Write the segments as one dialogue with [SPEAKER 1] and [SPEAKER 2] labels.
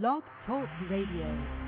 [SPEAKER 1] Blog Talk Radio.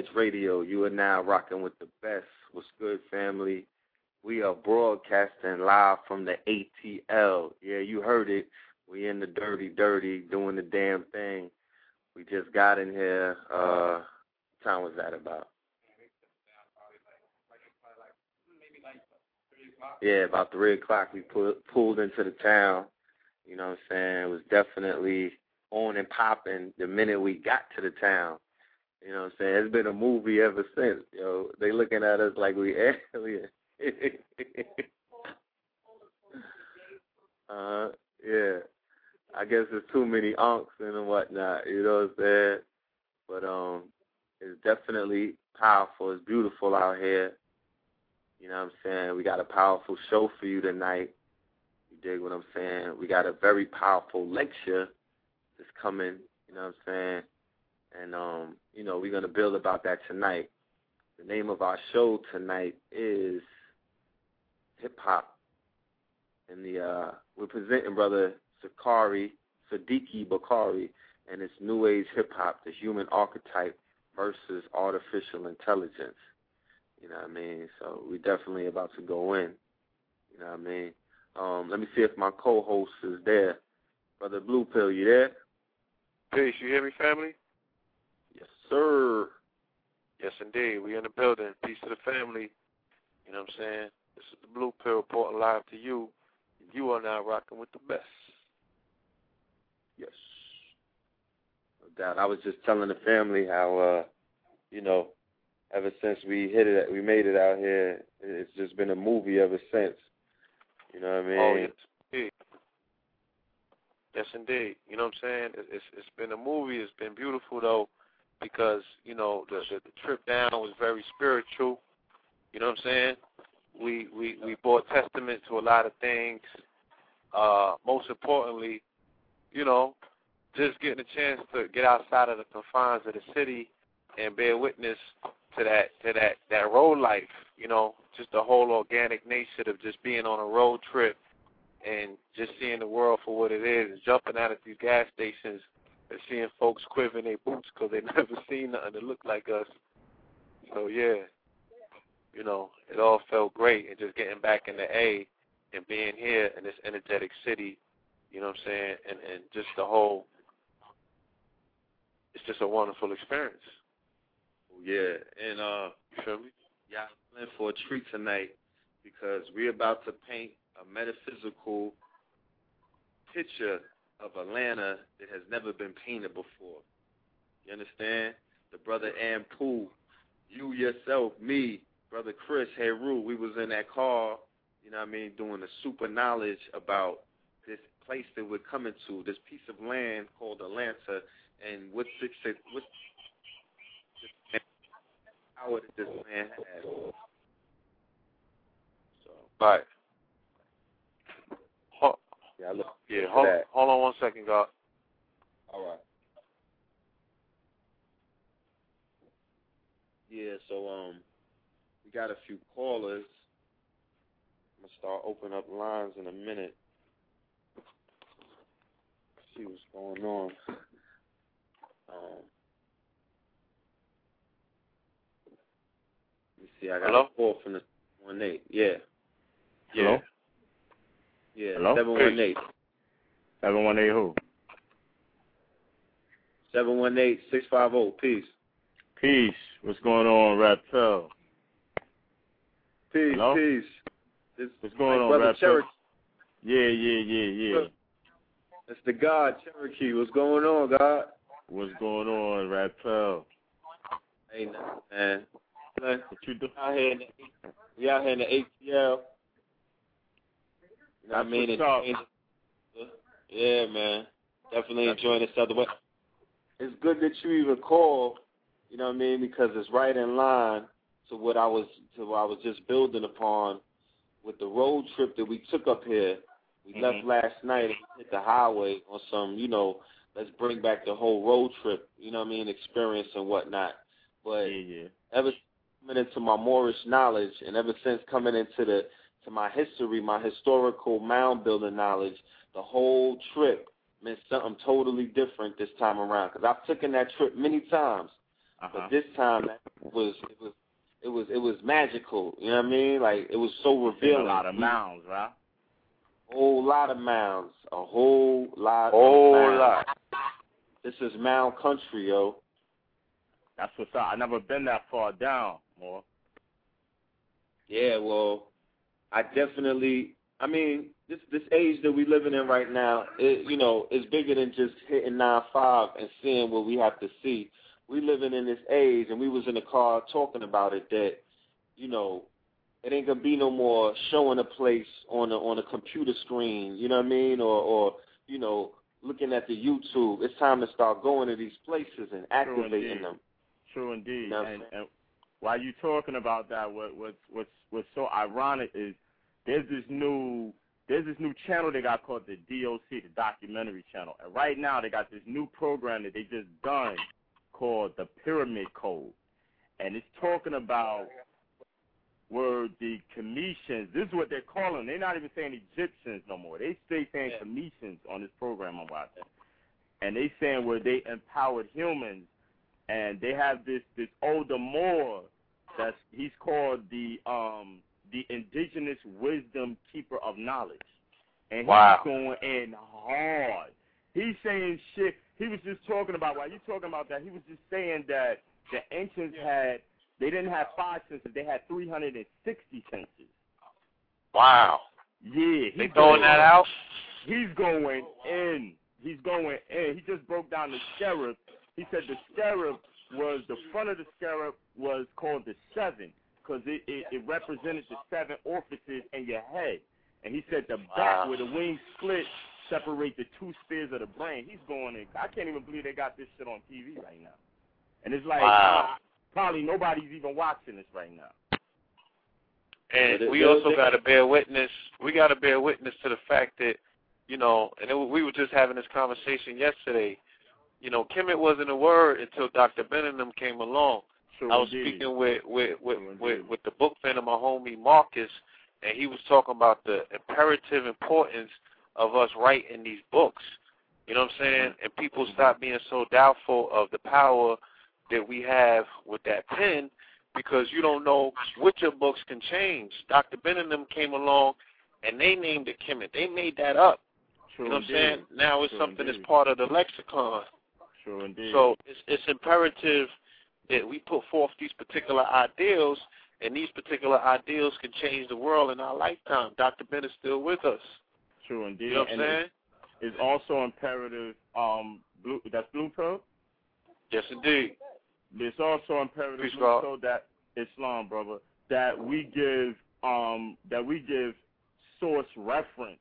[SPEAKER 2] Edge Radio. You are now rocking with the best. What's good, family? We are broadcasting live from the ATL. Yeah, you heard it. We in the dirty, dirty, doing the damn thing. We just got in here. Uh, what time was that about? Yeah, about three o'clock. We pulled pulled into the town. You know what I'm saying? It was definitely on and popping the minute we got to the town. You know what I'm saying? It's been a movie ever since. You know, they looking at us like we aliens. uh, yeah. I guess there's too many ankhs and whatnot. You know what I'm saying? But um, it's definitely powerful. It's beautiful out here. You know what I'm saying? We got a powerful show for you tonight. You dig what I'm saying? We got a very powerful lecture that's coming. You know what I'm saying? And um, you know, we're gonna build about that tonight. The name of our show tonight is Hip Hop. And the uh we're presenting brother Sakari, Sadiki Bakari, and it's New Age Hip Hop, the human archetype versus artificial intelligence. You know what I mean? So we're definitely about to go in. You know what I mean? Um, let me see if my co-host is there. Brother Blue Pill, you there?
[SPEAKER 3] Peace. You hear me, family?
[SPEAKER 2] Sir.
[SPEAKER 3] Yes, indeed. We in the building. Peace to the family. You know what I'm saying? This is the Blue Pill reporting live to you. You are now rocking with the best.
[SPEAKER 2] Yes. No doubt. I was just telling the family how, uh, you know, ever since we hit it, we made it out here. It's just been a movie ever since. You know what I mean?
[SPEAKER 3] Oh, yes, indeed. Yes, indeed. You know what I'm saying? It's it's been a movie. It's been beautiful though, because you know the the, the trip down was very spiritual. You know what I'm saying? We we we bore testament to a lot of things. Uh, most importantly, you know, just getting a chance to get outside of the confines of the city and bear witness to that to that that road life. You know, just the whole organic nature of just being on a road trip and just seeing the world for what it is, and jumping out at these gas stations and seeing folks quivering their boots because they never seen nothing that looked like us. So yeah, you know, it all felt great, and just getting back in the A and being here in this energetic city, you know what I'm saying, and and just the whole, it's just a wonderful experience.
[SPEAKER 2] Yeah, and uh,
[SPEAKER 3] You feel me?
[SPEAKER 2] y'all in for a treat tonight because we're about to paint a metaphysical picture of Atlanta that has never been painted before. You understand? The brother Ampu, you yourself, me, brother Chris, Heru, we was in that car, you know what I mean, doing the super knowledge about this place that we're coming to, this piece of land called Atlanta, and what six what power that this land has. So.
[SPEAKER 3] Ho-
[SPEAKER 2] yeah, I look
[SPEAKER 3] yeah. Hold,
[SPEAKER 2] that.
[SPEAKER 3] hold on one second, God.
[SPEAKER 2] All right. Yeah, so um, we got a few callers. I'm gonna start opening up lines in a minute. See what's going on. Um, let me see. I got
[SPEAKER 3] Hello?
[SPEAKER 2] a call from the one eight. Yeah,
[SPEAKER 3] Yeah.
[SPEAKER 4] Hello?
[SPEAKER 2] Yeah.
[SPEAKER 4] Hello?
[SPEAKER 2] Seven one eight.
[SPEAKER 4] 718 who?
[SPEAKER 2] Seven one eight six five zero. Peace.
[SPEAKER 4] Peace. What's going on, Raptel?
[SPEAKER 2] Peace.
[SPEAKER 4] Hello?
[SPEAKER 2] Peace. This
[SPEAKER 4] What's going on, Raptel?
[SPEAKER 2] Cherokee.
[SPEAKER 4] Yeah, yeah, yeah, yeah.
[SPEAKER 2] It's the God Cherokee. What's going on, God?
[SPEAKER 4] What's going on, Raptel?
[SPEAKER 2] Ain't nothing, man.
[SPEAKER 4] What you do?
[SPEAKER 2] out here in the, we out here in the ATL. You know what I mean?
[SPEAKER 4] up.
[SPEAKER 2] Yeah, man. Definitely
[SPEAKER 4] That's-
[SPEAKER 2] enjoying this other way. It's good that you even called. You know what I mean? Because it's right in line to what I was to what I was just building upon with the road trip that we took up here. We
[SPEAKER 4] Mhm.
[SPEAKER 2] left last night and hit the highway on some, you know, let's bring back the whole road trip, you know what I mean, experience and whatnot. But
[SPEAKER 4] Yeah, yeah.
[SPEAKER 2] ever since coming into my Moorish knowledge and ever since coming into the to my history, my historical mound building knowledge, the whole trip meant something totally different this time around. Because I've taken that trip many times,
[SPEAKER 4] Uh-huh.
[SPEAKER 2] but this time that was it was it was it was magical. You know what I mean? Like it was so revealing.
[SPEAKER 4] a lot of mounds, right?
[SPEAKER 2] A whole lot of mounds. A whole lot.
[SPEAKER 3] Whole
[SPEAKER 2] of mounds.
[SPEAKER 3] lot.
[SPEAKER 2] This is mound country, yo.
[SPEAKER 4] That's what's up. I never been that far down, more.
[SPEAKER 2] Yeah, well, I definitely. I mean, this this age that we living in right now, it, you know, is bigger than just hitting nine five and seeing what we have to see. We living in this age, and we was in the car talking about it that, you know, it ain't gonna be no more showing a place on a on a computer screen. You know what I mean? Or or you know, looking at the YouTube. It's time to start going to these places and activating them.
[SPEAKER 4] True indeed.
[SPEAKER 2] You know
[SPEAKER 4] and, and while you talking about that, what what's what's what's so ironic is there's this new there's this new channel they got called the DOC, the documentary channel, and right now they got this new program that they just done called the Pyramid Code, and it's talking about were the Kemetians. This is what they're calling. They're not even saying Egyptians no more. They stay saying
[SPEAKER 3] Yeah.
[SPEAKER 4] Kemetians on this program I'm watching, and they saying where they empowered humans, and they have this this older Moor that's he's called the um the indigenous wisdom keeper of knowledge, and
[SPEAKER 3] Wow.
[SPEAKER 4] he's going in hard. He's saying shit. He was just talking about while you talking about that. He was just saying that the ancients had they didn't have five senses. They had three hundred and sixty senses.
[SPEAKER 3] Wow.
[SPEAKER 4] Yeah,
[SPEAKER 3] They
[SPEAKER 4] he's
[SPEAKER 3] throwing
[SPEAKER 4] going-
[SPEAKER 3] that out?
[SPEAKER 4] He's going in. He's going in. He just broke down the scarab. He said the scarab was the front of the scarab was called the seven because it, it, it represented the seven orifices in your head. And he said the back
[SPEAKER 3] Wow.
[SPEAKER 4] where the wings split separate the two spheres of the brain. He's going in. I can't even believe they got this shit on TV right now. And it's like
[SPEAKER 3] Wow.
[SPEAKER 4] Uh, probably nobody's even watching this right now.
[SPEAKER 3] And we also got to bear witness. We got to bear witness to the fact that, you know, and it, we were just having this conversation yesterday. You know, Kemet wasn't a word until Dr. Benham came along.
[SPEAKER 4] Sure
[SPEAKER 3] I was
[SPEAKER 4] indeed.
[SPEAKER 3] speaking with with with,
[SPEAKER 4] Sure
[SPEAKER 3] with with the book fan of my homie Marcus, and he was talking about the imperative importance of us writing these books. You know what I'm saying? And people stop being so doubtful of the power that we have with that pen because you don't know what your books can change. Dr. Benham came along and they named it Kemet. They made that up. You know what I'm saying? Now it's something that's part of the lexicon.
[SPEAKER 4] Sure indeed.
[SPEAKER 3] So it's, it's imperative that we put forth these particular ideals, and these particular ideals can change the world in our lifetime. Dr. Ben is still with us.
[SPEAKER 4] True indeed.
[SPEAKER 3] You know what I'm saying?
[SPEAKER 4] It's, also imperative. Um, blue, that's blue pill.
[SPEAKER 3] Yes, indeed.
[SPEAKER 4] It's also imperative
[SPEAKER 3] Peace,
[SPEAKER 4] blue pill that Islam, brother, that we give um that we give source reference.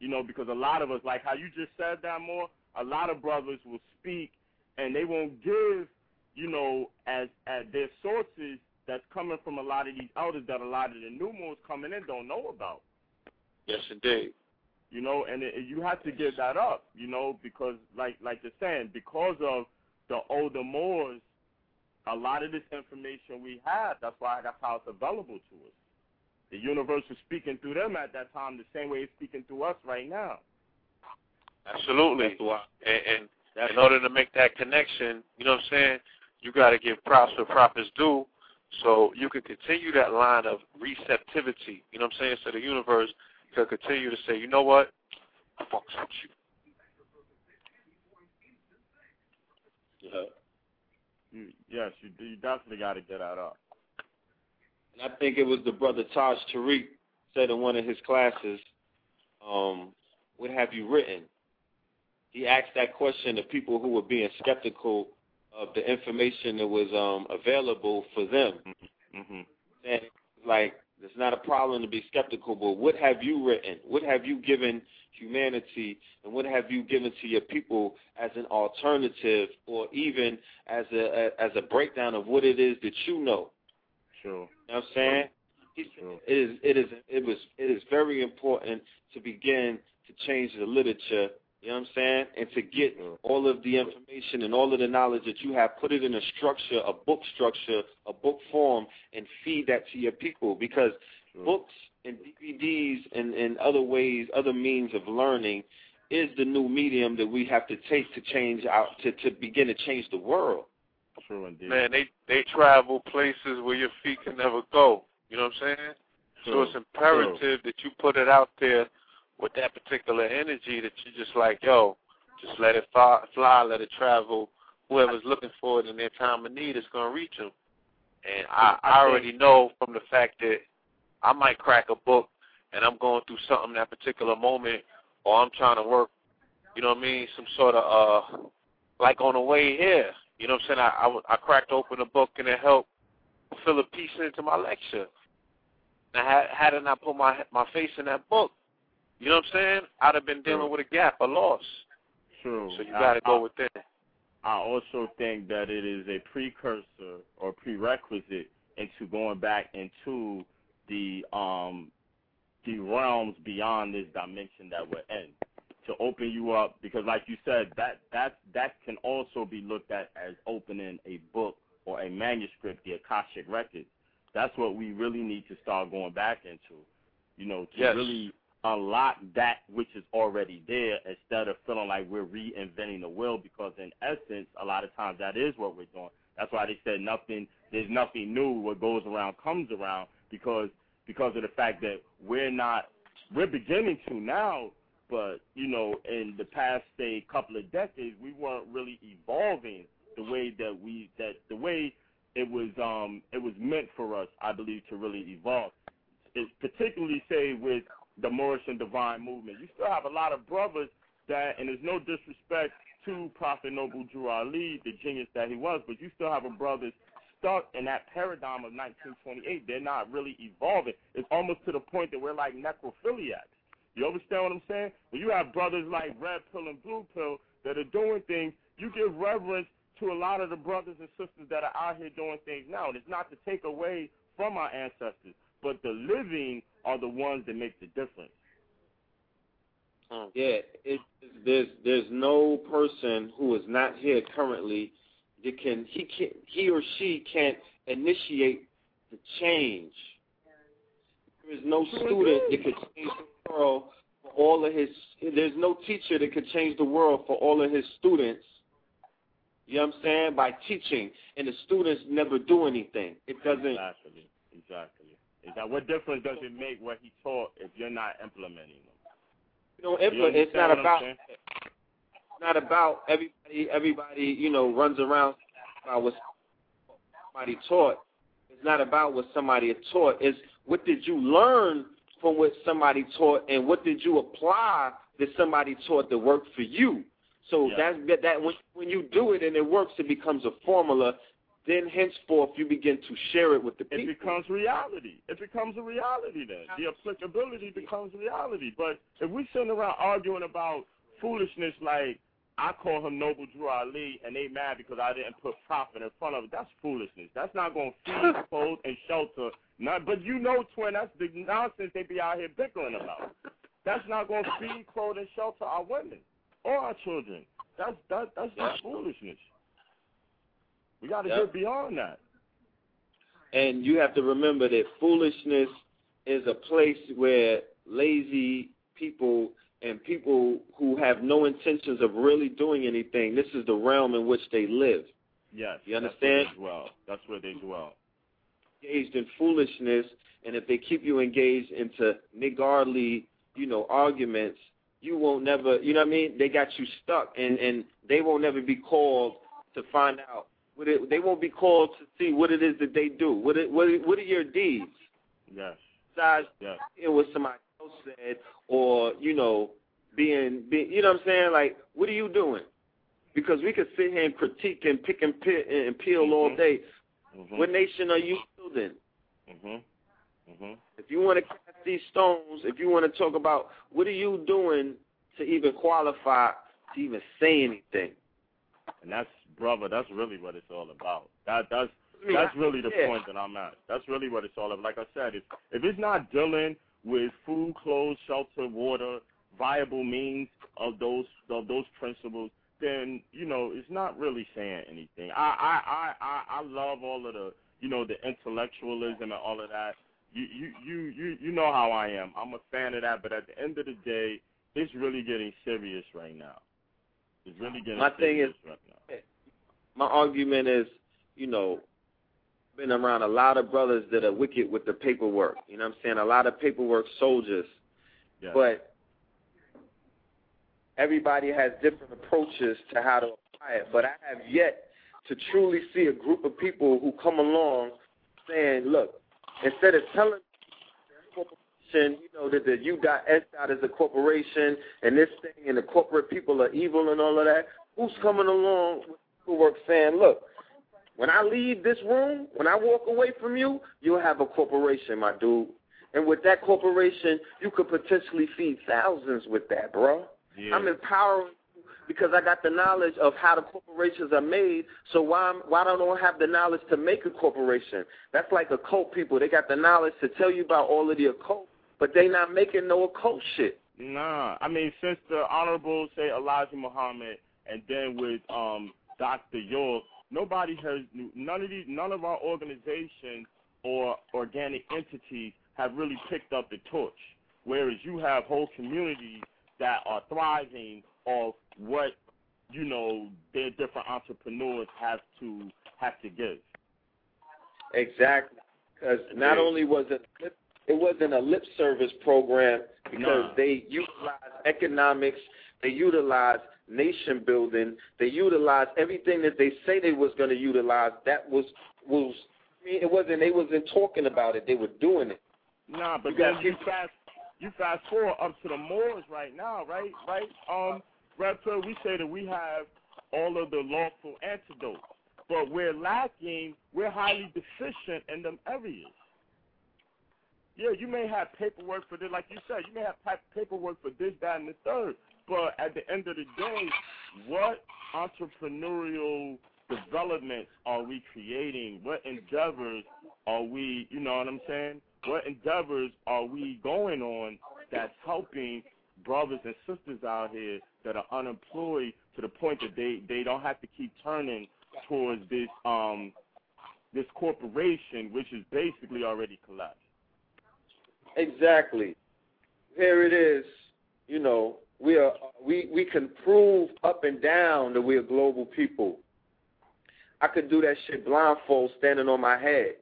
[SPEAKER 4] You know, because a lot of us, like how you just said that more, a lot of brothers will speak and they won't give, you know, as as their sources that's coming from a lot of these elders that a lot of the new moons coming in don't know about.
[SPEAKER 3] Yes, indeed.
[SPEAKER 4] you know, and it, you have to give that up, you know, because like like you're saying, because of the older Moors, a lot of this information we have, that's why that's how it's available to us. The universe was speaking through them at that time the same way it's speaking through us right now.
[SPEAKER 3] Absolutely. And, and in order to make that connection, you know what I'm saying, you got to give props where props is due so you can continue that line of receptivity. You know what I'm saying? So the universe can continue to say, you know what? I fucks with you.
[SPEAKER 2] Yeah.
[SPEAKER 4] you, yes, you you definitely got to get that up.
[SPEAKER 2] And I think it was the brother Taj Tariq said in one of his classes, um, what have you written? He asked that question to people who were being skeptical of the information that was um, available for them.
[SPEAKER 4] Mhm.
[SPEAKER 2] And like, it's not a problem to be skeptical, but what have you written? What have you given humanity, and what have you given to your people as an alternative, or even as a, a as a breakdown of what it is that you know?
[SPEAKER 4] Sure.
[SPEAKER 2] You know what I'm saying?
[SPEAKER 4] Sure.
[SPEAKER 2] It is it is it was it is very important to begin to change the literature, you know what I'm saying? And to get all of the information and all of the knowledge that you have, put it in a structure, a book structure, a book form, and feed that to your people because books and DVDs and, and other ways, other means of learning is the new medium that we have to take to change out to, to begin to change the world.
[SPEAKER 4] Sure indeed.
[SPEAKER 3] Man, they they travel places where your feet can never go. You know what I'm saying? So it's imperative that you put it out there with that particular energy that you just like, yo, just let it fly, fly let it travel. Whoever's looking for it in their time of need is going to reach them. And I, I already know from the fact that I might crack a book and I'm going through something that particular moment or I'm trying to work, you know what I mean, some sort of, uh, like on the way here. You know what I'm saying? I, I, I cracked open a book and it helped fill a piece into my lecture. Now, had, had I not put my my face in that book, you know what I'm saying? I'd have been dealing with a gap, a loss.
[SPEAKER 4] True.
[SPEAKER 3] So you got to go within.
[SPEAKER 4] I also think that it is a precursor or prerequisite into going back into the um the realms beyond this dimension that we're in to open you up because like you said that that that can also be looked at as opening a book or a manuscript the akashic records that's what we really need to start going back into you know to
[SPEAKER 3] Yes.
[SPEAKER 4] really unlock that which is already there instead of feeling like we're reinventing the wheel because in essence a lot of times that is what we're doing. That's why they said nothing there's nothing new. What goes around comes around because because of the fact that we're not we're beginning to now but you know in the past say couple of decades we weren't really evolving the way that we that the way it was um it was meant for us i believe to really evolve. It's particularly say with the Moorish and Divine movement. You still have a lot of brothers that, and there's no disrespect to Prophet Noble Drew Ali, the genius that he was, but you still have a brothers stuck in that paradigm of 1928. They're not really evolving. It's almost to the point that we're like necrophiliacs. You understand what I'm saying? When you have brothers like Red Pill and Blue Pill that are doing things, you give reverence to a lot of the brothers and sisters that are out here doing things now. And it's not to take away from our ancestors, but the living are the ones that make the difference.
[SPEAKER 2] Yeah, it, there's there's no person who is not here currently that can he can he or she can't initiate the change. There is no student that could change the world for all of his. There's no teacher that could change the world for all of his students. You know what I'm saying? By teaching, and the students never do anything. It doesn't.
[SPEAKER 4] Exactly. Exactly. Is that what difference does it make what he taught if you're not implementing them?
[SPEAKER 2] You know,
[SPEAKER 4] You
[SPEAKER 2] it's not
[SPEAKER 4] understand what I'm
[SPEAKER 2] about. It's not about everybody. Everybody, you know, runs around about what somebody taught. It's not about what somebody taught. It's what did you learn from what somebody taught, and what did you apply that somebody taught that worked for you. So
[SPEAKER 4] Yeah.
[SPEAKER 2] that's that, that when when you do it and it works, it becomes a formula. Then henceforth, you begin to share it with the people.
[SPEAKER 4] It becomes reality. It becomes a reality then. The applicability becomes reality. But if we sitting around arguing about foolishness like I call him Noble Drew Ali and they mad because I didn't put Prophet in front of it, that's foolishness. That's not going to feed, clothe, and shelter. Not, but you know, twin, that's the nonsense they be out here bickering about. That's not going to feed, clothe, and shelter our women or our children. That's that, that's just foolishness. We got to
[SPEAKER 2] Yep.
[SPEAKER 4] get beyond that.
[SPEAKER 2] And you have to remember that foolishness is a place where lazy people and people who have no intentions of really doing anything, this is the realm in which they live.
[SPEAKER 4] Yes.
[SPEAKER 2] You
[SPEAKER 4] That's where
[SPEAKER 2] understand?
[SPEAKER 4] they dwell. That's where they dwell.
[SPEAKER 2] Engaged in foolishness, and if they keep you engaged into niggardly, you know, arguments, you won't never, you know what I mean? They got you stuck, and and they won't never be called to find out. What it, they won't be called to see what it is that they do. What it, what it, what are your deeds?
[SPEAKER 4] Yes.
[SPEAKER 2] Besides
[SPEAKER 4] Yes.
[SPEAKER 2] hearing what somebody else said, or you know, being, being, you know what I'm saying? Like, what are you doing? Because we could sit here and critique and pick and pit and peel all
[SPEAKER 4] Mhm.
[SPEAKER 2] day.
[SPEAKER 4] Mhm.
[SPEAKER 2] What nation are you building?
[SPEAKER 4] Mhm. Mhm.
[SPEAKER 2] If you want to cast these stones, if you want to talk about what are you doing to even qualify to even say anything?
[SPEAKER 4] And that's brother. That's really what it's all about. That that's that's really the
[SPEAKER 2] yeah.
[SPEAKER 4] point that I'm at. That's really what it's all about. Like I said, if if it's not dealing with food, clothes, shelter, water, viable means of those of those principles, then you know it's not really saying anything. I I I I, I love all of the you know the intellectualism and all of that. You you you you you know how I am. I'm a fan of that. But at the end of the day, it's really getting serious right now. It's really getting
[SPEAKER 2] My thing is-
[SPEAKER 4] right eh, now.
[SPEAKER 2] My argument is, you know, been around a lot of brothers that are wicked with the paperwork. You know what I'm saying? A lot of paperwork soldiers.
[SPEAKER 4] Yes.
[SPEAKER 2] but everybody has different approaches to how to apply it. But I have yet to truly see a group of people who come along saying, look, instead of telling you know, that the U.S. dot is a corporation and this thing and the corporate people are evil and all of that, who's coming along with paperwork saying, look, when I leave this room, when I walk away from you, you'll have a corporation, my dude. And with that corporation, you could potentially feed thousands with that, bro.
[SPEAKER 4] yeah.
[SPEAKER 2] I'm empowering you because I got the knowledge of how the corporations are made. So why why don't I have the knowledge to make a corporation? That's like occult people. They got the knowledge to tell you about all of the occult, but they not making no occult shit.
[SPEAKER 4] Nah, I mean since the honorable say Elijah Muhammad, and then with um Dr. York, nobody has none of these none of our organizations or organic entities have really picked up the torch. Whereas you have whole communities that are thriving off what you know their different entrepreneurs have to have to give.
[SPEAKER 2] Exactly, because not only was it it wasn't a lip service program because they utilized economics, they utilized nation building, they utilized everything that they say they was going to utilize. That was was I mean, it wasn't they wasn't talking about it; they were doing it.
[SPEAKER 4] Nah, but
[SPEAKER 2] You
[SPEAKER 4] then you fast you fast forward up to the Moors right now, right? Right? Um, Raptor, we say that we have all of the lawful antidotes, but we're lacking. We're highly deficient in them areas. Yeah, you may have paperwork for this, like you said, you may have paperwork for this, that, and the third. But at the end of the day, what entrepreneurial developments are we creating? What endeavors are we, you know what I'm saying? What endeavors are we going on that's helping brothers and sisters out here that are unemployed to the point that they, they don't have to keep turning towards this um this corporation which is basically already collapsed.
[SPEAKER 2] Exactly. Here it is. You know, we are we we can prove up and down that we are global people. I could do that shit blindfold, standing on my head.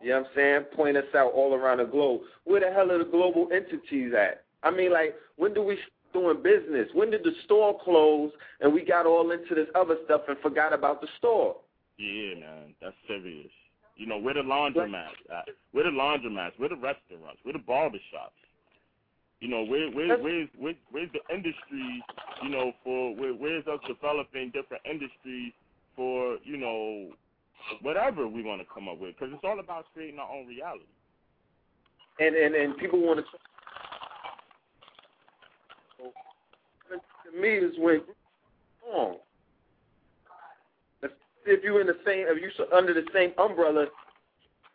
[SPEAKER 2] You know what I'm saying? Point us out all around the globe. Where the hell are the global entities at? I mean, like, when do we doing business? When did the store close and we got all into this other stuff and forgot about the store?
[SPEAKER 4] Yeah, man, that's serious. You know, where uh, the laundromats at? Where the laundromats? Where the restaurants? Where the barbershops? You know, where where where's where, where's the industry? You know, for where, where's us developing different industries for you know whatever we want to come up with? Because it's all about creating our own reality.
[SPEAKER 2] and and and people want to. To me, is when wrong. If you're in the same, if you are under the same umbrella,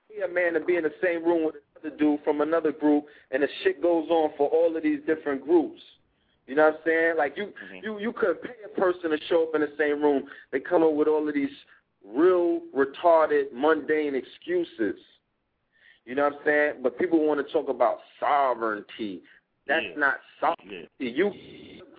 [SPEAKER 2] be a man to be in the same room with another dude from another group, and the shit goes on for all of these different groups. You know what I'm saying? Like you,
[SPEAKER 4] Mhm.
[SPEAKER 2] you, you could pay a person to show up in the same room. They come up with all of these real retarded, mundane excuses. You know what I'm saying? But people want to talk about sovereignty. That's
[SPEAKER 4] Yeah.
[SPEAKER 2] not sovereignty.
[SPEAKER 4] Yeah.
[SPEAKER 2] You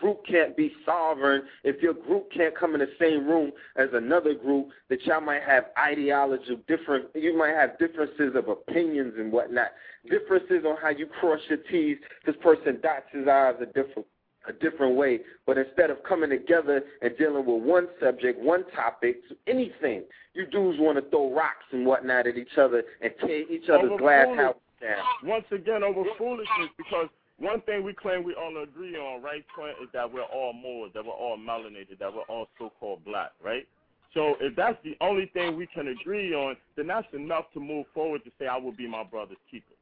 [SPEAKER 2] group can't be sovereign if your group can't come in the same room as another group that y'all might have ideology different you might have differences of opinions and whatnot. Differences on how you cross your T's. This person dots his I's a different a different way. But instead of coming together and dealing with one subject, one topic, anything, you dudes want to throw rocks and whatnot at each other and tear each other's
[SPEAKER 4] Over
[SPEAKER 2] glass house down.
[SPEAKER 4] Once again, over foolishness, because one thing we claim we all agree on, right, Clint, is that we're all Moors, that we're all melanated, that we're all so-called black, right? So if that's the only thing we can agree on, then that's enough to move forward to say I will be my brother's keeper.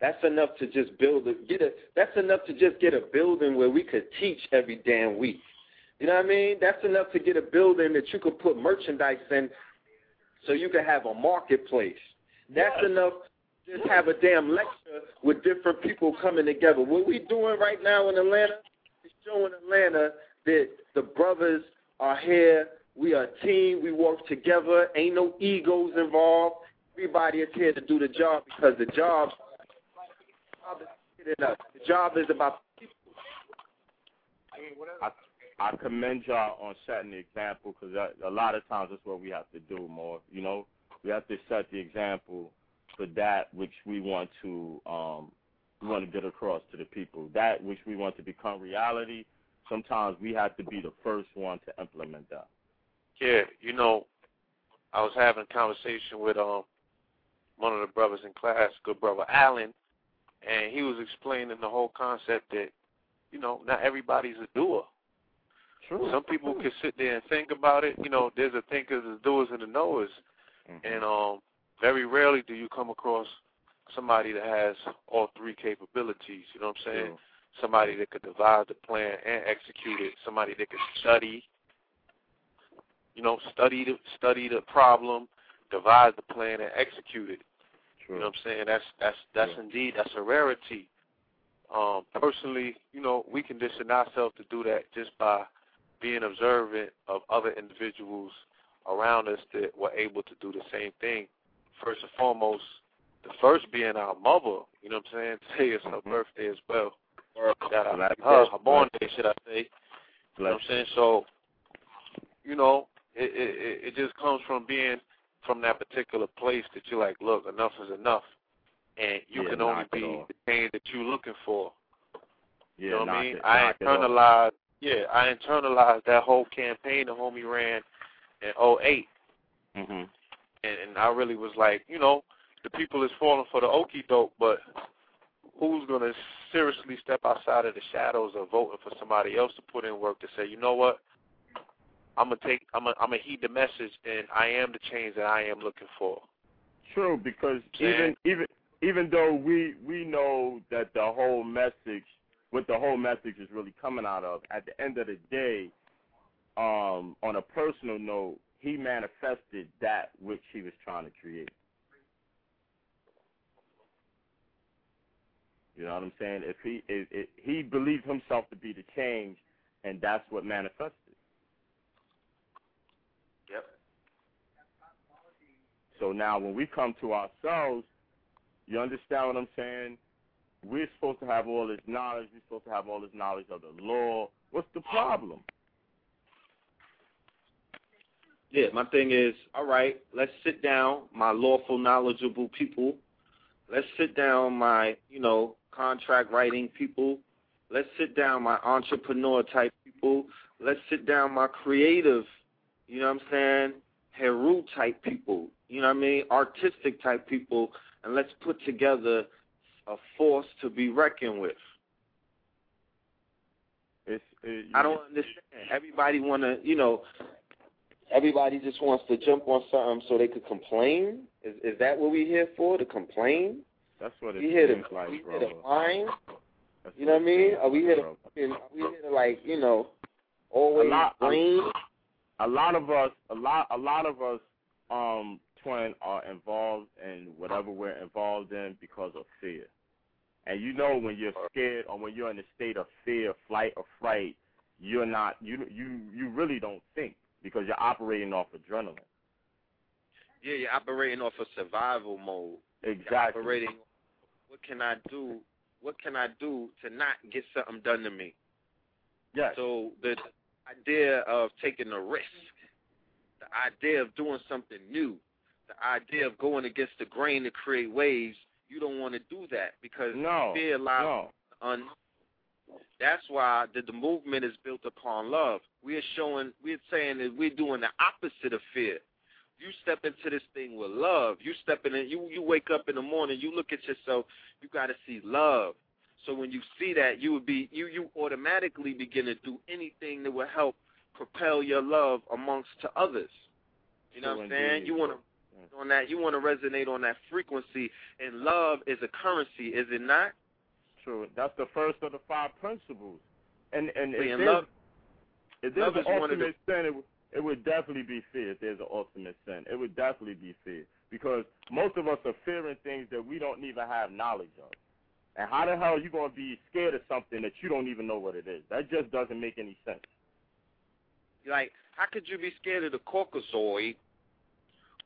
[SPEAKER 2] That's enough to just build a get a. That's enough to just get a building where we could teach every damn week. You know what I mean? That's enough to get a building that you could put merchandise in, so you could have a marketplace. That's
[SPEAKER 4] Yes.
[SPEAKER 2] enough. Just have a damn lecture with different people coming together. What we doing right now in Atlanta is showing Atlanta that the brothers are here. We are a team. We work together. Ain't no egos involved. Everybody is here to do the job because the job. The job is about people.
[SPEAKER 4] I, I commend y'all on setting the example because a lot of times that's what we have to do more. You know, we have to set the example for that which we want to um, we want to get across to the people. That which we want to become reality. Sometimes we have to be the first one to implement that.
[SPEAKER 3] Yeah, you know, I was having a conversation with um one of the brothers in class, good brother Allen, and he was explaining the whole concept that, you know, not everybody's a doer.
[SPEAKER 4] True.
[SPEAKER 3] Some people can sit there and think about it. You know, there's a thinkers, there's doers, and the knowers.
[SPEAKER 4] Mhm.
[SPEAKER 3] And um, very rarely do you come across somebody that has all three capabilities. You know what I'm saying?
[SPEAKER 4] True.
[SPEAKER 3] somebody that could devise the plan and execute it, somebody that could study, you know, study the study the problem, devise the plan and execute it. You know what I'm saying? That's that's that's
[SPEAKER 4] Yeah.
[SPEAKER 3] indeed that's a rarity. Um, personally, you know, we condition ourselves to do that just by being observant of other individuals around us that were able to do the same thing. First and foremost, the first being our mother, you know what I'm saying? Today is her
[SPEAKER 4] Mhm.
[SPEAKER 3] birthday as well. Shout out to her,
[SPEAKER 4] her.
[SPEAKER 3] born day, should I say. You know what I'm saying? So, you know, it, it it- just comes from being from that particular place that you're like, look, enough is enough, and you
[SPEAKER 4] Yeah,
[SPEAKER 3] can only be the thing that you're looking for.
[SPEAKER 4] Yeah,
[SPEAKER 3] you know what I mean?
[SPEAKER 4] it,
[SPEAKER 3] I
[SPEAKER 4] knock it off.
[SPEAKER 3] internalized, yeah, I internalized that whole campaign the homie ran in '08,
[SPEAKER 4] Mhm.
[SPEAKER 3] And, and I really was like, you know, the people is falling for the okie doke, but who's gonna seriously step outside of the shadows of voting for somebody else to put in work to say, you know what? I'm gonna take, I'm gonna, I'm gonna heed the message, and I am the change that I am looking for.
[SPEAKER 4] True, because
[SPEAKER 3] Yeah.
[SPEAKER 4] even even even though we we know that the whole message, what the whole message is really coming out of, at the end of the day, um, on a personal note, he manifested that which he was trying to create. You know what I'm saying? If he if, if he believed himself to be the change, and that's what manifested.
[SPEAKER 2] Yep.
[SPEAKER 4] So now when we come to ourselves, you understand what I'm saying? We're supposed to have all this knowledge. We're supposed to have all this knowledge of the law. What's the problem?
[SPEAKER 2] Yeah, my thing is, all right, let's sit down, my lawful, knowledgeable people. Let's sit down, my, you know, contract writing people. Let's sit down, my entrepreneur type people. Let's sit down, my creative, you know what I'm saying, Heru type people. You know what I mean, artistic type people, and let's put together a force to be reckoned with.
[SPEAKER 4] It's, it,
[SPEAKER 2] I don't understand. Everybody want to, you know, everybody just wants to jump on something so they could complain. Is is that what we're here for? To complain?
[SPEAKER 4] That's what it
[SPEAKER 2] We here to,
[SPEAKER 4] like,
[SPEAKER 2] we
[SPEAKER 4] bro.
[SPEAKER 2] here to whine?
[SPEAKER 4] That's
[SPEAKER 2] You know what I mean? Are we here to, are we here to like, you know, always
[SPEAKER 4] A lot-
[SPEAKER 2] blame?
[SPEAKER 4] a lot of us a lot a lot of us um twin are involved in whatever we're involved in because of fear. And you know when you're scared or when you're in a state of fear, flight or fright, you're not you you you really don't think because you're operating off adrenaline.
[SPEAKER 2] Yeah, you're operating off a survival mode. You're
[SPEAKER 4] Exactly.
[SPEAKER 2] operating. What can I do? What can I do to not get something done to me?
[SPEAKER 4] Yes.
[SPEAKER 2] So the idea of taking a risk, the idea of doing something new, the idea of going against the grain to create waves, you don't want to do that because
[SPEAKER 4] no.
[SPEAKER 2] fear lies
[SPEAKER 4] No.
[SPEAKER 2] on. That's why the, the movement is built upon love. We are showing, we're saying that we're doing the opposite of fear. You step into this thing with love. You step in. You you wake up in the morning. You look at yourself. You got to see love. So when you see that, you would be you you automatically begin to do anything that will help propel your love amongst to others. You know
[SPEAKER 4] True
[SPEAKER 2] what I'm saying?
[SPEAKER 4] indeed.
[SPEAKER 2] You want to on that. You want to resonate on that frequency. And love is a currency, is it not?
[SPEAKER 4] True. That's the first of the five principles. And and if
[SPEAKER 2] And
[SPEAKER 4] there's,
[SPEAKER 2] love,
[SPEAKER 4] if there's
[SPEAKER 2] love
[SPEAKER 4] an
[SPEAKER 2] is one of the-
[SPEAKER 4] ultimate sin, it, would- it would definitely be fear. If there's an ultimate sin, it would definitely be fear. Because most of us are fearing things that we don't even have knowledge of. And how the hell are you going to be scared of something that you don't even know what it is? That just doesn't make any sense.
[SPEAKER 2] like, how could you be scared of the Caucasoid,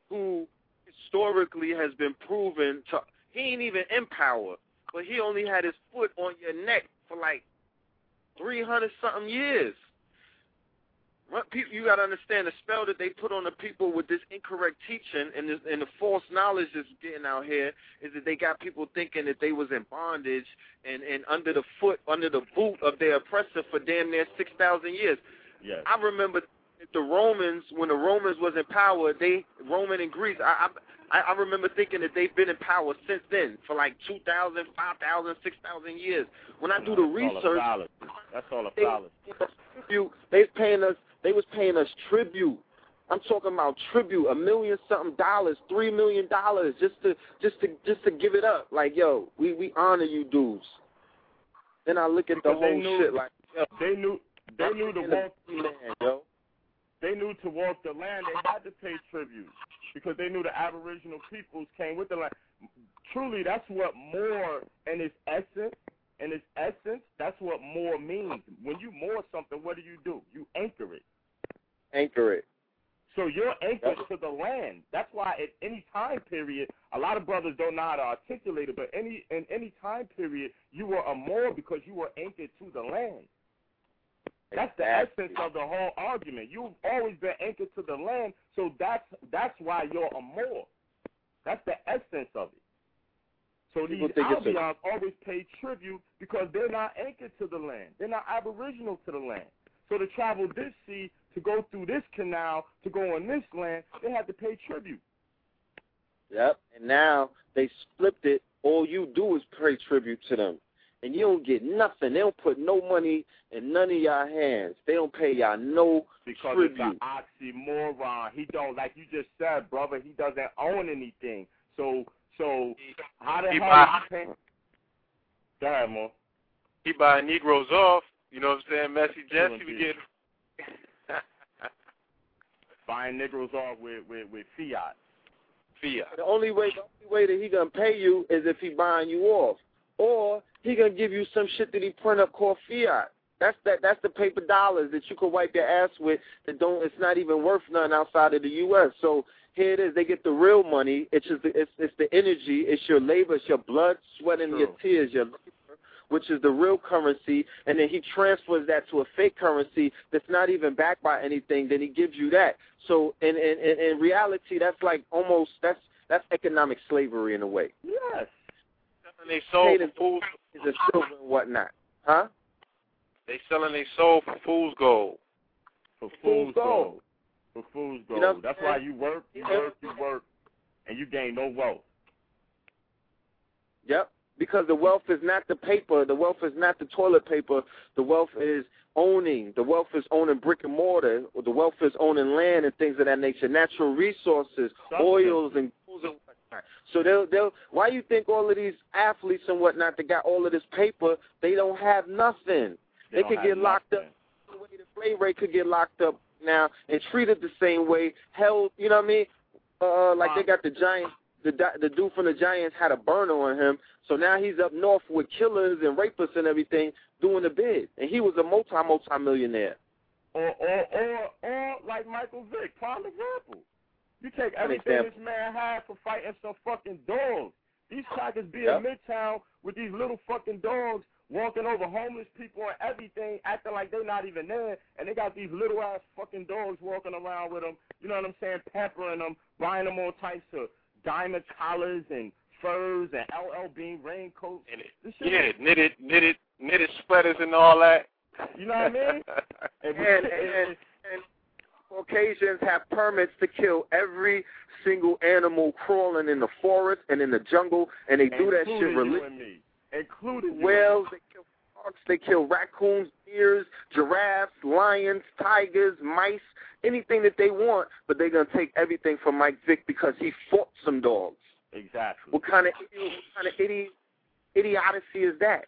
[SPEAKER 2] who historically has been proven to? He ain't even in power, but he only had his foot on your neck for like three hundred something years. People, you got to understand the spell that they put on the people with this incorrect teaching and, this, and the false knowledge that's getting out here is that they got people thinking that they was in bondage and, and under the foot, under the boot of their oppressor for damn near 6,000 years.
[SPEAKER 4] Yes.
[SPEAKER 2] I remember the Romans, when the Romans was in power, they, Roman and Greece, I, I, I remember thinking that they've been in power since then for like 2,000, 5,000, 6,000 years. When I do the
[SPEAKER 4] That's all a
[SPEAKER 2] research.
[SPEAKER 4] That's all a
[SPEAKER 2] they, tribute. They was paying us. They was paying us tribute. I'm talking about tribute, a million something dollars, three million dollars, just to just to just to give it up. Like yo, we we honor you dudes. Then I look at the
[SPEAKER 4] they
[SPEAKER 2] whole
[SPEAKER 4] knew-
[SPEAKER 2] shit like, yo,
[SPEAKER 4] They knew they knew
[SPEAKER 2] the
[SPEAKER 4] walk
[SPEAKER 2] land, yo.
[SPEAKER 4] They knew to walk the land they had to pay tribute because they knew the Aboriginal peoples came with the land. Truly, that's what more in its essence. In its essence, that's what more means. When you moor something, what do you do? You anchor it.
[SPEAKER 2] Anchor it.
[SPEAKER 4] So you're anchored to the land. That's why at any time period, a lot of brothers don't know how to articulate it, but any in any time period, you were a Moor because you were anchored to the land. That's the essence of the whole argument. You've always been anchored to the land, so that's that's why you're a Moor. That's the essence of it. So
[SPEAKER 2] People
[SPEAKER 4] these Albions always pay tribute because they're not anchored to the land. They're not aboriginal to the land. So to travel this sea, to go through this canal, to go on this land, they had to pay tribute.
[SPEAKER 2] Yep. And now they flipped it. All you do is pay tribute to them. And you don't get nothing. They don't put no money in none of y'all hands. They don't pay y'all no
[SPEAKER 4] Because
[SPEAKER 2] tribute.
[SPEAKER 4] it's an oxymoron. He don't, like you just said, brother, he doesn't own anything. So, so how the
[SPEAKER 3] He
[SPEAKER 4] hell
[SPEAKER 3] buy-
[SPEAKER 4] is he paying? Go ahead, Mo.
[SPEAKER 3] He buying Negroes off. You know what I'm saying? Messy Jesse
[SPEAKER 4] True
[SPEAKER 3] be getting
[SPEAKER 4] Buying Negroes off with, with, with fiat.
[SPEAKER 3] Fiat.
[SPEAKER 2] The only way, the only way that he gonna pay you is if he buying you off, or he gonna give you some shit that he print up called fiat. That's that. That's the paper dollars that you can wipe your ass with. That don't. It's not even worth nothing outside of the U.S. So here it is. They get the real money. It's just it's it's the energy. It's your labor. It's your blood, sweat, and your tears. Your labor, which is the real currency, and then he transfers that to a fake currency that's not even backed by anything. Then he gives you that. So in in in, in reality, that's like almost that's that's economic slavery in a way.
[SPEAKER 4] Yes.
[SPEAKER 3] Selling they soul
[SPEAKER 2] Paid
[SPEAKER 3] for
[SPEAKER 2] in-
[SPEAKER 3] fools.
[SPEAKER 2] Is a silver and whatnot, huh?
[SPEAKER 3] They selling their soul for fool's gold.
[SPEAKER 4] For
[SPEAKER 2] Fool's
[SPEAKER 4] fool's
[SPEAKER 2] gold.
[SPEAKER 4] gold. For fool's
[SPEAKER 2] You
[SPEAKER 4] gold.
[SPEAKER 2] know
[SPEAKER 4] That's why you work, you work, you work, and you gain no wealth.
[SPEAKER 2] Yep. Because the wealth is not the paper. The wealth is not the toilet paper. The wealth is owning. The wealth is owning brick and mortar. The wealth is owning land and things of that nature. Natural resources,
[SPEAKER 4] Substance.
[SPEAKER 2] oils and goals and whatnot. So they'll they'll why you think all of these athletes and whatnot that got all of this paper, they don't have nothing. They
[SPEAKER 4] don't
[SPEAKER 2] could get locked
[SPEAKER 4] nothing.
[SPEAKER 2] up the way the play rate could get locked up now and treated the same way. Held, you know what I mean? Uh, like they got the Giants. The the dude from the Giants had a burner on him, so now he's up north with killers and rapists and everything doing the bid, and he was a multi multi millionaire.
[SPEAKER 4] Or, or, or, or like Michael Vick, prime example. You take everything this man had for fighting some fucking dogs. These crackers be
[SPEAKER 2] Yep.
[SPEAKER 4] in Midtown with these little fucking dogs walking over homeless people and everything, acting like they're not even there, and they got these little ass fucking dogs walking around with them. You know what I'm saying? Pampering them, buying them all types of diamond collars and furs and LL Bean raincoats.
[SPEAKER 3] And it,
[SPEAKER 4] This shit
[SPEAKER 3] yeah,
[SPEAKER 4] is-
[SPEAKER 3] knitted knitted knitted sweaters and all that.
[SPEAKER 4] You know what I mean?
[SPEAKER 2] And,
[SPEAKER 4] and,
[SPEAKER 2] and, and Caucasians have permits to kill every single animal crawling in the forest and in the jungle, and they do that shit
[SPEAKER 4] including you
[SPEAKER 2] religiously.
[SPEAKER 4] and me. Including you
[SPEAKER 2] whales, they kill sharks, they kill raccoons, deers, giraffes, lions, tigers, mice, anything that they want, but they're gonna take everything from Mike Vick because he fought some dogs.
[SPEAKER 4] Exactly.
[SPEAKER 2] What kind of what kind of idiot idiocy is that?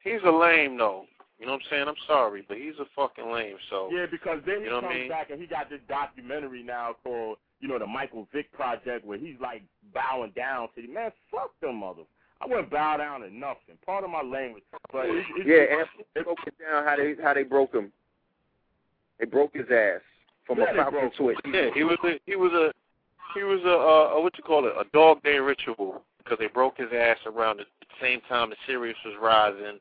[SPEAKER 3] He's a lame though. You know what I'm saying? I'm sorry, but he's a fucking lame. So
[SPEAKER 4] Yeah, because then he
[SPEAKER 3] You know what I
[SPEAKER 4] comes
[SPEAKER 3] mean?
[SPEAKER 4] back and he got this documentary now called, you know, the Michael Vick Project, where he's like bowing down to the man. Fuck them mother. I wouldn't bow down to nothing. Part of my language, but it's, it's,
[SPEAKER 2] Yeah, and they broke it down how they how they broke him. They broke his ass from
[SPEAKER 4] Yeah,
[SPEAKER 2] a
[SPEAKER 4] they
[SPEAKER 2] Falcon
[SPEAKER 4] broke
[SPEAKER 2] to a
[SPEAKER 3] yeah, he was a he was a he was a, uh, a what you call it a dog day ritual because they broke his ass around the same time the Sirius was rising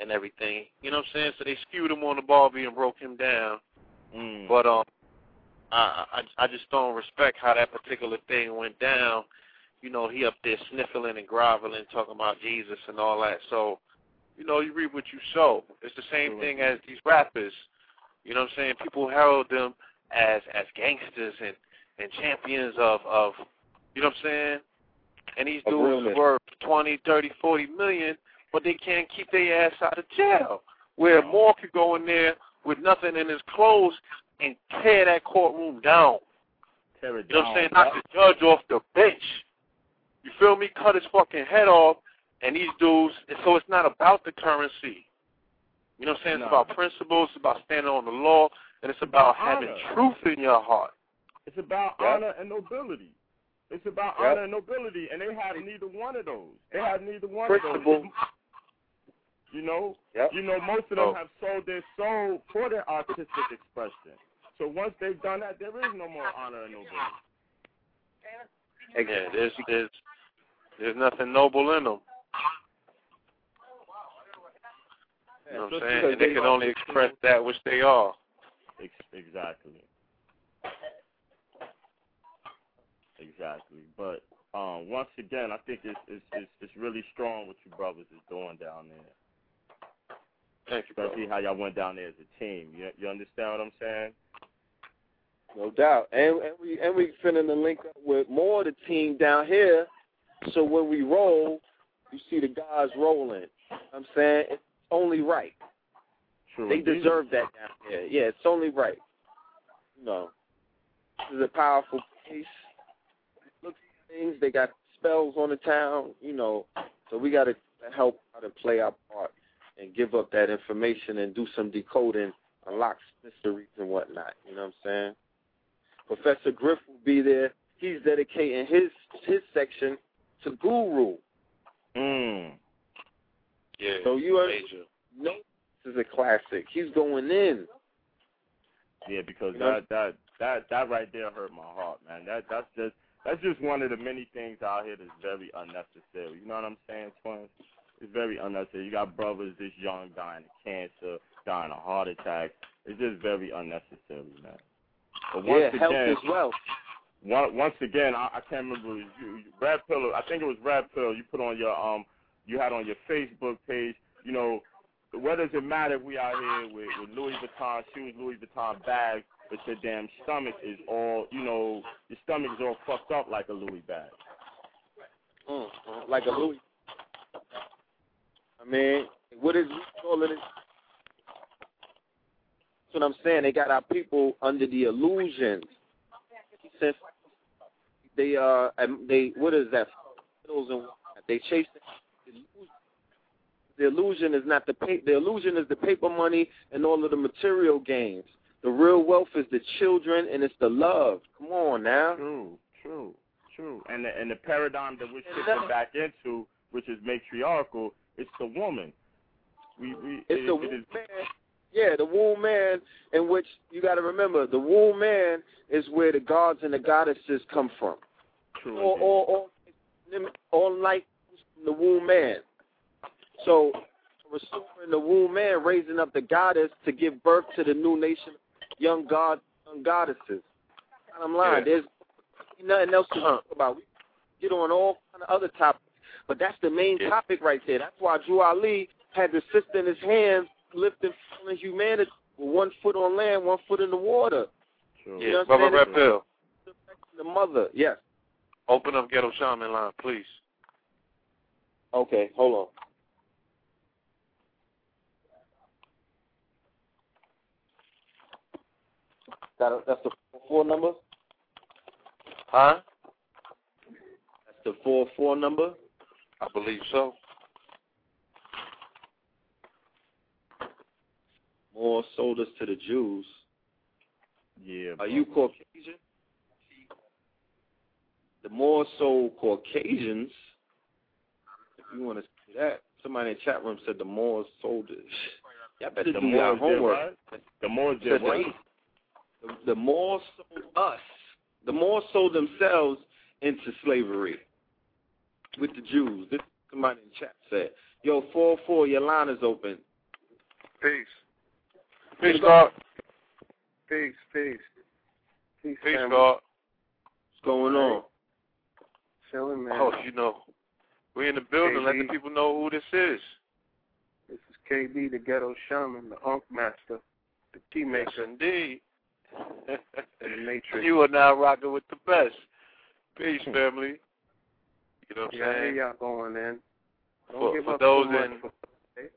[SPEAKER 3] and everything. You know what I'm saying? So they skewed him on the Barbie and broke him down.
[SPEAKER 4] mm,
[SPEAKER 3] But um, I, I I just don't respect how that particular thing went down. You know, he up there sniffling and groveling, talking about Jesus and all that. So, you know, you reap what you sow. It's the same
[SPEAKER 4] True.
[SPEAKER 3] thing as these rappers. You know what I'm saying? People herald them as as gangsters and and champions of of you know what I'm saying? And these dudes worth twenty, thirty, forty million, but they can't keep their ass out of jail. Where Moor could go in there with nothing in his clothes and tear that courtroom down.
[SPEAKER 4] tear it
[SPEAKER 3] You know what I'm saying? Knock the judge off the bench. You feel me? Cut his fucking head off and these dudes. So it's not about the currency. You know what I'm saying?
[SPEAKER 4] No.
[SPEAKER 3] It's about principles. It's about standing on the law, and it's about having
[SPEAKER 4] honor.
[SPEAKER 3] truth in your heart.
[SPEAKER 4] It's about
[SPEAKER 2] Yep.
[SPEAKER 4] honor and nobility. It's about
[SPEAKER 2] Yep.
[SPEAKER 4] honor and nobility, and they have neither one of those. They have neither one
[SPEAKER 2] Principle.
[SPEAKER 4] of those. You know,
[SPEAKER 2] Yep.
[SPEAKER 4] you know, most of them
[SPEAKER 3] Oh.
[SPEAKER 4] have sold their soul for their artistic expression. So once they've done that, there is no more honor and nobility.
[SPEAKER 3] Yeah, there's there's there's nothing noble in them. You know what I'm saying? And they can only express that which they are.
[SPEAKER 4] Exactly. Exactly. But um, once again, I think it's, it's it's it's really strong what you brothers is doing down there.
[SPEAKER 3] Thank you, bro.
[SPEAKER 4] Especially how y'all went down there as a team. You you understand what I'm saying?
[SPEAKER 2] No doubt. And, and we and we finna to link up with more of the team down here. So when we roll, you see the guys rolling. You know what I'm saying it's only right.
[SPEAKER 4] True.
[SPEAKER 2] They deserve that down here. Yeah, it's only right. You know, this is a powerful place. Look at things. They got spells on the town. You know, so we got to help how to play our part and give up that information and do some decoding, unlock mysteries and whatnot. You know what I'm saying? Professor Griff will be there. He's dedicating his his section to Guru.
[SPEAKER 4] Mm.
[SPEAKER 3] Yeah.
[SPEAKER 2] So you are
[SPEAKER 3] major.
[SPEAKER 2] no, this is a classic. He's going in.
[SPEAKER 4] Yeah, because
[SPEAKER 2] You know?
[SPEAKER 4] that that that that right there hurt my heart, man. That that's just that's just one of the many things out here that's very unnecessary. You know what I'm saying, twins? It's very unnecessary. You got brothers this young dying of cancer, dying of heart attack. It's just very unnecessary, man. But once
[SPEAKER 2] yeah, health
[SPEAKER 4] again,
[SPEAKER 2] is wealth.
[SPEAKER 4] one, once again, I, I can't remember. You, you- Red Pill. I think it was Red Pill. You put on your um, you had on your Facebook page. You know, what does it matter if we out here with, with Louis Vuitton shoes, Louis Vuitton bags, but your damn stomach is all, you know, your stomach is all fucked up like a Louis bag.
[SPEAKER 2] Mm, like a Louis. I mean, what is we call it? That's what I'm saying. They got our people under the illusion. Since they uh, they what is that? They chase the illusion. The illusion is not the pa- the illusion is the paper money and all of the material gains. The real wealth is the children and it's the love. Come on now.
[SPEAKER 4] True, true, true. And the, and the paradigm that we're shifting back into, which is matriarchal, it's the woman. We we
[SPEAKER 2] It's
[SPEAKER 4] it,
[SPEAKER 2] the
[SPEAKER 4] it is
[SPEAKER 2] man. Yeah, the womb man, in which you got to remember, the womb man is where the gods and the goddesses come from.
[SPEAKER 4] true.
[SPEAKER 2] All,
[SPEAKER 4] indeed.
[SPEAKER 2] all, all, comes from the womb man. So, restoring the womb man, raising up the goddess to give birth to the new nation, young gods, young goddesses. Bottom line,
[SPEAKER 3] Yeah.
[SPEAKER 2] there's nothing else to talk about. We get on all kind of other topics, but that's the main
[SPEAKER 3] Yeah.
[SPEAKER 2] topic right there. That's why Drew Ali had the sister in his hands lifting humanity with one foot on land, one foot in the water.
[SPEAKER 4] true.
[SPEAKER 3] Yeah,
[SPEAKER 2] You
[SPEAKER 3] Brother
[SPEAKER 2] I'm
[SPEAKER 3] Red? Pill.
[SPEAKER 2] The mother, yes.
[SPEAKER 3] Open up Ghetto Shaman line, please.
[SPEAKER 2] Okay, hold on. That, that's the four number.
[SPEAKER 3] Huh?
[SPEAKER 2] That's the four four number.
[SPEAKER 3] I believe so.
[SPEAKER 2] More sold us to the Jews.
[SPEAKER 4] Yeah.
[SPEAKER 2] Are you Caucasian? The more so Caucasians, if you want to see that, somebody in the chat room said the more soldiers. Y'all better
[SPEAKER 4] the
[SPEAKER 2] do
[SPEAKER 4] more
[SPEAKER 2] your homework.
[SPEAKER 4] The more
[SPEAKER 2] Said the, the more sold us, the more sold themselves into slavery with the Jews. This somebody in chat said. Yo, four four, your line is open.
[SPEAKER 5] Peace.
[SPEAKER 3] Peace, God.
[SPEAKER 5] Peace, peace. Peace,
[SPEAKER 3] Peace,
[SPEAKER 5] family.
[SPEAKER 3] God.
[SPEAKER 2] What's going on?
[SPEAKER 5] Chilling, man.
[SPEAKER 3] Oh, you know, we in the building. Let the people know who this is.
[SPEAKER 5] This is KB, the ghetto shaman, the unk master, the key
[SPEAKER 3] Yes, indeed.
[SPEAKER 5] the matrix.
[SPEAKER 3] you are now rocking with the best. Peace, hmm. family. You know what I'm
[SPEAKER 5] yeah, I hear
[SPEAKER 3] saying?
[SPEAKER 5] y'all going in. Don't
[SPEAKER 3] For-
[SPEAKER 5] give
[SPEAKER 3] for
[SPEAKER 5] up
[SPEAKER 3] those
[SPEAKER 5] too
[SPEAKER 3] in-
[SPEAKER 5] for today.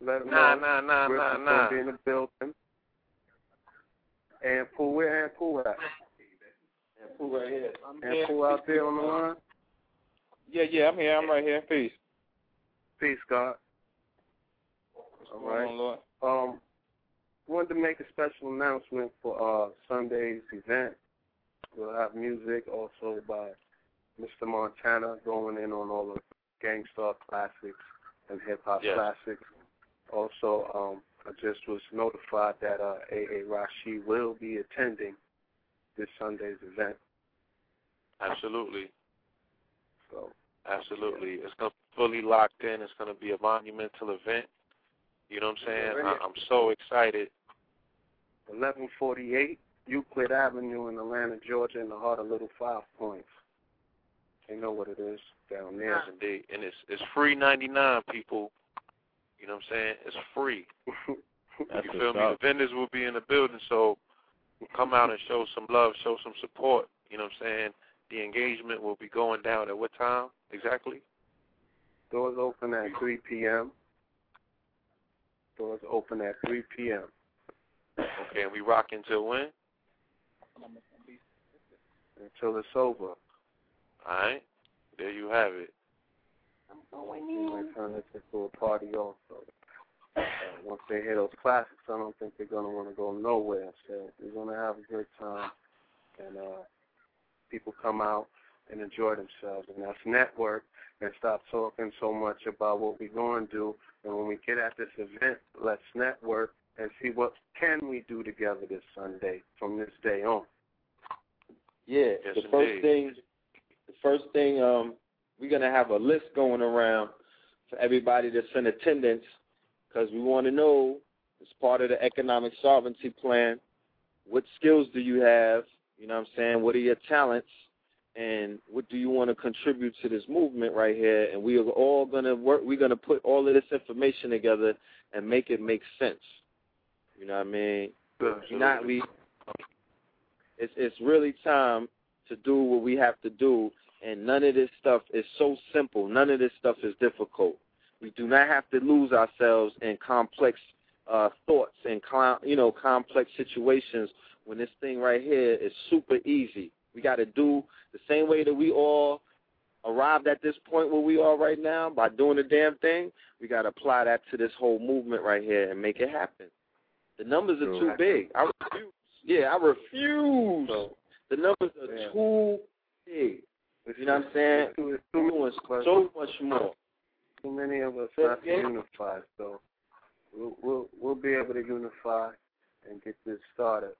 [SPEAKER 5] Let them
[SPEAKER 3] Nah,
[SPEAKER 5] know.
[SPEAKER 3] nah, nah,
[SPEAKER 5] Griff
[SPEAKER 3] nah, nah.
[SPEAKER 5] gonna be in the building. And Pooh, where and Pooh at?
[SPEAKER 2] Who right here?
[SPEAKER 5] And Pooh out there on the line?
[SPEAKER 2] Yeah, yeah, I'm here. I'm right here. Peace.
[SPEAKER 5] Peace, God. All right. Um, wanted to make a special announcement for uh, Sunday's event. We'll have music also by Mr. Montana going in on all the Gang Starr classics and hip hop
[SPEAKER 3] Yes.
[SPEAKER 5] classics. Also, um, I just was notified that uh, A.A. Rashid will be attending this Sunday's event.
[SPEAKER 3] Absolutely.
[SPEAKER 5] So,
[SPEAKER 3] Absolutely. It's going to be fully locked in. It's going to be a monumental event. You know what I'm saying?
[SPEAKER 5] Yeah,
[SPEAKER 3] I, I'm so excited.
[SPEAKER 5] 1148 Euclid Avenue in Atlanta, Georgia, in the heart of Little Five Points. They know what it is down there.
[SPEAKER 3] Yes, indeed. And it's it's free 99, people. You know what I'm saying? It's free.
[SPEAKER 4] That's
[SPEAKER 3] you feel me?
[SPEAKER 4] up.
[SPEAKER 3] The vendors will be in the building, so come out and show some love, show some support. You know what I'm saying? The engagement will be going down at what time exactly?
[SPEAKER 5] Doors open at 3 p.m. Doors open at 3 p.m.
[SPEAKER 3] Okay, and we rock until when?
[SPEAKER 5] until it's over.
[SPEAKER 3] All right. There you have it. I'm going in.
[SPEAKER 5] We might turn this into a party also. Uh, once they hear those classics, I don't think they're going to want to go nowhere. So we're going to have a good time, and uh, people come out and enjoy themselves. And that's network and stop talking so much about what we're going to do. And when we get at this event, let's network and see what can we do together this Sunday from this day on.
[SPEAKER 2] Yeah,
[SPEAKER 3] Yes,
[SPEAKER 2] the first
[SPEAKER 3] indeed.
[SPEAKER 2] thing, the first thing, um, we're gonna have a list going around for everybody that's in attendance, because we want to know, as part of the economic sovereignty plan, what skills do you have? You know what I'm saying? What are your talents? And what do you want to contribute to this movement right here? And we are all gonna work. We're gonna put all of this information together and make it make sense. You know what I mean?
[SPEAKER 3] Absolutely.
[SPEAKER 2] not we it's it's really time to do what we have to do and none of this stuff is so simple. None of this stuff is difficult. We do not have to lose ourselves in complex uh thoughts and you know complex situations when this thing right here is super easy. We got to do the same way that we all arrived at this point where we are right now by doing the damn thing. We got to apply that to this whole movement right here and make it happen. The numbers are too big. I refuse. Yeah, I refuse.
[SPEAKER 5] So,
[SPEAKER 2] The numbers are too big. You know what I'm saying?
[SPEAKER 5] Too, too,
[SPEAKER 2] doing
[SPEAKER 5] but
[SPEAKER 2] so much more.
[SPEAKER 5] too many of us
[SPEAKER 2] Say
[SPEAKER 5] not
[SPEAKER 2] it again?
[SPEAKER 5] unified, so we'll, we'll we'll be able to unify and get this started.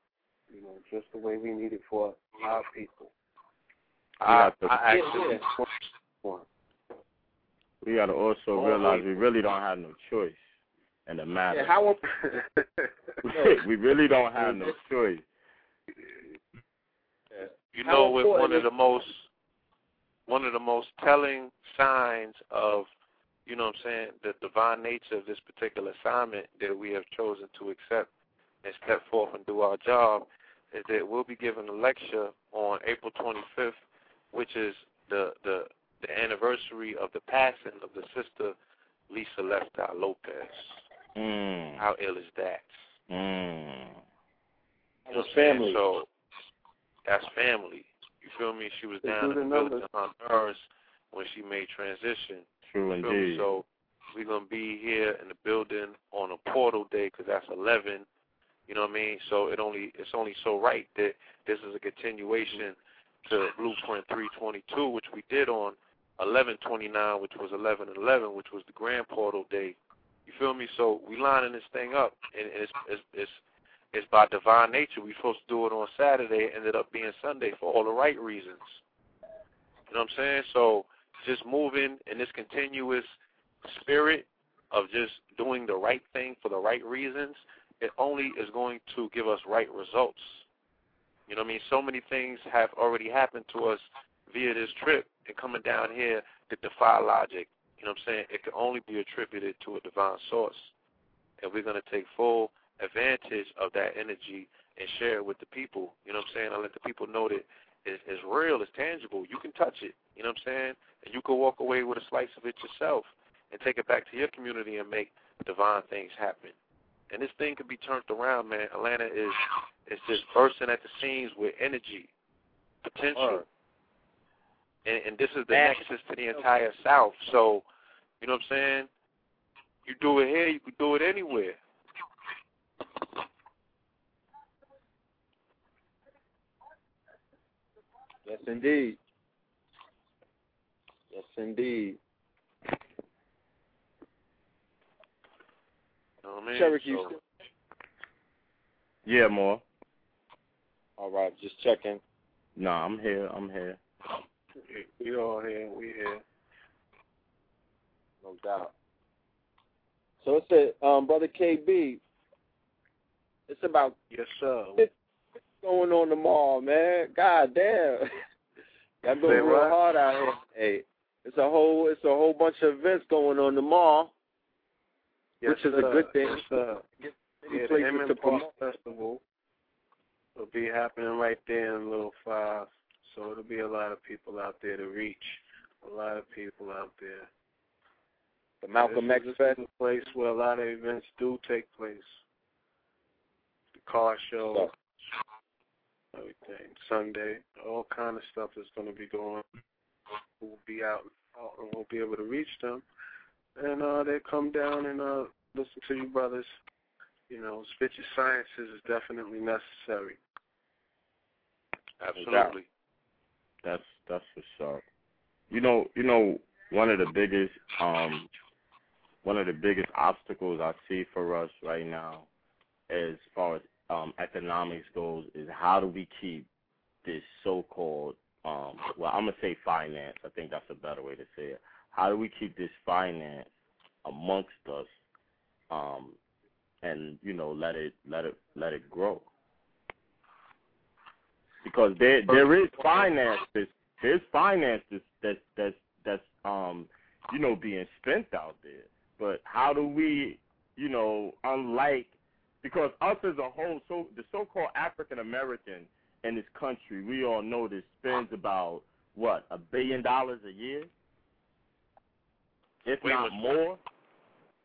[SPEAKER 5] You know, just the way we need it for our people.
[SPEAKER 3] I,
[SPEAKER 4] have to-
[SPEAKER 3] I actually
[SPEAKER 2] yeah.
[SPEAKER 4] We got to also realize we really don't have no choice in the matter.
[SPEAKER 2] Yeah, how
[SPEAKER 4] we really don't have no choice.
[SPEAKER 3] You
[SPEAKER 2] How
[SPEAKER 3] know, with one of the most one of the most telling signs of, you know what I'm saying, the divine nature of this particular assignment that we have chosen to accept and step forth and do our job is that we'll be giving a lecture on April 25th, which is the the, the anniversary of the passing of the sister Lisa Lefty Lopez.
[SPEAKER 4] Mm.
[SPEAKER 3] How ill is that?
[SPEAKER 4] Mm.
[SPEAKER 3] You know
[SPEAKER 2] That's
[SPEAKER 3] what I'm saying?
[SPEAKER 2] family.
[SPEAKER 3] So that's family. You feel me? She was down in
[SPEAKER 5] the
[SPEAKER 3] the village
[SPEAKER 5] numbers.
[SPEAKER 3] in Honduras when she made transition.
[SPEAKER 4] True
[SPEAKER 3] You feel me?
[SPEAKER 4] indeed.
[SPEAKER 3] So we're gonna be here in the building on a portal day because that's 11. You know what I mean? So it only it's only so right that this is a continuation to Blueprint 322, which we did on 1129, which was 11 11, which was the Grand Portal Day. You feel me? So we lining this thing up, and it's it's it's, it's by divine nature. We supposed to do it on Saturday, it ended up being Sunday for all the right reasons. You know what I'm saying? So just moving in this continuous spirit of just doing the right thing for the right reasons, it only is going to give us right results. You know what I mean? So many things have already happened to us via this trip and coming down here that defy logic. You know what I'm saying? It can only be attributed to a divine source. And we're going to take full advantage of that energy and share it with the people. You know what I'm saying? I let the people know that it's, it's real, it's tangible. You can touch it. You know what I'm saying? And you can walk away with a slice of it yourself and take it back to your community and make divine things happen. And this thing could be turned around, man. Atlanta is is just bursting at the seams with energy, potential. And, and this is the
[SPEAKER 2] Man.
[SPEAKER 3] nexus to the entire South. So You know what I'm saying? You do it here, you could do it anywhere.
[SPEAKER 2] Yes, indeed. Yes, indeed.
[SPEAKER 3] You know I mean?
[SPEAKER 2] Cherokee,
[SPEAKER 3] So,
[SPEAKER 2] still-
[SPEAKER 4] Yeah, more.
[SPEAKER 2] all right, just checking.
[SPEAKER 4] Nah, I'm here. I'm here.
[SPEAKER 5] We all here. We here.
[SPEAKER 2] No doubt. So it's a um, brother KB. It's about
[SPEAKER 5] Yes, sir.
[SPEAKER 2] what's going on tomorrow, man. God damn. Y'all going
[SPEAKER 5] Say
[SPEAKER 2] real
[SPEAKER 5] what?
[SPEAKER 2] hard out here. Hey, it's a whole it's a whole bunch of events going on tomorrow,
[SPEAKER 5] Yes,
[SPEAKER 2] which is
[SPEAKER 5] sir.
[SPEAKER 2] a good thing.
[SPEAKER 5] Yes, sir.
[SPEAKER 2] Any
[SPEAKER 5] Yeah, the
[SPEAKER 2] to
[SPEAKER 5] Park. Festival will be happening right there in Little Five. So it'll be a lot of people out there to reach. A lot of people out there.
[SPEAKER 2] The Malcolm X Fest.
[SPEAKER 5] is a place where a lot of events do take place. The car show, everything. Sunday, all kind of stuff is going to be going. We'll be out, out and we'll be able to reach them. And uh, they come down and uh, listen to you brothers. You know, spit your sciences is definitely necessary.
[SPEAKER 3] absolutely.
[SPEAKER 4] That's that's for sure. You know, you know, one of the biggest um one of the biggest obstacles I see for us right now as far as um economics goes is how do we keep this so called um well I'm gonna say finance, I think that's a better way to say it. How do we keep this finance amongst us um and, you know, let it let it let it grow? because there there is finances there's finances that that's that's um you know being spent out there but how do we you know unlike because us as a whole so the so-called African American in this country we all know this spends about what a billion dollars a year? If
[SPEAKER 3] Wait,
[SPEAKER 4] not more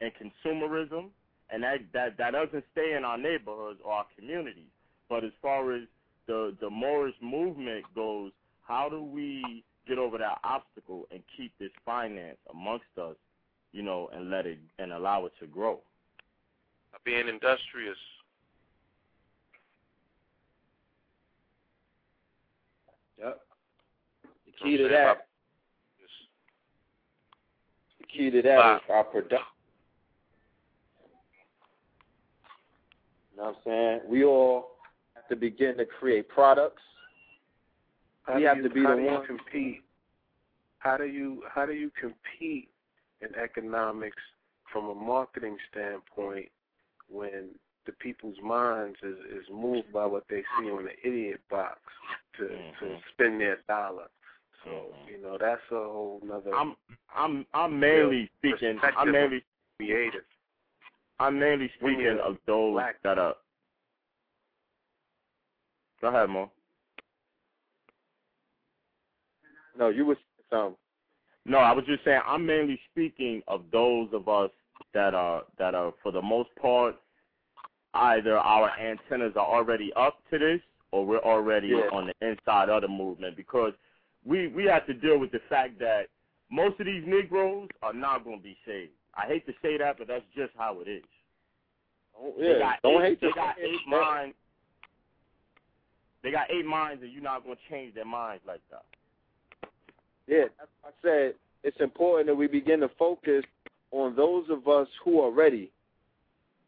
[SPEAKER 4] in consumerism. And that that that doesn't stay in our neighborhoods or our communities. But as far as the the Moorish movement goes, how do we get over that obstacle and keep this finance amongst us, you know, and let it and allow it to grow?
[SPEAKER 3] Being industrious.
[SPEAKER 2] Yep. The key to
[SPEAKER 3] I'm saying?
[SPEAKER 2] that, the key to that
[SPEAKER 3] Wow.
[SPEAKER 2] is our production. You know what I'm saying? We all have to begin to create products.
[SPEAKER 5] How
[SPEAKER 2] We have
[SPEAKER 5] you,
[SPEAKER 2] to be
[SPEAKER 5] how
[SPEAKER 2] the
[SPEAKER 5] do you
[SPEAKER 2] one-
[SPEAKER 5] compete? How do you how do you compete in economics from a marketing standpoint when the people's minds is, is moved by what they see on the idiot box to to
[SPEAKER 4] Mhm.
[SPEAKER 5] spend their dollar. So
[SPEAKER 4] Mhm.
[SPEAKER 5] you know that's a whole nother
[SPEAKER 4] I'm I'm I'm mainly speaking. I'm mainly
[SPEAKER 5] creative.
[SPEAKER 4] I'm mainly speaking of those
[SPEAKER 5] black.
[SPEAKER 4] that are. Go ahead, Mo.
[SPEAKER 2] No, you was um
[SPEAKER 4] No, I was just saying I'm mainly speaking of those of us that are that are for the most part either our antennas are already up to this or we're already
[SPEAKER 2] Yeah.
[SPEAKER 4] on the inside of the movement because we we have to deal with the fact that most of these Negroes are not going to be saved. I hate to say that, but that's just how it is.
[SPEAKER 2] Oh, don't,
[SPEAKER 4] They
[SPEAKER 2] yeah,
[SPEAKER 4] got
[SPEAKER 2] don't
[SPEAKER 4] eight,
[SPEAKER 2] hate
[SPEAKER 4] they got eight minds. They got eight minds, and you're not going to change their minds like that.
[SPEAKER 2] Yeah, I said it's important that we begin to focus on those of us who are ready.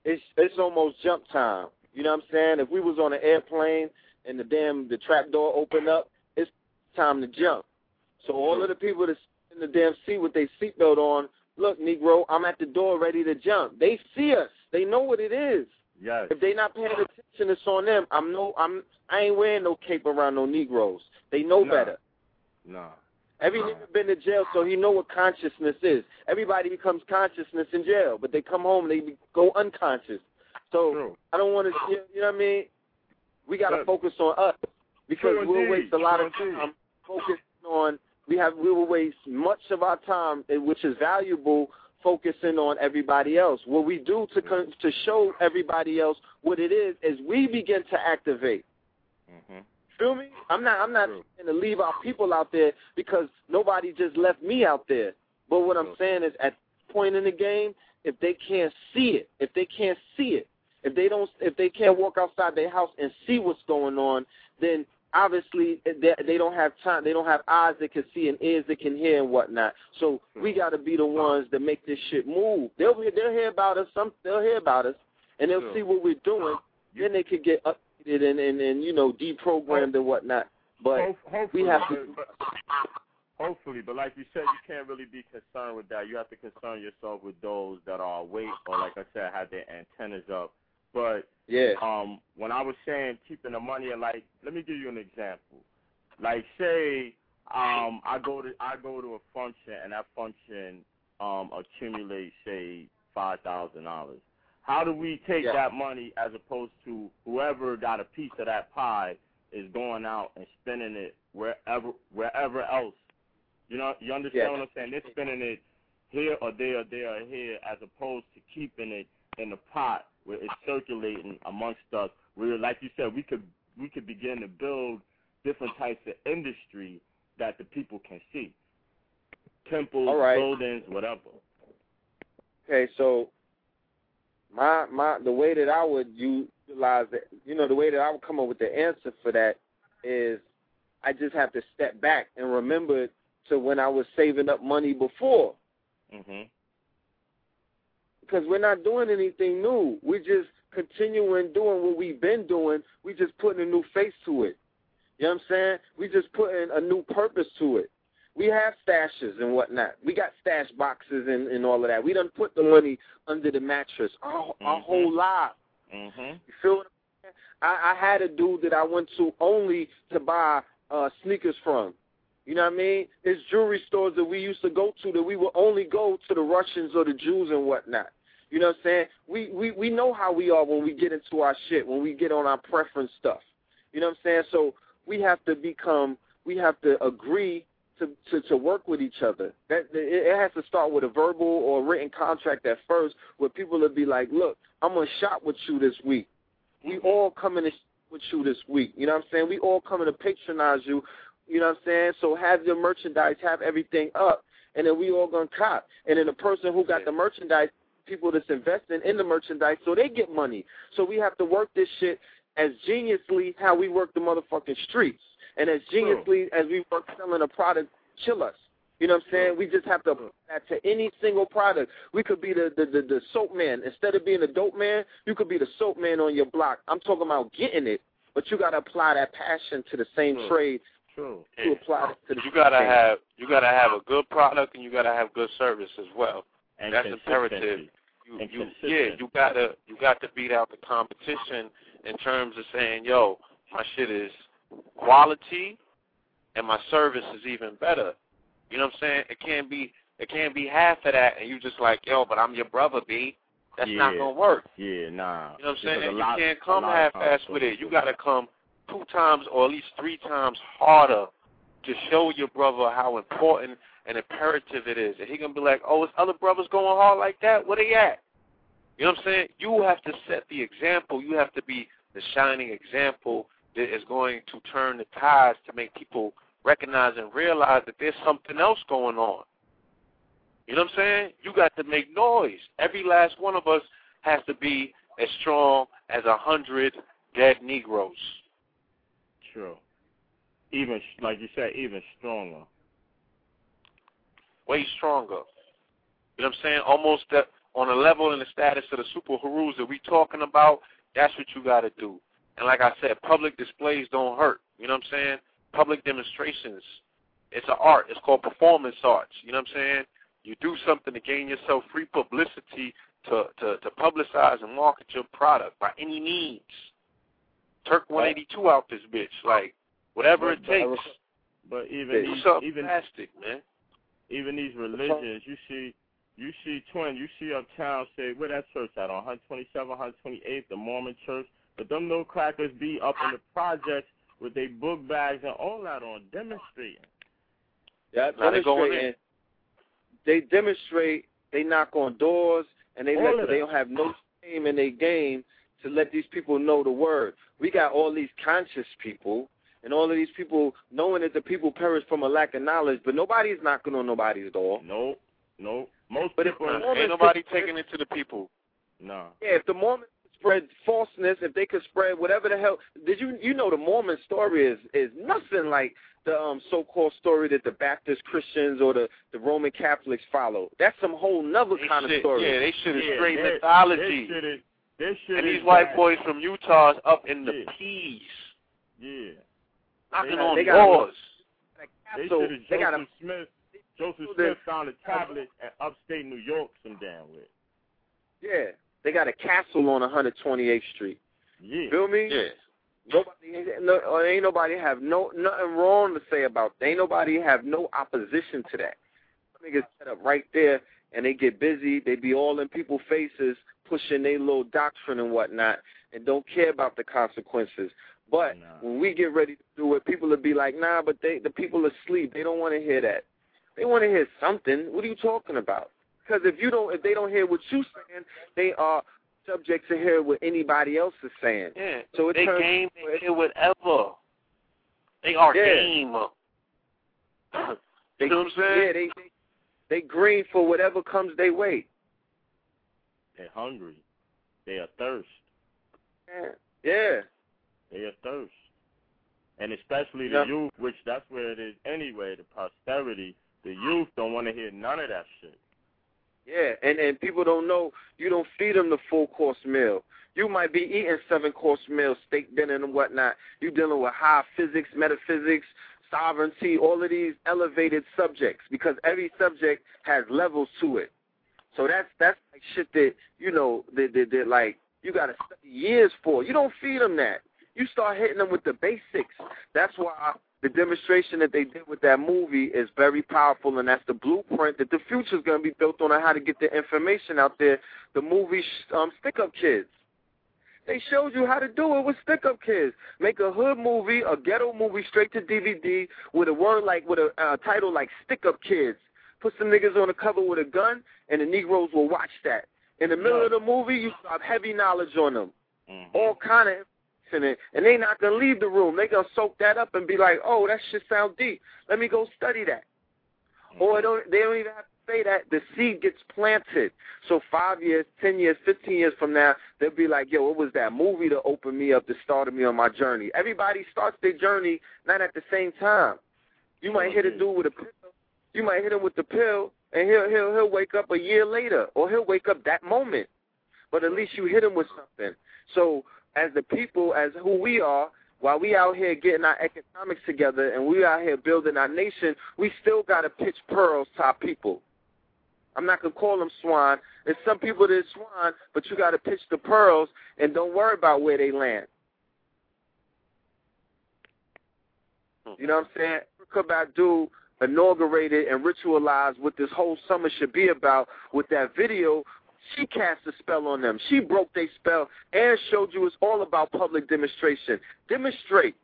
[SPEAKER 2] It's it's almost jump time. You know what I'm saying? If we was on an airplane and the damn the trap door opened up, it's time to jump. So all of the people that's in the damn seat with their seatbelt on, look, Negro, I'm at the door ready to jump. They see us. They know what it is.
[SPEAKER 4] Yes.
[SPEAKER 2] If they not paying attention, it's on them. I'm no I'm I ain't wearing no cape around no Negroes. They know
[SPEAKER 4] Nah.
[SPEAKER 2] better.
[SPEAKER 4] No.
[SPEAKER 2] Every nigga been to jail, so he know what consciousness is. Everybody becomes consciousness in jail, but they come home and they go unconscious. So
[SPEAKER 4] True.
[SPEAKER 2] I don't want to, you know what I mean? We got to focus on us because we'll waste a lot of time focusing on. We have we will waste much of our time, eh, which is valuable, focusing on everybody else. What we do to to show everybody else what it is is we begin to activate.
[SPEAKER 4] Mhm.
[SPEAKER 2] Feel me? I'm not. I'm not going to leave our people out there because nobody just left me out there. But what I'm saying is, at point in the game, if they can't see it, if they can't see it, if they don't, if they can't walk outside their house and see what's going on, then obviously they, they don't have time. They don't have eyes that can see and ears that can hear and whatnot. So we got to be the ones that make this shit move. They'll they'll hear about us. Some they'll hear about us, and they'll see what we're doing. Then they could get updated and and, and you know deprogrammed and whatnot. But
[SPEAKER 4] hopefully,
[SPEAKER 2] we have to.
[SPEAKER 4] but, but, hopefully, but like you said, you can't really be concerned with that. You have to concern yourself with those that are awake or, like I said, have their antennas up. But
[SPEAKER 2] Yeah.
[SPEAKER 4] um, when I was saying keeping the money, like, let me give you an example. Like, say um, I go to I go to a function and that function um, accumulates, say, five thousand dollars. How do we take
[SPEAKER 2] Yeah.
[SPEAKER 4] that money as opposed to whoever got a piece of that pie is going out and spending it wherever wherever else? You know, you understand
[SPEAKER 2] Yeah.
[SPEAKER 4] what I'm saying? They're spending it here or there or there or here as opposed to keeping it in the pot where it's circulating amongst us. Where, like you said, we could we could begin to build different types of industry that the people can see. Temples,
[SPEAKER 2] right.
[SPEAKER 4] buildings, whatever.
[SPEAKER 2] Okay, so my my the way that I would utilize it, you know, the way that I would come up with the answer for that is I just have to step back and remember to when I was saving up money before
[SPEAKER 4] Mhm.
[SPEAKER 2] because we're not doing anything new. We're just continuing doing what we've been doing. We just putting a new face to it. You know what I'm saying? We just putting a new purpose to it. We have stashes and whatnot. We got stash boxes and, and all of that. We done put the money under the mattress our, our
[SPEAKER 4] Mhm.
[SPEAKER 2] whole life.
[SPEAKER 4] Mhm.
[SPEAKER 2] You feel what I'm saying? I, I had a dude that I went to only to buy uh sneakers from. You know what I mean? There's jewelry stores that we used to go to that we would only go to the Russians or the Jews and whatnot. You know what I'm saying? We we we know how we are when we get into our shit, when we get on our preference stuff. You know what I'm saying? So we have to become we have to agree to to, to work with each other. That it, has to start with a verbal or written contract at first, where people will be like, "Look, I'm gonna shop with you this week. We all coming to shop with you this week. You know what I'm saying? We all coming to patronize you. You know what I'm saying? So have your merchandise, have everything up, and then we all gonna cop. And then the person who got the merchandise, people that's investing in the merchandise, so they get money. So we have to work this shit as geniusly how we work the motherfucking streets, and as geniusly as we work selling a product, chill us. You know what I'm saying? We just have to apply that to any single product. We could be the, the, the, the soap man. Instead of being a dope man, you could be the soap man on your block. I'm talking about getting it, but you got to apply that passion to the same
[SPEAKER 4] True.
[SPEAKER 2] trade
[SPEAKER 4] True.
[SPEAKER 2] to apply it to the
[SPEAKER 3] You gotta
[SPEAKER 2] same.
[SPEAKER 3] have you gotta have a good product and you gotta have good service as well.
[SPEAKER 4] And
[SPEAKER 3] That's imperative.
[SPEAKER 4] consistency.
[SPEAKER 3] You,
[SPEAKER 4] And
[SPEAKER 3] you
[SPEAKER 4] consistent.
[SPEAKER 3] yeah, you gotta you got to beat out the competition in terms of saying, yo, my shit is quality and my service is even better. You know what I'm saying? It can't be it can't be half of that and you just like, yo, but I'm your brother, B. That's not gonna work.
[SPEAKER 4] Yeah, nah.
[SPEAKER 3] You know what I'm saying? And
[SPEAKER 4] lot-
[SPEAKER 3] you can't come half
[SPEAKER 4] times
[SPEAKER 3] ass with it. You gotta come two times or at least three times harder to show your brother how important and imperative it is. And he gonna be like, Oh, his other brothers going hard like that? Where they at? You know what I'm saying? You have to set the example. You have to be the shining example that is going to turn the tides to make people recognize and realize that there's something else going on. You know what I'm saying? You got to make noise. Every last one of us has to be as strong as a hundred dead Negroes.
[SPEAKER 4] True. Even like you said, even stronger.
[SPEAKER 3] Way stronger. You know what I'm saying? Almost that on a level and the status of the super heroes that we talking about, that's what you got to do. And like I said, public displays don't hurt. You know what I'm saying? Public demonstrations, it's an art. It's called performance arts. You know what I'm saying? You do something to gain yourself free publicity to, to, to publicize and market your product by any means. Turk 182 out this bitch. Like, whatever it
[SPEAKER 4] But-
[SPEAKER 3] takes.
[SPEAKER 4] But even these, even
[SPEAKER 3] plastic, man.
[SPEAKER 4] even these religions, you see, you see twin, you see uptown, say where that church at on 127, 128, the Mormon church. But them little crackers be up in the ah. projects with their book bags and all that on demonstrating.
[SPEAKER 2] Yeah,
[SPEAKER 3] Now they going
[SPEAKER 2] in. They demonstrate. They knock on doors, and they
[SPEAKER 4] All
[SPEAKER 2] let they don't have no shame in their game to let these people know the word. We got all these conscious people, and all of these people knowing that the people perish from a lack of knowledge, but nobody's knocking on nobody's door.
[SPEAKER 4] Nope, nope. Most
[SPEAKER 2] But if
[SPEAKER 4] people,
[SPEAKER 2] the
[SPEAKER 4] in-
[SPEAKER 3] Ain't nobody taking it to the people.
[SPEAKER 4] no.
[SPEAKER 2] Yeah, if the Mormons could spread falseness, if they could spread whatever the hell, did you you know the Mormon story is is nothing like the um so-called story that the Baptist Christians or the the Roman Catholics follow. That's some whole nother
[SPEAKER 3] They
[SPEAKER 2] kind of story.
[SPEAKER 3] Yeah, they should have
[SPEAKER 4] Yeah,
[SPEAKER 3] straight
[SPEAKER 4] that-
[SPEAKER 3] mythology.
[SPEAKER 4] This shit is, this shit
[SPEAKER 3] And these white
[SPEAKER 4] bad.
[SPEAKER 3] boys from Utah is up in the
[SPEAKER 4] Yeah.
[SPEAKER 3] peas,
[SPEAKER 4] Yeah.
[SPEAKER 3] knocking
[SPEAKER 4] They-
[SPEAKER 3] on
[SPEAKER 2] they got-
[SPEAKER 3] doors.
[SPEAKER 4] They should have
[SPEAKER 2] they got
[SPEAKER 4] Joseph
[SPEAKER 2] a
[SPEAKER 4] Smith. Joseph Smith found a tablet in upstate New York some damn with.
[SPEAKER 2] yeah, they got a castle on 128th Street.
[SPEAKER 4] Yeah.
[SPEAKER 2] Feel me?
[SPEAKER 3] Yeah.
[SPEAKER 2] Nobody, no, ain't nobody have no nothing wrong to say about. Ain't nobody have no opposition to that. Niggas set up right there, and they get busy. They be all in people's faces, pushing their little doctrine and whatnot, and don't care about the consequences. But
[SPEAKER 4] Nah.
[SPEAKER 2] when we get ready to do it, people will be like, "Nah," but they the people are asleep. They don't want to hear that. They want to hear something. What are you talking about? Because if you don't, if they don't hear what you saying, they are subject to hear what anybody else is saying.
[SPEAKER 3] Yeah.
[SPEAKER 2] So it
[SPEAKER 3] they
[SPEAKER 2] turns
[SPEAKER 3] game, they hear whatever. They are
[SPEAKER 2] Yeah.
[SPEAKER 3] game.
[SPEAKER 2] They,
[SPEAKER 3] You know what I'm saying?
[SPEAKER 2] Yeah, they, they they green for whatever comes their way.
[SPEAKER 4] They're hungry. They are thirst.
[SPEAKER 2] Yeah. Yeah.
[SPEAKER 4] They are thirst. And especially
[SPEAKER 2] Yeah.
[SPEAKER 4] the youth, which that's where it is anyway, the posterity, the youth don't want to hear none of that shit.
[SPEAKER 2] Yeah, and and people don't know you don't feed them the full course meal. You might be eating seven course meal, steak dinner and whatnot. You're dealing with high physics, metaphysics, sovereignty, all of these elevated subjects because every subject has levels to it. So that's that's like shit that you know that that, that like you got to study years for. You don't feed them that. You start hitting them with the basics. That's why the demonstration that they did with that movie is very powerful, and that's the blueprint that the future is going to be built on how to get the information out there. The movie um, Stick Up Kids. They showed you how to do it with Stick Up Kids. Make a hood movie, a ghetto movie, straight to DVD with a word like with a uh, title like Stick Up Kids. Put some niggas on the cover with a gun, and the Negroes will watch that. In the middle of the movie, you have heavy knowledge on them
[SPEAKER 4] Mm-hmm.
[SPEAKER 2] all kind of in it, and they not gonna leave the room. They gonna soak that up and be like, "Oh, that shit sound deep. Let me go study that." Mm-hmm. Or don't they don't even have to say that. The seed gets planted. So five years, ten years, fifteen years from now, they'll be like, "Yo, it was that movie that opened me up, that started me on my journey." Everybody starts their journey not at the same time. You might hit a mm-hmm. dude with a pill. You might hit him with the pill, and he'll he'll he'll wake up a year later, or he'll wake up that moment. But at least you hit him with something. So as the people, as who we are, while we out here getting our economics together and we out here building our nation, we still got to pitch pearls to our people. I'm not going to call them swine. There's some people that swine, but you got to pitch the pearls and don't worry about where they land. You know what I'm saying? Erykah Badu inaugurated and ritualized what this whole summer should be about with that video. She cast a spell on them. She broke their spell and showed you it's all about public demonstration. Demonstrate.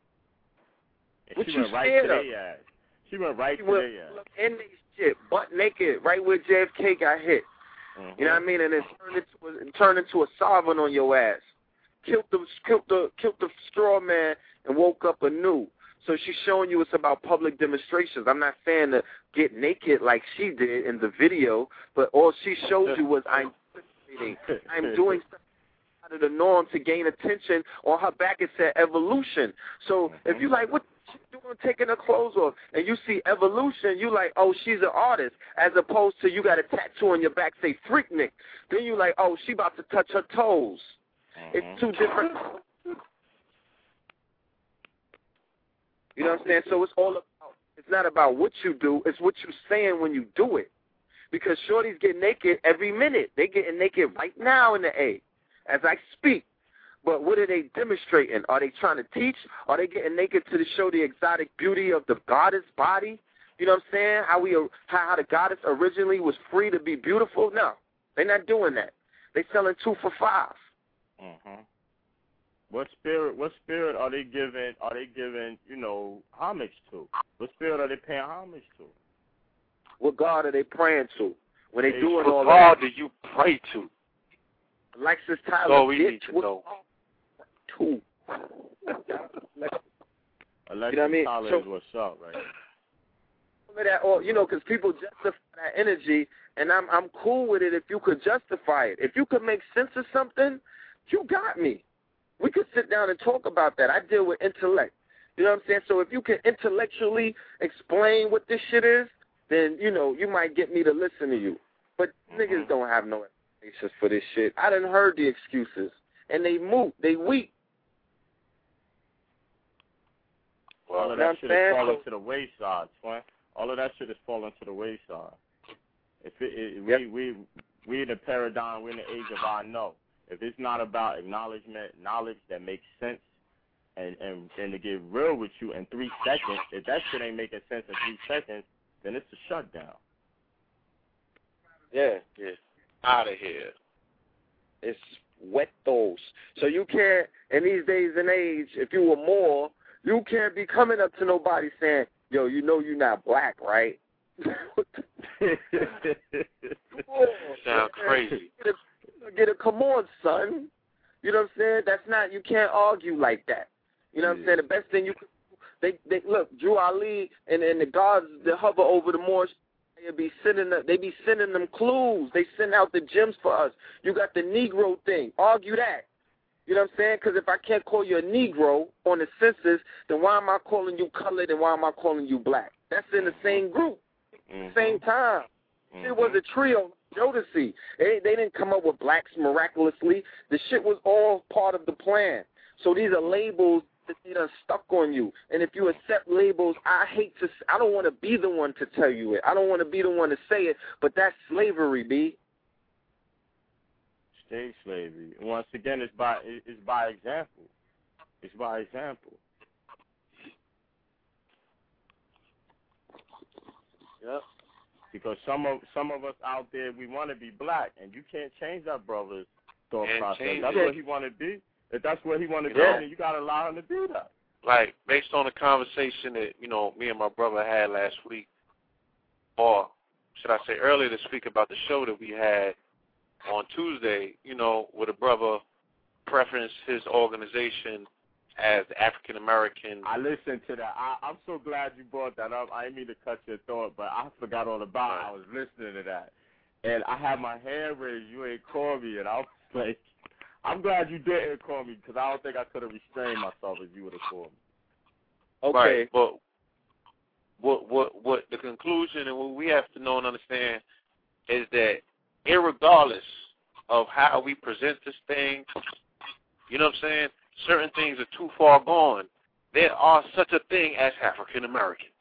[SPEAKER 4] And
[SPEAKER 2] What
[SPEAKER 4] she
[SPEAKER 2] you
[SPEAKER 4] went right
[SPEAKER 2] scared
[SPEAKER 4] to
[SPEAKER 2] of?
[SPEAKER 4] their ass. She went right
[SPEAKER 2] She
[SPEAKER 4] to
[SPEAKER 2] went
[SPEAKER 4] their ass.
[SPEAKER 2] in they shit, butt naked, right where JFK got hit.
[SPEAKER 4] Mhm.
[SPEAKER 2] You know what I mean? And it turned into a, turned into a sovereign on your ass. Killed the killed the killed the straw man and woke up anew. So she's showing you it's about public demonstrations. I'm not saying to get naked like she did in the video, but all she showed you was I'm I'm doing something out of the norm to gain attention. On her back it said evolution. So if you like, what she doing taking her clothes off, and you see evolution, you like, oh, she's an artist, as opposed to you got a tattoo on your back say Freaknik. Then you like, oh, she about to touch her toes.
[SPEAKER 4] Mhm.
[SPEAKER 2] It's two different. You know what I'm saying? So it's all about. It's not about what you do. It's what you're saying when you do it. Because shorties get naked every minute. They getting naked right now in the A, as I speak. But what are they demonstrating? Are they trying to teach? Are they getting naked to show the exotic beauty of the goddess body? You know what I'm saying? How we how, the goddess originally was free to be beautiful? No, they're not doing that. They selling two for five.
[SPEAKER 4] Mhm. What spirit? What spirit are they giving? Are they giving? You know, homage to? What spirit are they paying homage to?
[SPEAKER 2] What God are they praying to when they
[SPEAKER 4] Hey,
[SPEAKER 2] doing
[SPEAKER 3] What
[SPEAKER 2] all
[SPEAKER 3] God
[SPEAKER 2] that?
[SPEAKER 3] do you pray to?
[SPEAKER 2] Like
[SPEAKER 3] That's
[SPEAKER 2] Tyler,
[SPEAKER 3] all we need to know.
[SPEAKER 2] Two.
[SPEAKER 4] Alexis
[SPEAKER 2] what I mean?
[SPEAKER 4] Tyler
[SPEAKER 2] So-
[SPEAKER 4] is what's up, right?
[SPEAKER 2] That, or you know, because people justify that energy and I'm I'm cool with it if you could justify it. If you could make sense of something, you got me. We could sit down and talk about that. I deal with intellect. You know what I'm saying? So if you can intellectually explain what this shit is, then you know you might get me to listen to you. But mm-hmm. niggas don't have no explanations for this shit. I didn't heard the excuses, and they moot, they weak.
[SPEAKER 4] Well, all of that shit is falling to the wayside, twin. All of that shit is falling to the wayside. If it, it yep. we we we in the paradigm, we're in the age of I know. If it's not about acknowledgement, knowledge that makes sense, and and and to get real with you in three seconds, if that shit ain't making sense in three seconds, then it's a shutdown.
[SPEAKER 2] Yeah,
[SPEAKER 3] yeah. Out of here.
[SPEAKER 2] It's wet those. So you can't in these days and age, if you were more, you can't be coming up to nobody saying, Yo, you know you're not black, right?
[SPEAKER 3] Sound crazy.
[SPEAKER 2] Get a, get a come on, son. You know what I'm saying? That's not you can't argue like that. You know what I'm saying? The best thing you could they they look, Drew Ali and and the guards that hover over the Moorish they be sending the, they be sending them clues. They send out the gems for us. You got the Negro thing. Argue that. You know what I'm saying? Because if I can't call you a Negro on the census, then why am I calling you colored and why am I calling you black? That's in the same group,
[SPEAKER 3] mm-hmm.
[SPEAKER 2] same time.
[SPEAKER 3] Mm-hmm.
[SPEAKER 2] It was a trio. Jodeci. They they didn't come up with blacks miraculously. The shit was all part of the plan. So these are labels that they done stuck on you. And if you accept labels, I hate to. I don't want to be the one to tell you it. I don't want to be the one to say it. But that's slavery, b.
[SPEAKER 4] State slavery. Once again, it's by it's by example. It's by example.
[SPEAKER 2] Yep.
[SPEAKER 4] Because some of some of us out there, we want to be black, and you can't change that brother's thought
[SPEAKER 3] and
[SPEAKER 4] process.
[SPEAKER 3] That's
[SPEAKER 4] it. what he want to be. If that's where he want to
[SPEAKER 2] yeah.
[SPEAKER 4] do, then you got to allow him to do that.
[SPEAKER 3] Like based on the conversation that you know me and my brother had last week, or should I say earlier this week about the show that we had on Tuesday, you know, where the brother preferenced his organization as African American.
[SPEAKER 4] I listened to that. I, I'm so glad you brought that up. I didn't mean to cut your thought, but I forgot all about it. I was listening to that. And I had my hand raised. You ain't called me, and I was like, I'm glad you didn't call me because I don't think I could have restrained myself if you would have called me.
[SPEAKER 2] Okay.
[SPEAKER 3] Right, but what what what the conclusion and what we have to know and understand is that irregardless of how we present this thing, you know what I'm saying? Certain things are too far gone. There are such a thing as African Americans.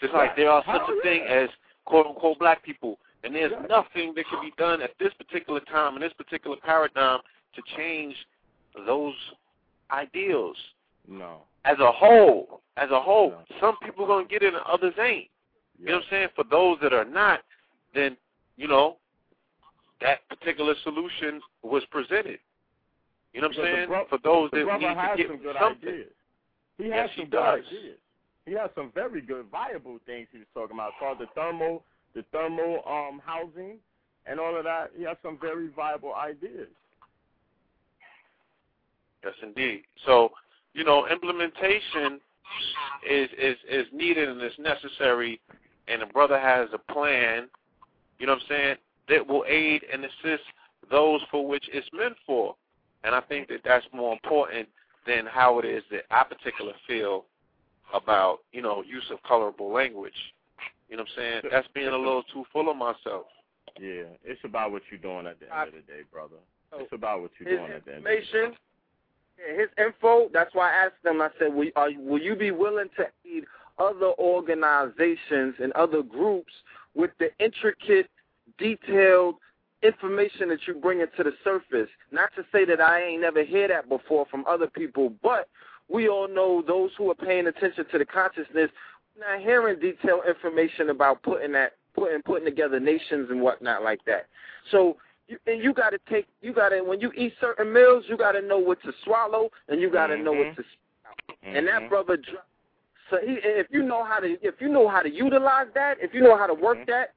[SPEAKER 3] Just like there are such a thing as quote unquote black people. And there's nothing that can be done at this particular time in this particular paradigm to change those ideals.
[SPEAKER 4] No.
[SPEAKER 3] As a whole, as a whole,
[SPEAKER 4] no.
[SPEAKER 3] some people are gonna get it and others ain't. You know what I'm saying? For those that are not, then you know that particular solution was presented. You know what I'm saying? For those that need to get
[SPEAKER 4] some good
[SPEAKER 3] something.
[SPEAKER 4] Ideas. He
[SPEAKER 3] yes,
[SPEAKER 4] has
[SPEAKER 3] he
[SPEAKER 4] some
[SPEAKER 3] does.
[SPEAKER 4] good ideas. He has some very good, viable things he was talking about, called the thermal, the thermal um housing, and all of that. He has some very viable ideas.
[SPEAKER 3] Yes, indeed. So, you know, implementation is is is needed and is necessary, and the brother has a plan. You know what I'm saying? That will aid and assist those for which it's meant for, and I think that that's more important than how it is that I particularly feel about you know use of colorable language. You know what I'm saying? That's being a little too full of myself.
[SPEAKER 4] Yeah, it's about what you're doing at the end of the day, brother. It's about what you're doing at the end of the day.
[SPEAKER 2] information, yeah, his info. That's why I asked him. I said, "Will are, will you be willing to aid other organizations and other groups with the intricate, detailed information that you bring into the surface? Not to say that I ain't never heard that before from other people, but we all know those who are paying attention to the consciousness not hearing detailed information about putting that putting putting together nations and whatnot like that. So you, and you got to take you got to when you eat certain meals, you got to know what to swallow and you got to know what to spit out. And that
[SPEAKER 4] Mhm.
[SPEAKER 2] brother, so he if you know how to if you know how to utilize that, if you know how to work
[SPEAKER 4] Mhm.
[SPEAKER 2] that,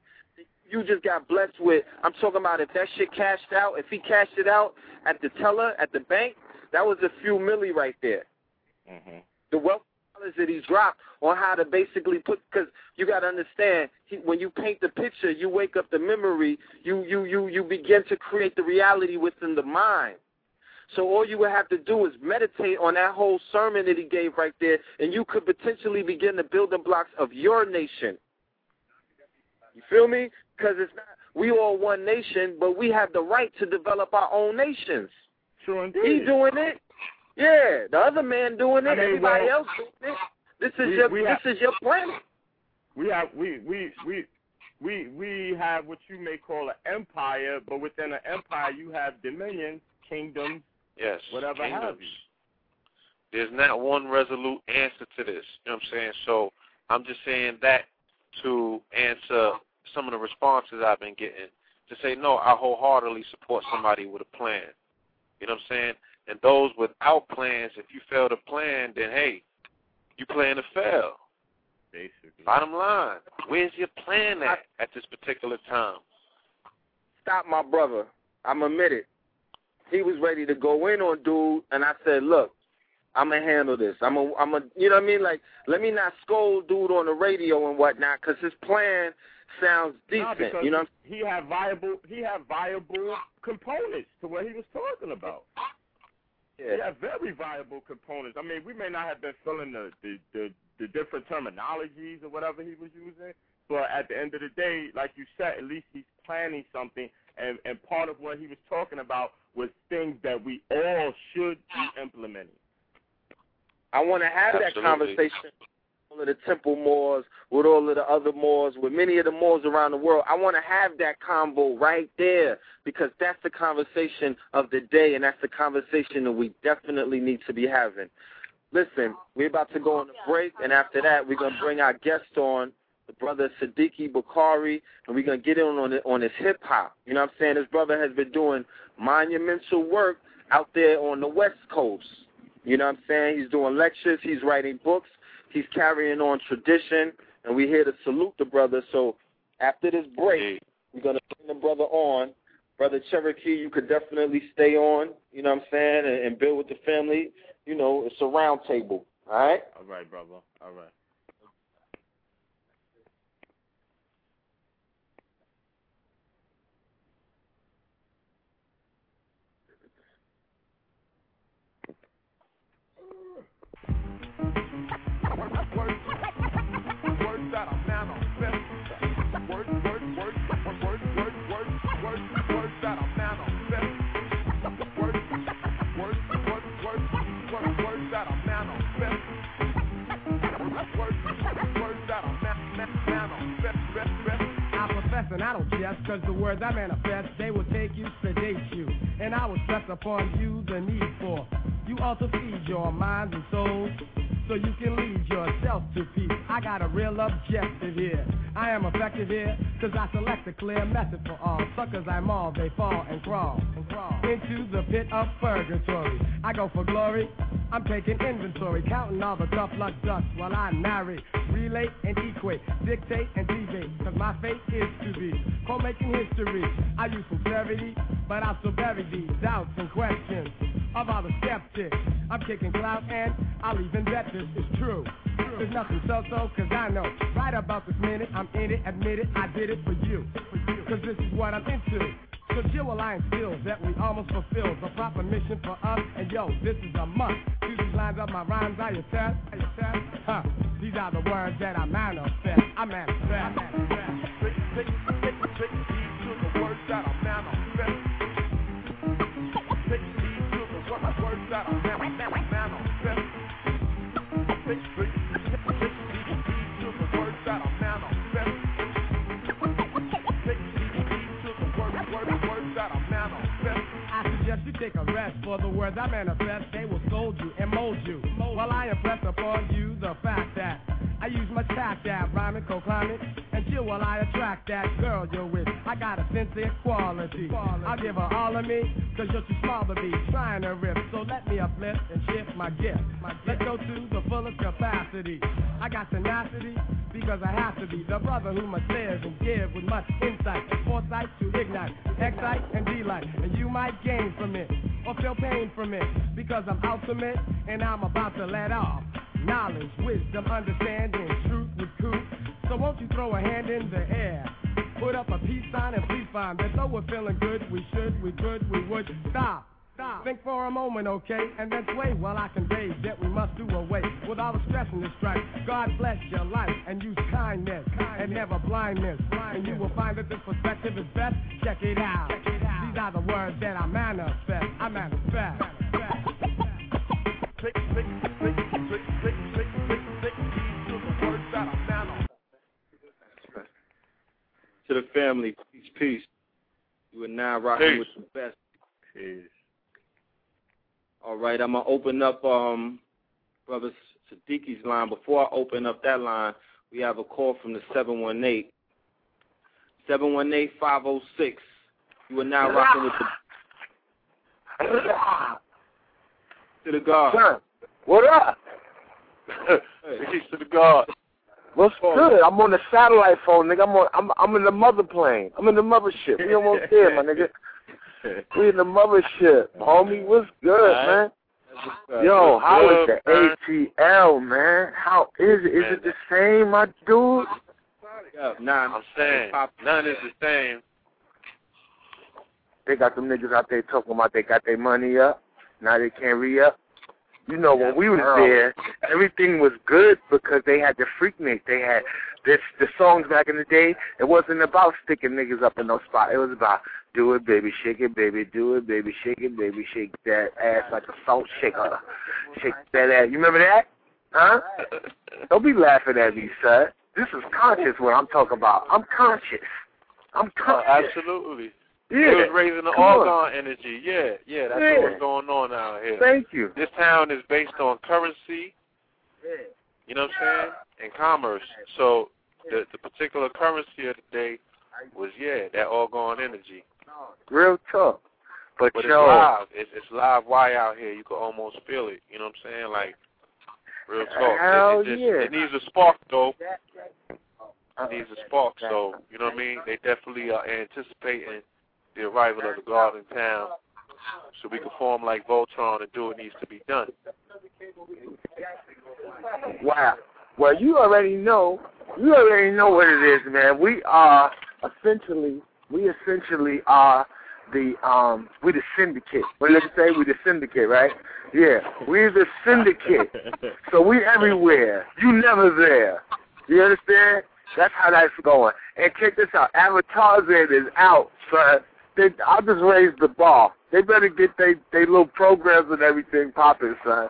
[SPEAKER 2] you just got blessed with. I'm talking about if that shit cashed out, if he cashed it out at the teller at the bank, that was a few milli right there.
[SPEAKER 4] Mhm.
[SPEAKER 2] The wealth knowledge that he dropped on how to basically put because you got to understand he, when you paint the picture, you wake up the memory, you you you you begin to create the reality within the mind. So all you would have to do is meditate on that whole sermon that he gave right there, and you could potentially begin the building blocks of your nation. You feel me? Because it's not we all one nation, but we have the right to develop our own nations.
[SPEAKER 4] Sure indeed.
[SPEAKER 2] He doing it. Yeah, the other man doing it.
[SPEAKER 4] I mean,
[SPEAKER 2] Everybody
[SPEAKER 4] well,
[SPEAKER 2] else doing it. This is
[SPEAKER 4] we-
[SPEAKER 2] your
[SPEAKER 4] we
[SPEAKER 2] this
[SPEAKER 4] have-
[SPEAKER 2] is your planet.
[SPEAKER 4] we have we we we we we have what you may call an empire, but within an empire you have dominions, kingdoms,
[SPEAKER 3] Yes.
[SPEAKER 4] whatever have you.
[SPEAKER 3] There's not one resolute answer to this. You know what I'm saying? So I'm just saying that to answer some of the responses I've been getting. To say no, I wholeheartedly support somebody with a plan. You know what I'm saying? And those without plans, if you fail to plan, then hey, you plan to fail.
[SPEAKER 4] Basically.
[SPEAKER 3] Bottom line, where's your plan at at this particular time?
[SPEAKER 2] Stop my brother. I'm admitted. He was ready to go in on dude, and I said, look, I'm gonna handle this. I'm a, I'm a, you know what I mean? Like, let me not scold dude on the radio and whatnot, because his plan sounds
[SPEAKER 4] No,
[SPEAKER 2] decent.
[SPEAKER 4] because
[SPEAKER 2] you know,
[SPEAKER 4] he had viable he had viable components to what he was talking about.
[SPEAKER 2] I'm
[SPEAKER 4] He
[SPEAKER 2] saying?
[SPEAKER 4] had very viable components. I mean, we may not have been feeling the the, the the different terminologies or whatever he was using, but at the end of the day, like you said, at least he's planning something, and and part of what he was talking about was things that we all should be implementing.
[SPEAKER 2] I want to have that conversation with all of the temple Moors, with all of the other Moors, with many of the Moors around the world. I want to have that convo right there because that's the conversation of the day, and that's the conversation that we definitely need to be having. Listen, we're about to go on a break, and after that, we're going to bring our guest on, the brother Sadiki Bakari, and we're going to get in on it, on his hip hop. You know what I'm saying? This brother has been doing monumental work out there on the West Coast. You know what I'm saying? He's doing lectures, he's writing books, he's carrying on tradition, and we're here to salute the brother. So after this break, we're going to bring the brother on. Brother Cherokee, you could definitely stay on, you know what I'm saying, and, and build with the family. You know, it's a round table, all right?
[SPEAKER 4] All right, brother. All right.
[SPEAKER 6] Words I manifest, they will take you, sedate you. And I will stress upon you the need for you also feed your minds and souls so you can lead yourself to peace. I got a real objective here. Am effective here, cause I select a clear method for all. Suckers I maul, they fall and crawl, and crawl into the pit of purgatory. I go for glory, I'm taking inventory, counting all the tough luck ducks while I narrate, relate and equate, dictate and deviate. Cause my fate is to be co making history. I use sincerity, but I still bury these doubts and questions of all the skeptics. I'm kicking clout and I'll even bet this is true. There's nothing so-so, cause I know right about this minute I'm in it, admit it, I did it for you. Cause this is what I'm into. So chill alliance skills that we almost fulfilled. The proper mission for us, and yo, this is a must. These lines of my rhymes, I attest. Huh. These are the words that I manifest. I manifest. I manifest. Take, take, take, take heed to the words that I manifest. Take heed to the words that I man- man- manifest. Take, take, take a rest for the words I manifest. They will scold you and mold you. While I impress upon you the fact that I use my tact at rhyming, co-climbing, and chill while I attract that girl you're with. I got a sincere quality. I'll give her all of me, cause you're too small to be trying to rip. So let me uplift and shift my gift. Let's go to the fullest capacity. I got tenacity because I have to be the brother who must live and give with much insight and foresight to ignite, excite and delight. And you might gain from it or feel pain from it because I'm ultimate and I'm about to let off. knowledge, wisdom, understanding, truth with truth. So won't you throw a hand in the air? Put up a peace sign and please find that though we're feeling good, we should, we could, we would stop. Stop. Think for a moment, okay, and then sway while I convey that we must do away with all the stress and the strife. God bless your life and use kindness, and never blindness. And you will find that this perspective is best. Check it out. These are the words that I manifest. I manifest. Click, click, click,
[SPEAKER 2] To the family, peace, peace. You are now rocking
[SPEAKER 3] Peace.
[SPEAKER 2] with the best.
[SPEAKER 4] Peace.
[SPEAKER 2] All right, I'm gonna open up um brother Sadiki's line. Before I open up that line, we have a call from the 718. 718-506. You are now rocking with the to the guard.
[SPEAKER 7] Son, what up?
[SPEAKER 3] Peace to the God.
[SPEAKER 7] What's oh. good? I'm on the satellite phone, nigga. I'm on. I'm I'm in the mother plane. I'm in the mothership. We almost there, my nigga. We in the mothership, homie. What's good,
[SPEAKER 3] Alright.
[SPEAKER 7] man? Yo, how is
[SPEAKER 3] good,
[SPEAKER 7] the ATL, man? How is it? Is
[SPEAKER 3] Man,
[SPEAKER 7] it the same, my dude?
[SPEAKER 2] Yeah, nah,
[SPEAKER 3] I'm saying, none is the same.
[SPEAKER 7] They got them niggas out there talking about they got their money up. Now they can't re up. You know, when we was there, everything was good because they had the Freaknik. They had this the songs back in the day. It wasn't about sticking niggas up in no spot. It was about do it, baby, shake it, baby, do it, baby, shake it, baby, shake that ass like a salt shaker. Shake that ass. You remember that? Huh? Don't be laughing at me, son. This is conscious what I'm talking about. I'm conscious. I'm
[SPEAKER 3] Oh,
[SPEAKER 7] conscious.
[SPEAKER 3] absolutely.
[SPEAKER 7] Yeah.
[SPEAKER 3] It was raising the orgone energy. Yeah, yeah, that's
[SPEAKER 7] Yeah.
[SPEAKER 3] what's going on out here.
[SPEAKER 7] Thank you.
[SPEAKER 3] This town is based on currency, Yeah. you know what I'm saying, and commerce. So the the particular currency of the day was yeah, that orgone energy.
[SPEAKER 7] Real talk. But,
[SPEAKER 3] But it's live. It's it's live wire out here. You can almost feel it. You know what I'm saying? Like real talk.
[SPEAKER 7] Hell
[SPEAKER 3] it, it, just,
[SPEAKER 7] yeah.
[SPEAKER 3] it needs a spark though. It needs a spark. So you know what I mean? They definitely are anticipating the arrival of the guard in town, so we can form like Voltron and do what needs to be done.
[SPEAKER 7] wow. Well, you already know. You already know what it is, man. We are essentially, we essentially are the um, we the syndicate. What did they say? We the syndicate, right? Yeah, we're the syndicate. So we everywhere. You never there. You understand? That's how that's going. And check this out. Avatar Zen is out, son. They, I just raised the bar. They better get they they little programs and everything popping, son.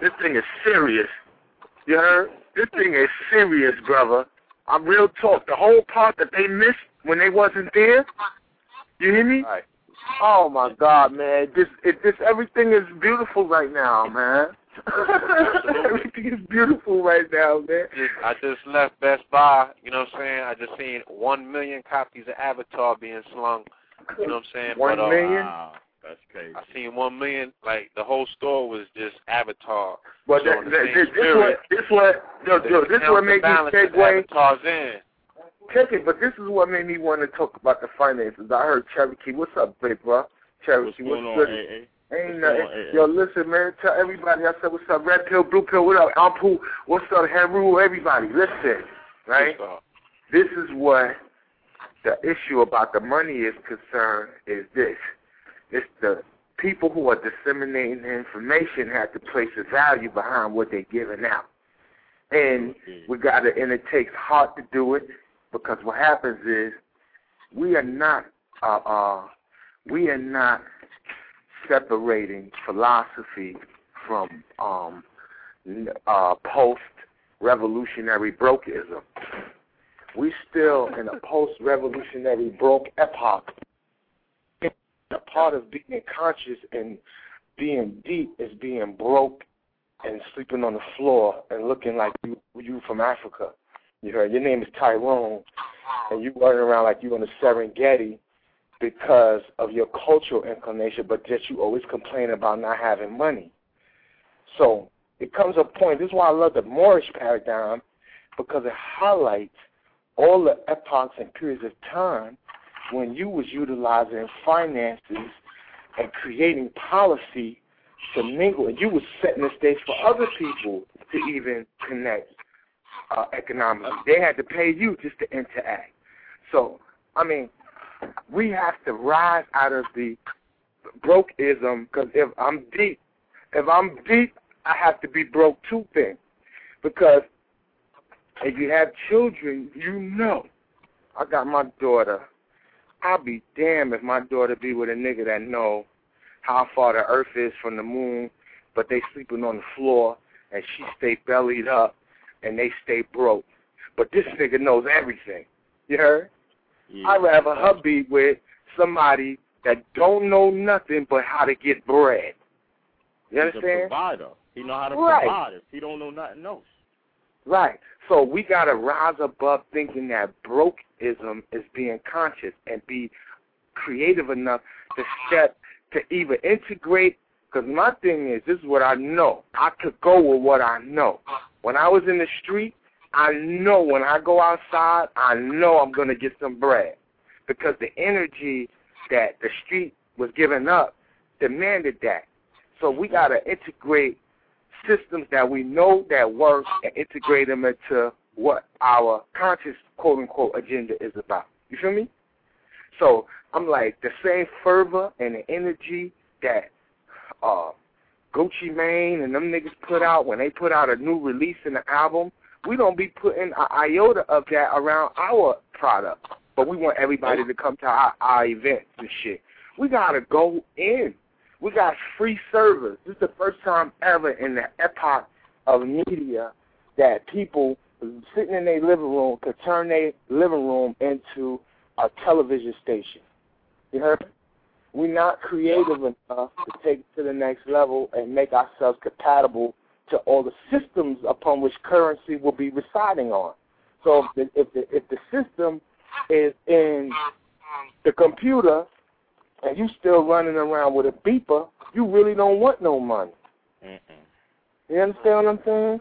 [SPEAKER 7] This thing is serious. You heard? This thing is serious, brother. I'm real talk. The whole part that they missed when they wasn't there. You hear me?
[SPEAKER 3] Right.
[SPEAKER 7] Oh my God, man! This it this everything is beautiful right now, man. everything is beautiful right now, man.
[SPEAKER 3] I just left Best Buy. You know what I'm saying? I just seen one million copies of Avatar being slung. You know what I'm saying?
[SPEAKER 7] One
[SPEAKER 3] but, uh,
[SPEAKER 7] million?
[SPEAKER 4] Wow, that's crazy.
[SPEAKER 3] I seen one million. Like the whole store was just Avatar.
[SPEAKER 7] But that, that,
[SPEAKER 3] same
[SPEAKER 7] this, this what this what yo, yo, this what made me segue.
[SPEAKER 3] Avatar's in.
[SPEAKER 7] Check it, but this is what made me want to talk about the finances. I heard Cherokee. What's up, big bro? Cherokee,
[SPEAKER 4] What's going
[SPEAKER 7] what's
[SPEAKER 4] on,
[SPEAKER 7] good?
[SPEAKER 4] AA?
[SPEAKER 7] Ain't nothing.
[SPEAKER 4] going
[SPEAKER 7] Yo, listen, man. Tell everybody. I said, what's up? Red pill, blue pill. What up? Ampu. What's up, Heru? Everybody, listen. Right. This is what the issue about the money is concerned. Is this? It's the people who are disseminating the information have to place a value behind what they're giving out, and we got to. And it takes heart to do it because what happens is we are not. Uh, uh, we are not separating philosophy from um, uh, post-revolutionary brokeism. We still in a post-revolutionary broke epoch. A part of being conscious and being deep is being broke and sleeping on the floor and looking like you you from Africa. You heard your name is Tyrone, and you running around like you in the Serengeti because of your cultural inclination, but yet you always complain about not having money. So it comes a point. This is why I love the Moorish paradigm because it highlights all the epochs and periods of time when you was utilizing finances and creating policy to mingle, and you was setting the stage for other people to even connect uh, economically. They had to pay you just to interact. So, I mean, we have to rise out of the brokeism because if I'm deep, if I'm deep, I have to be broke too thin. Because if you have children, you know. I got my daughter. I'll be damned if my daughter be with a nigga that know how far the earth is from the moon, but they sleeping on the floor and she stay bellied up and they stay broke. But this nigga knows everything. You heard?
[SPEAKER 4] Yeah.
[SPEAKER 7] I'd rather her be with somebody that don't know nothing but how to get bread. You
[SPEAKER 4] He's a
[SPEAKER 7] understand?
[SPEAKER 4] provider. He know how to
[SPEAKER 7] Right.
[SPEAKER 4] provide. If he don't know nothing else.
[SPEAKER 7] Right. So we gotta rise above thinking that brokeism is being conscious and be creative enough to step to either integrate. Because my thing is, this is what I know. I could go with what I know. When I was in the street, I know when I go outside, I know I'm gonna get some bread because the energy that the street was giving up demanded that. So we gotta integrate systems that we know that work and integrate them into what our conscious quote unquote agenda is about. You feel me? So I'm like the same fervor and the energy that uh Gucci Mane and them niggas put out when they put out a new release in the album, we don't be putting an iota of that around our product. But we want everybody to come to our, our events and shit. We gotta go in. We got free service. This is the first time ever in the epoch of media that people sitting in their living room could turn their living room into a television station. You heard? We're not creative enough to take it to the next level and make ourselves compatible to all the systems upon which currency will be residing on. So if the, if the, if the system is in the computer and you still running around with a beeper, you really don't want no money.
[SPEAKER 4] Mm-mm.
[SPEAKER 7] You understand what I'm saying?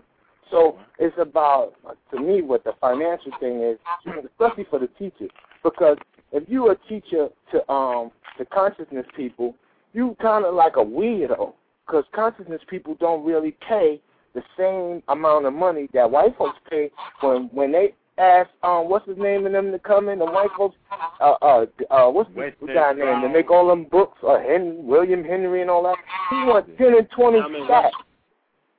[SPEAKER 7] So it's about, to me, what the financial thing is, especially for the teachers, because if you're a teacher to um to consciousness people, you kind of like a weirdo, because consciousness people don't really pay the same amount of money that white folks pay when when they ask um what's his name and them to come in, the white folks uh uh uh what's the guy name to make all them books uh Henry, William Henry and all that. He wants ten and twenty stacks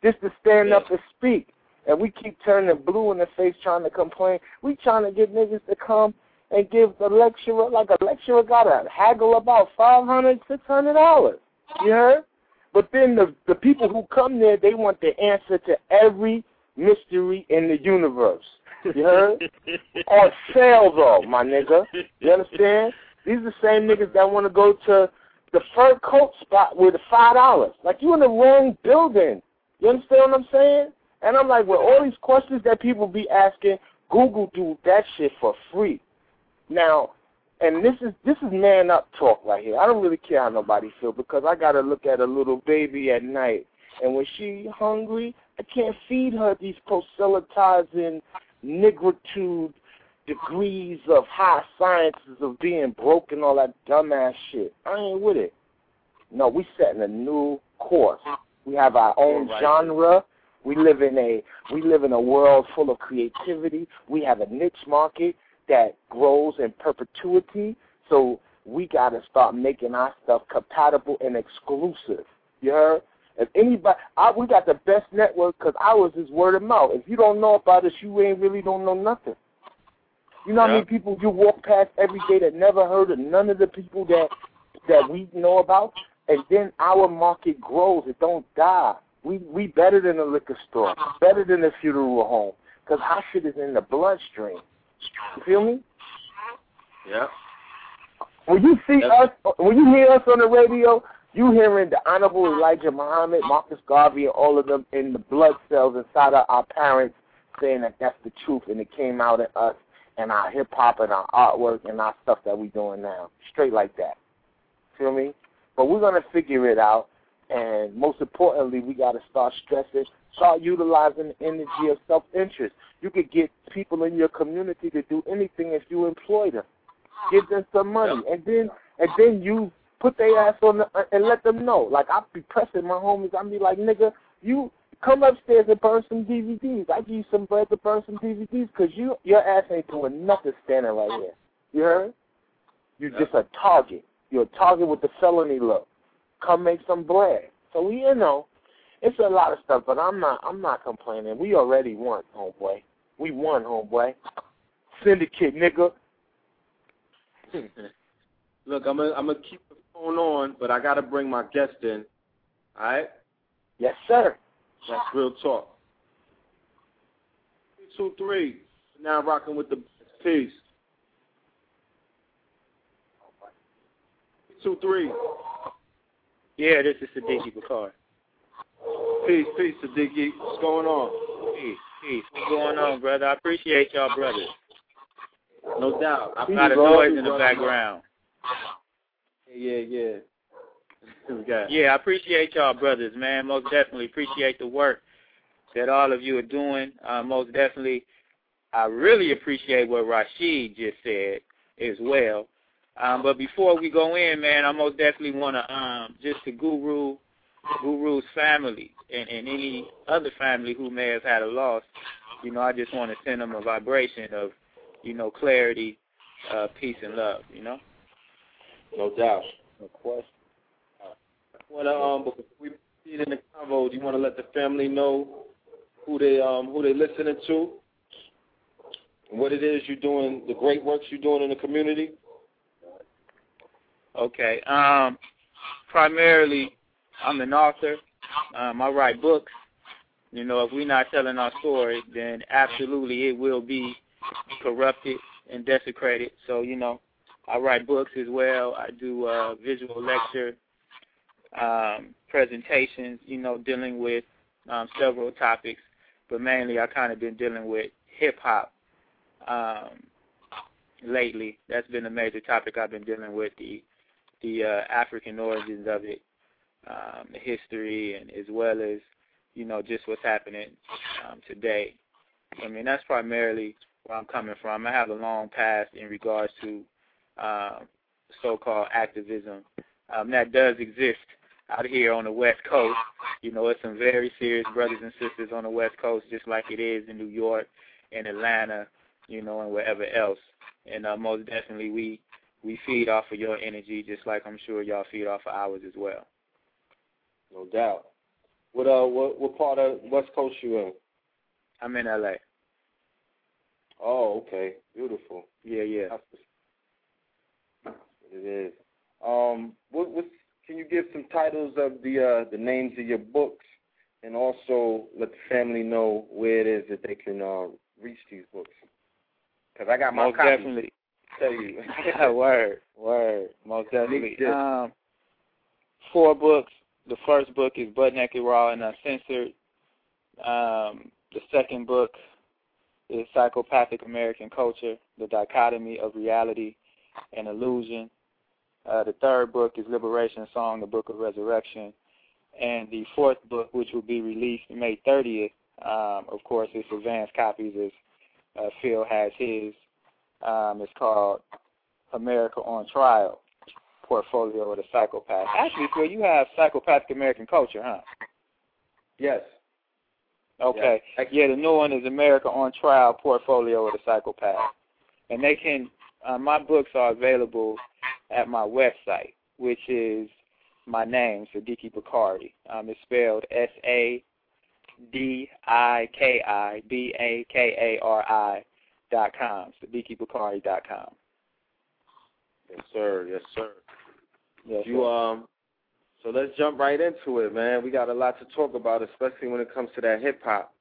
[SPEAKER 7] just to stand
[SPEAKER 4] Yeah.
[SPEAKER 7] up and speak. And we keep turning blue in the face trying to complain. We trying to get niggas to come and give the lecturer, like a lecturer got to haggle about five hundred, six hundred dollars. You heard? But then the the people who come there, they want the answer to every mystery in the universe. You heard? On sale though, my nigga. You understand? These are the same niggas that want to go to the fur coat spot with the five dollars. Like you in the wrong building. You understand what I'm saying? And I'm like, with all these questions that people be asking, Google do that shit for free. Now, and this is this is man up talk right here. I don't really care how nobody feel because I gotta look at a little baby at night, and when she hungry, I can't feed her these proselytizing nigritude degrees of high sciences of being broke and all that dumbass shit. I ain't with it. No, we setting a new course. We have our own
[SPEAKER 4] Right.
[SPEAKER 7] genre. We live in a we live in a world full of creativity. We have a niche market that grows in perpetuity. So we got to start making our stuff compatible and exclusive. You heard? If anybody, I, we got the best network because ours is word of mouth. If you don't know about us, you ain't really don't know nothing. You know how many
[SPEAKER 4] Yeah.
[SPEAKER 7] people you walk past every day that never heard of none of the people that that we know about, and then our market grows. It don't die. We we better than a liquor store, better than a funeral home, because our shit is in the bloodstream. You feel me?
[SPEAKER 3] Yeah.
[SPEAKER 7] When you see
[SPEAKER 3] Yep.
[SPEAKER 7] us, when you hear us on the radio, you hearing the Honorable uh-huh. Elijah Muhammad, Marcus Garvey, and all of them in the blood cells inside of our parents saying that that's the truth, and it came out in us and our hip hop and our artwork and our stuff that we're doing now, straight like that. Feel me? But we're gonna figure it out, and most importantly, we gotta start stressing, start utilizing the energy of self-interest. You could get people in your community to do anything if you employ them give them some money, and then and then use put their ass on the, uh, and let them know. Like I be pressing my homies. I be like, nigga, you come upstairs and burn some DVDs. I give you some bread to burn some DVDs because you your ass ain't doing nothing standing right here. You heard? You're just a target. You're a target with the felony look. Come make some bread. So you know, it's a lot of stuff, but I'm not I'm not complaining. We already won, homeboy. We won, homeboy. Syndicate, nigga.
[SPEAKER 2] Look, I'm gonna I'm gonna keep phone on, but I gotta bring my guest in. All right?
[SPEAKER 7] Yes, sir.
[SPEAKER 2] That's real talk. Three, two, three. Now rocking with the peace. Three, two, three.
[SPEAKER 8] Yeah, this is Sadiki Bakar.
[SPEAKER 2] Peace, peace, Sadiki. What's going on?
[SPEAKER 8] Peace, peace. What's going on, brother? I appreciate y'all, brother.
[SPEAKER 2] No doubt.
[SPEAKER 8] I've got a noise in the background.
[SPEAKER 2] Yeah, yeah.
[SPEAKER 8] Yeah, I appreciate y'all, brothers, man. Most definitely appreciate the work that all of you are doing. Uh, most definitely, I really appreciate what Rashid just said as well. Um, but before we go in, man, I most definitely want to um, just to Guru, Guru's family and, and any other family who may have had a loss. You know, I just want to send them a vibration of, you know, clarity, uh, peace, and love. You know.
[SPEAKER 2] No doubt. No question. Wanna um before we proceed in the convo, do you want to let the family know who they um who they listening to, and what it is you're doing, the great works you're doing in the community?
[SPEAKER 8] Okay. Um, primarily, I'm an author. Um, I write books. You know, if we're not telling our story, then absolutely it will be corrupted and desecrated. So, you know, I write books as well. I do uh, visual lecture um, presentations, you know, dealing with um, several topics, but mainly I kind of been dealing with hip hop um, lately. That's been a major topic I've been dealing with the the uh, African origins of it, um, the history, and as well as you know just what's happening um, today. I mean that's primarily where I'm coming from. I have a long past in regards to um, so-called activism um, that does exist out here on the West Coast. You know, it's some very serious brothers and sisters on the West Coast, just like it is in New York, in Atlanta, you know, and wherever else. And uh, most definitely, we we feed off of your energy, just like I'm sure y'all feed off of ours as well.
[SPEAKER 2] No doubt. What uh, what what part of West Coast you in?
[SPEAKER 8] I'm in LA.
[SPEAKER 2] Oh, okay, beautiful.
[SPEAKER 8] Yeah, yeah.
[SPEAKER 2] It is. Um, what what's can you give some titles of the uh, the names of your books, and also let the family know where it is that they can uh, reach these books? Because I got my
[SPEAKER 8] Most
[SPEAKER 2] copy.
[SPEAKER 8] definitely.
[SPEAKER 2] Tell you.
[SPEAKER 8] word, word. Most definitely. Um, four books. The first book is Butt Naked Raw and Uncensored. Um, the second book is Psychopathic American Culture: The Dichotomy of Reality and Illusion. Uh, the third book is Liberation Song, the Book of Resurrection. And the fourth book, which will be released May 30th, um, of course, it's advanced copies as uh, Phil has his. Um, it's called America on Trial, Portfolio of the Psychopath. Actually, Phil, you have Psychopathic American Culture, huh?
[SPEAKER 2] Yes.
[SPEAKER 8] Okay. Yeah, the new one is America on Trial, Portfolio of the Psychopath. And they can, uh, my books are available at my website, which is my name, Sadiki Bakari. Um, it's spelled S A D I K I B A K A R I dot com, SadikiBakari dot com.
[SPEAKER 2] Yes, sir. Yes, sir.
[SPEAKER 8] Yes,
[SPEAKER 2] you um. So let's jump right into it, man. We got a lot to talk about, especially when it comes to that hip hop.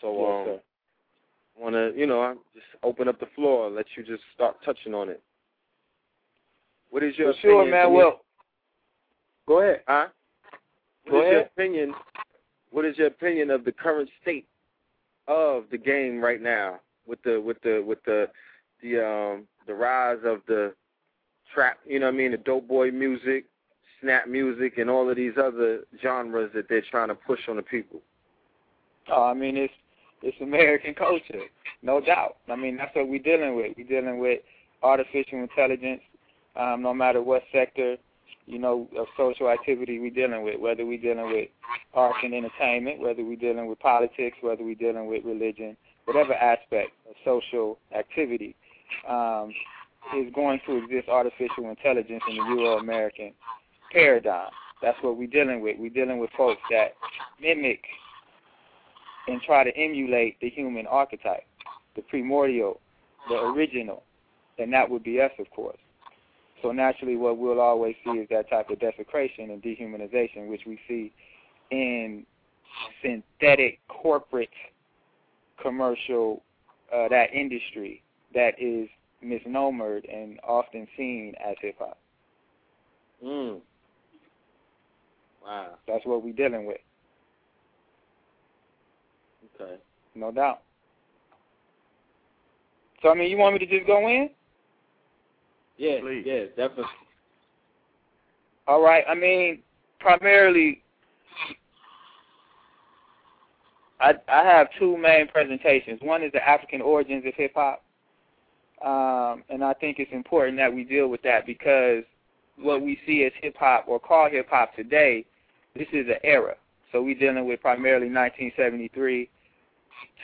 [SPEAKER 2] So
[SPEAKER 8] Yes,
[SPEAKER 2] um,
[SPEAKER 8] sir.
[SPEAKER 2] want to you know just open up the floor, and let you just start touching on it. What is your
[SPEAKER 8] For sure,
[SPEAKER 2] opinion?
[SPEAKER 8] man. Well, go ahead.
[SPEAKER 2] Huh? What
[SPEAKER 8] Go
[SPEAKER 2] is your opinion? What is your opinion of the current state of the game right now with the with the with the the um the rise of the trap, you know what I mean, the dope boy music, snap music and all of these other genres that they're trying to push on the people.
[SPEAKER 8] Oh, I mean, it's it's American culture, no doubt. I mean, that's what we're dealing with. We're dealing with artificial intelligence, um, no matter what sector, you know, of social activity we're dealing with, whether we're dealing with arts and entertainment, whether we're dealing with politics, whether we're dealing with religion, whatever aspect of social activity, um, is going to exist artificial intelligence in the Euro-American paradigm. That's what we're dealing with. We're dealing with folks that mimic and try to emulate the human archetype, the primordial, the original, and that would be us, of course. So naturally, what we'll always see is that type of desecration and dehumanization, which we see in synthetic corporate commercial uh, that industry that is misnomered and often seen as hip hop.
[SPEAKER 2] Mm. Wow.
[SPEAKER 8] That's what we're dealing with.
[SPEAKER 2] Okay.
[SPEAKER 8] No doubt. So I mean, you want me to just go in?
[SPEAKER 2] Yeah,
[SPEAKER 4] Please.
[SPEAKER 2] yeah, definitely.
[SPEAKER 8] All right. I mean, primarily, I I have two main presentations. One is the African origins of hip hop, um, and I think it's important that we deal with that because what we see as hip hop or call hip hop today, this is an era. So we're dealing with primarily 1973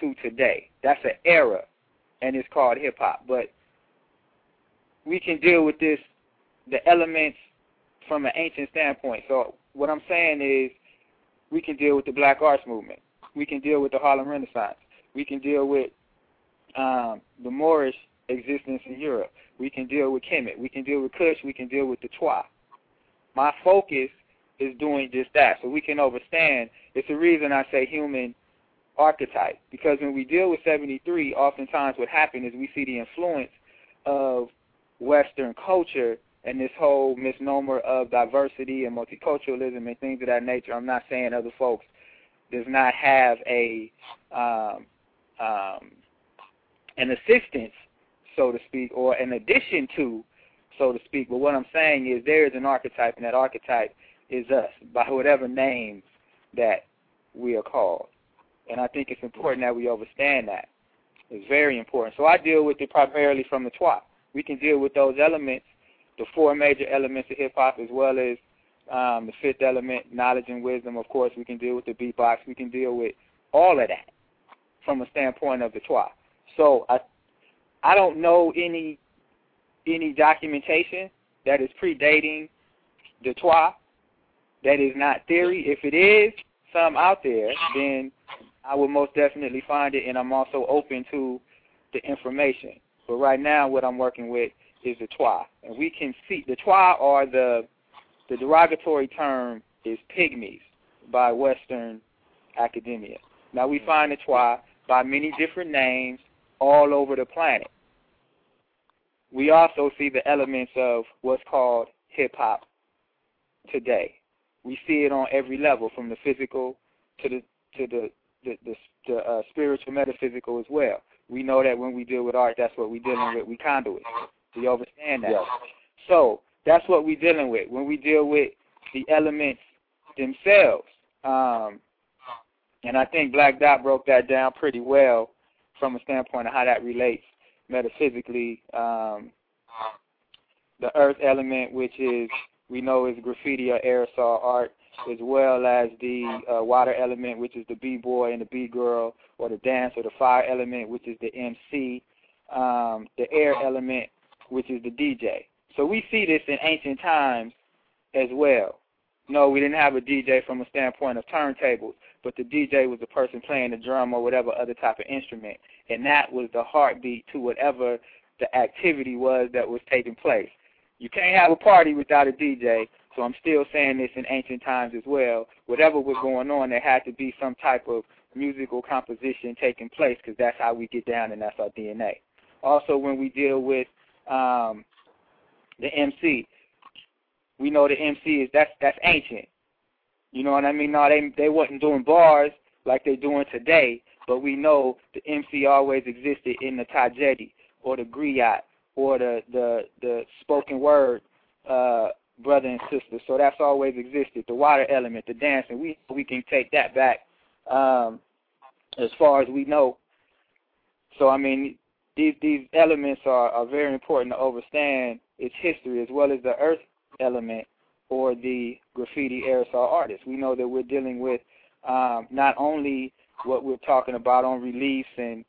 [SPEAKER 8] to today. That's an era, and it's called hip hop. But we can deal with this, the elements from an ancient standpoint. So what I'm saying is we can deal with the Black Arts Movement. We can deal with the Harlem Renaissance. We can deal with um, the Moorish existence in Europe. We can deal with Kemet. We can deal with Kush. We can deal with the Twa. My focus is doing just that, so we can understand. It's the reason I say human archetype because when we deal with 73, oftentimes what happens is we see the influence of Western culture and this whole misnomer of diversity and multiculturalism and things of that nature. I'm not saying other folks does not have a um, um, an assistance, so to speak, or an addition to, so to speak. But what I'm saying is there is an archetype, and that archetype is us by whatever names that we are called. And I think it's important that we understand that. It's very important. So I deal with it primarily from the Twa. We can deal with those elements, the four major elements of hip hop, as well as um, the fifth element, knowledge and wisdom. Of course, we can deal with the beatbox. We can deal with all of that from a standpoint of the Twa. So I, I don't know any any documentation that is predating the Twa that is not theory. If it is some out there, then I will most definitely find it, and I'm also open to the information. But right now, what I'm working with is the twa, and we can see the twa are the the derogatory term is pygmies by Western academia. Now we find the twa by many different names all over the planet. We also see the elements of what's called hip hop today. We see it on every level, from the physical to the to the the, the, the uh, spiritual, metaphysical as well. We know that when we deal with art, that's what we're dealing with. We conduit. We understand that.
[SPEAKER 2] Yes.
[SPEAKER 8] So that's what we're dealing with when we deal with the elements themselves. Um, and I think Black Dot broke that down pretty well from a standpoint of how that relates metaphysically. Um, the earth element, which is we know is graffiti or aerosol art, as well as the uh, water element, which is the b-boy and the b-girl, or the dance or the fire element, which is the MC, um, the air element, which is the DJ. So we see this in ancient times as well. No, we didn't have a DJ from a standpoint of turntables, but the DJ was the person playing the drum or whatever other type of instrument, and that was the heartbeat to whatever the activity was that was taking place. You can't have a party without a DJ, so I'm still saying this in ancient times as well. Whatever was going on, there had to be some type of musical composition taking place because that's how we get down and that's our DNA. Also, when we deal with um, the MC, we know the MC is that's that's ancient. You know what I mean? No, they they wasn't doing bars like they're doing today, but we know the MC always existed in the tragedy or the griot or the the the spoken word uh brother and sister. So that's always existed. The water element, the dancing, we we can take that back um as far as we know. So I mean these these elements are, are very important to understand its history as well as the earth element or the graffiti aerosol artist. We know that we're dealing with um, not only what we're talking about on reliefs and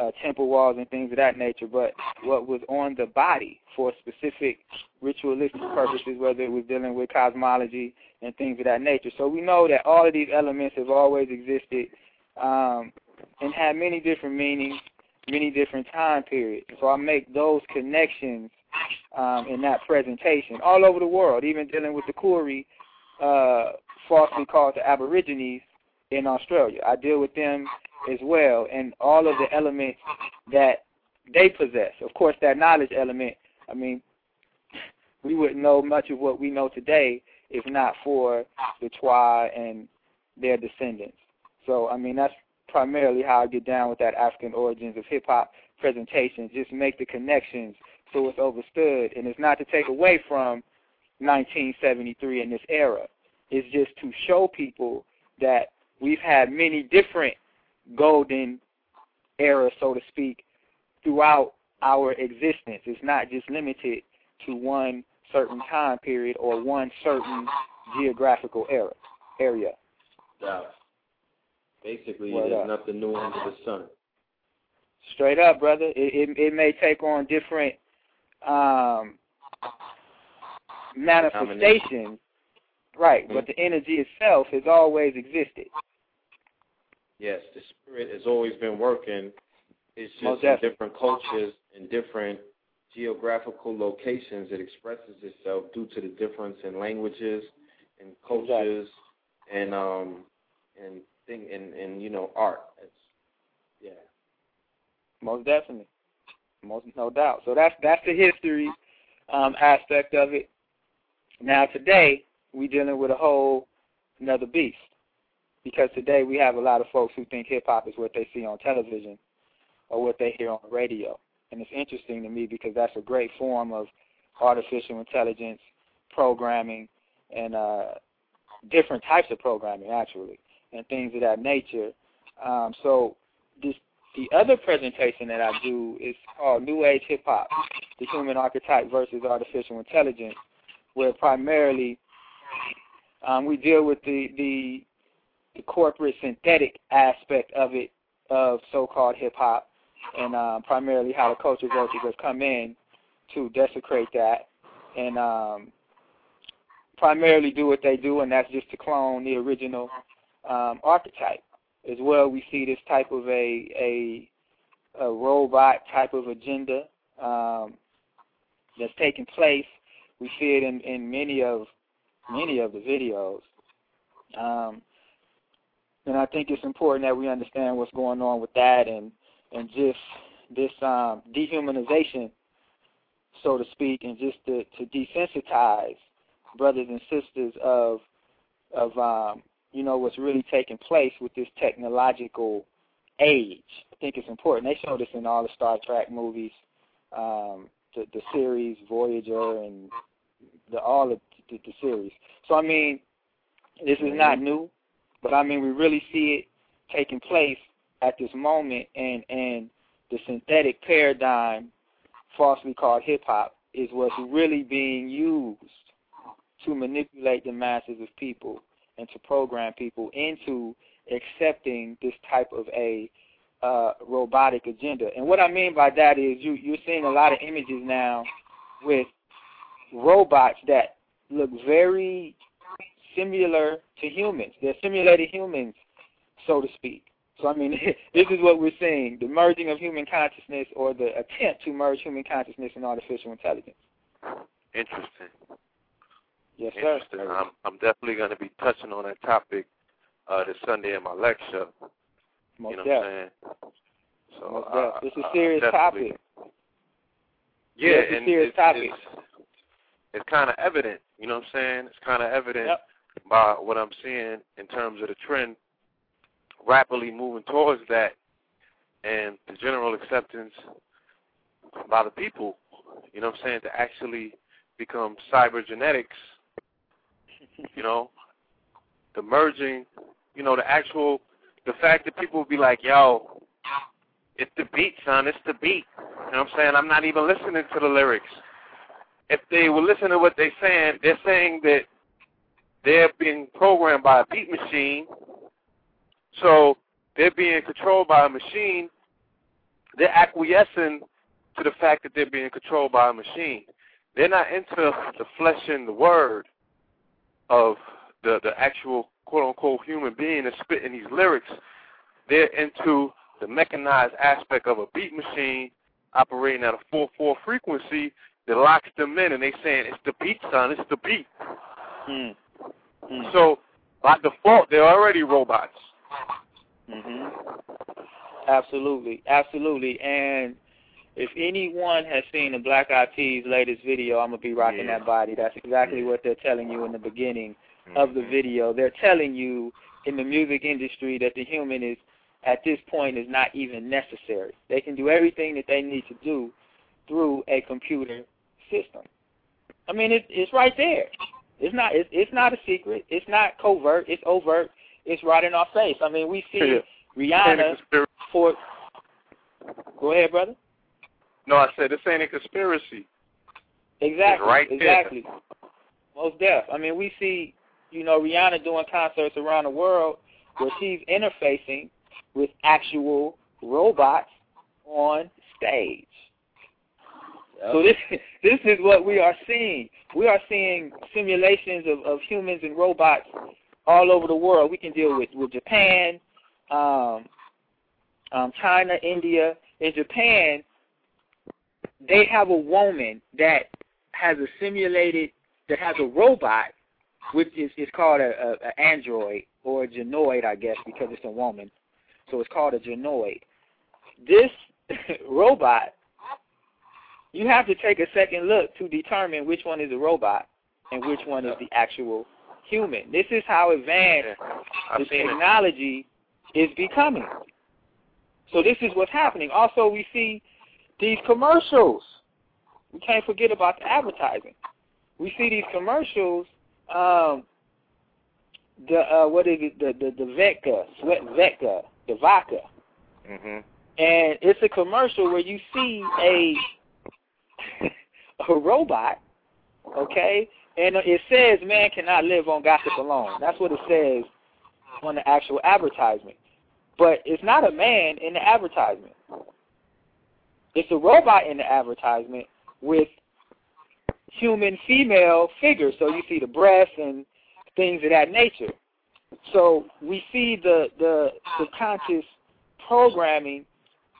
[SPEAKER 8] uh, temple walls and things of that nature, but what was on the body for specific ritualistic purposes, whether it was dealing with cosmology and things of that nature. So we know that all of these elements have always existed um, and had many different meanings, many different time periods. So I make those connections um, in that presentation all over the world, even dealing with the Koori, uh, falsely called the Aborigines in Australia. I deal with them as well and all of the elements that they possess. Of course, that knowledge element, I mean, we wouldn't know much of what we know today if not for the Twa and their descendants. So, I mean, that's primarily how I get down with that African origins of hip hop presentation. Just make the connections so it's understood, and it's not to take away from 1973 and this era. It's just to show people that we've had many different golden era, so to speak, throughout our existence. It's not just limited to one certain time period or one certain geographical era area.
[SPEAKER 2] Yeah. Basically,
[SPEAKER 8] Word
[SPEAKER 2] there's
[SPEAKER 8] up.
[SPEAKER 2] nothing new under the sun.
[SPEAKER 8] Straight up, brother. It it, it may take on different um, manifestations, right? But the energy itself has always existed.
[SPEAKER 2] Yes, the spirit has always been working. It's just in different cultures and different geographical locations it expresses itself due to the difference in languages and cultures and um and thing and, and you know art. It's yeah.
[SPEAKER 8] Most definitely, most no doubt. So that's that's the history um, aspect of it. Now today we're dealing with a whole another beast because today we have a lot of folks who think hip hop is what they see on television or what they hear on the radio, and it's interesting to me because that's a great form of artificial intelligence programming and uh, different types of programming actually and things of that nature. Um, so this the other presentation that I do is called New Age Hip Hop, the human archetype versus artificial intelligence, where primarily um, we deal with the, the the corporate synthetic aspect of it of so-called hip hop, and um, primarily how the culture vultures have come in to desecrate that and um, primarily do what they do, and that's just to clone the original um, archetype as well. We see this type of a a, a robot type of agenda um, that's taking place. We see it in, in many of many of the videos, um, and I think it's important that we understand what's going on with that and and just this um, dehumanization, so to speak, and just to, to desensitize brothers and sisters of of um, you know what's really taking place with this technological age. I think it's important. They show this in all the Star Trek movies, um, the, the series Voyager, and the all of the, the series. So I mean, this is not new, but I mean we really see it taking place at this moment, and and the synthetic paradigm, falsely called hip hop, is what's really being used to manipulate the masses of people and to program people into accepting this type of a uh, robotic agenda. And what I mean by that is you, you're seeing a lot of images now with robots that look very similar to humans. They're simulated humans, so to speak. So, I mean, this is what we're seeing the merging of human consciousness or the attempt to merge human consciousness and artificial intelligence.
[SPEAKER 3] Interesting.
[SPEAKER 8] Yes, sir.
[SPEAKER 3] Interesting. I'm, I'm definitely going to be touching on that topic uh, this Sunday in my lecture.
[SPEAKER 8] Most
[SPEAKER 3] you know what I'm saying? So
[SPEAKER 8] Most def. It's a serious topic.
[SPEAKER 3] Yeah,
[SPEAKER 8] Yeah, it's a serious
[SPEAKER 3] it's,
[SPEAKER 8] topic.
[SPEAKER 3] It's, it's kind of evident. You know what I'm saying? It's kind of evident
[SPEAKER 8] Yep.
[SPEAKER 3] By what I'm seeing in terms of the trend rapidly moving towards that and the general acceptance by the people, you know what I'm saying, to actually become cybergenetics, you know, the merging, you know, the actual, the fact that people will be like, yo, it's the beat, son, it's the beat. You know what I'm saying? I'm not even listening to the lyrics. If they were listening to what they're saying, they're saying that they're being programmed by a beat machine. So they're being controlled by a machine. They're acquiescing to the fact that they're being controlled by a machine. They're not into the flesh and the word of the the actual quote unquote human being that's spitting these lyrics. They're into the mechanized aspect of a beat machine operating at a four four frequency that locks them in, and they saying it's the beat, son, it's the beat.
[SPEAKER 8] Mm. Mm.
[SPEAKER 3] So by default, they're already robots.
[SPEAKER 8] Mhm. Absolutely, absolutely. And if anyone has seen the Black Eyed Peas' latest video, I'm gonna be rocking
[SPEAKER 4] Yeah.
[SPEAKER 8] that body. That's exactly
[SPEAKER 4] Yeah.
[SPEAKER 8] what they're telling you in the beginning of the
[SPEAKER 4] Mhm.
[SPEAKER 8] video. They're telling you in the music industry that the human is at this point is not even necessary. They can do everything that they need to do through a computer system. I mean, it, it's right there. It's not. It's, it's not a secret. It's not covert. It's overt. It's right in our face. I mean, we see. Rihanna
[SPEAKER 3] Ain't a conspiracy.
[SPEAKER 8] for. Go ahead, brother.
[SPEAKER 3] No, I said this ain't a conspiracy.
[SPEAKER 8] Exactly.
[SPEAKER 3] right there.
[SPEAKER 8] exactly. Most deaf. I mean, we see, you know, Rihanna doing concerts around the world where she's interfacing with actual robots on stage. So this this is what we are seeing. We are seeing simulations of, of humans and robots all over the world. We can deal with with Japan, um, um, China, India. In Japan, they have a woman that has a simulated that has a robot, which is is called a, a, a android or a gynoid, I guess, because it's a woman. So it's called a gynoid. This robot, you have to take a second look to determine which one is a robot and which one is the actual human. This is how advanced the
[SPEAKER 3] I've seen it.
[SPEAKER 8] technology is becoming. So this is what's happening. Also, we see these commercials. We can't forget about the advertising. We see these commercials. Um, the uh, what is it? The the the Vecca, Svedka, the vodka,
[SPEAKER 3] Mhm.
[SPEAKER 8] and it's a commercial where you see a a robot, okay, and it says man cannot live on gossip alone. That's what it says on the actual advertisement. But it's not a man in the advertisement. It's a robot in the advertisement with human female figures. So you see the breasts and things of that nature. So we see the the subconscious programming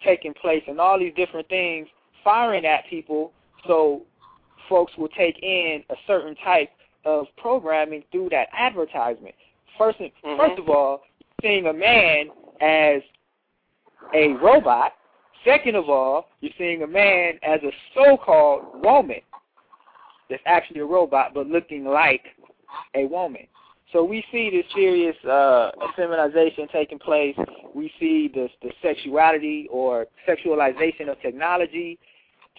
[SPEAKER 8] taking place and all these different things firing at people so folks will take in a certain type of programming through that advertisement. 1st
[SPEAKER 3] Mhm.
[SPEAKER 8] first of all, seeing a man as a robot. Second of all, you're seeing a man as a so-called woman that's actually a robot but looking like a woman. So we see this serious uh, feminization taking place. We see the, the sexuality or sexualization of technology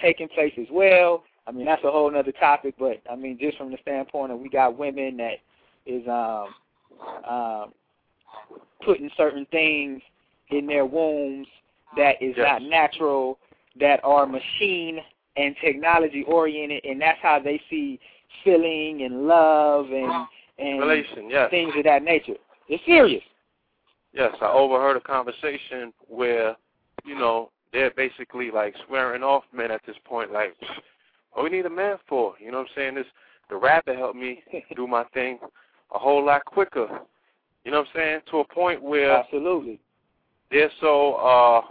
[SPEAKER 8] taking place as well. I mean, that's a whole other topic, but I mean, just from the standpoint of we got women that is um, um, putting certain things in their wombs that is
[SPEAKER 3] Yes.
[SPEAKER 8] not natural, that are machine and technology oriented, and that's how they see feeling and love and and
[SPEAKER 3] Relation, yes.
[SPEAKER 8] things of that nature. It's serious.
[SPEAKER 3] Yes, I overheard a conversation where, you know, they're basically like swearing off men at this point, like, what we need a man for? You know what I'm saying? This the rapper helped me do my thing a whole lot quicker. You know what I'm saying? To a point where
[SPEAKER 8] Absolutely.
[SPEAKER 3] they're so uh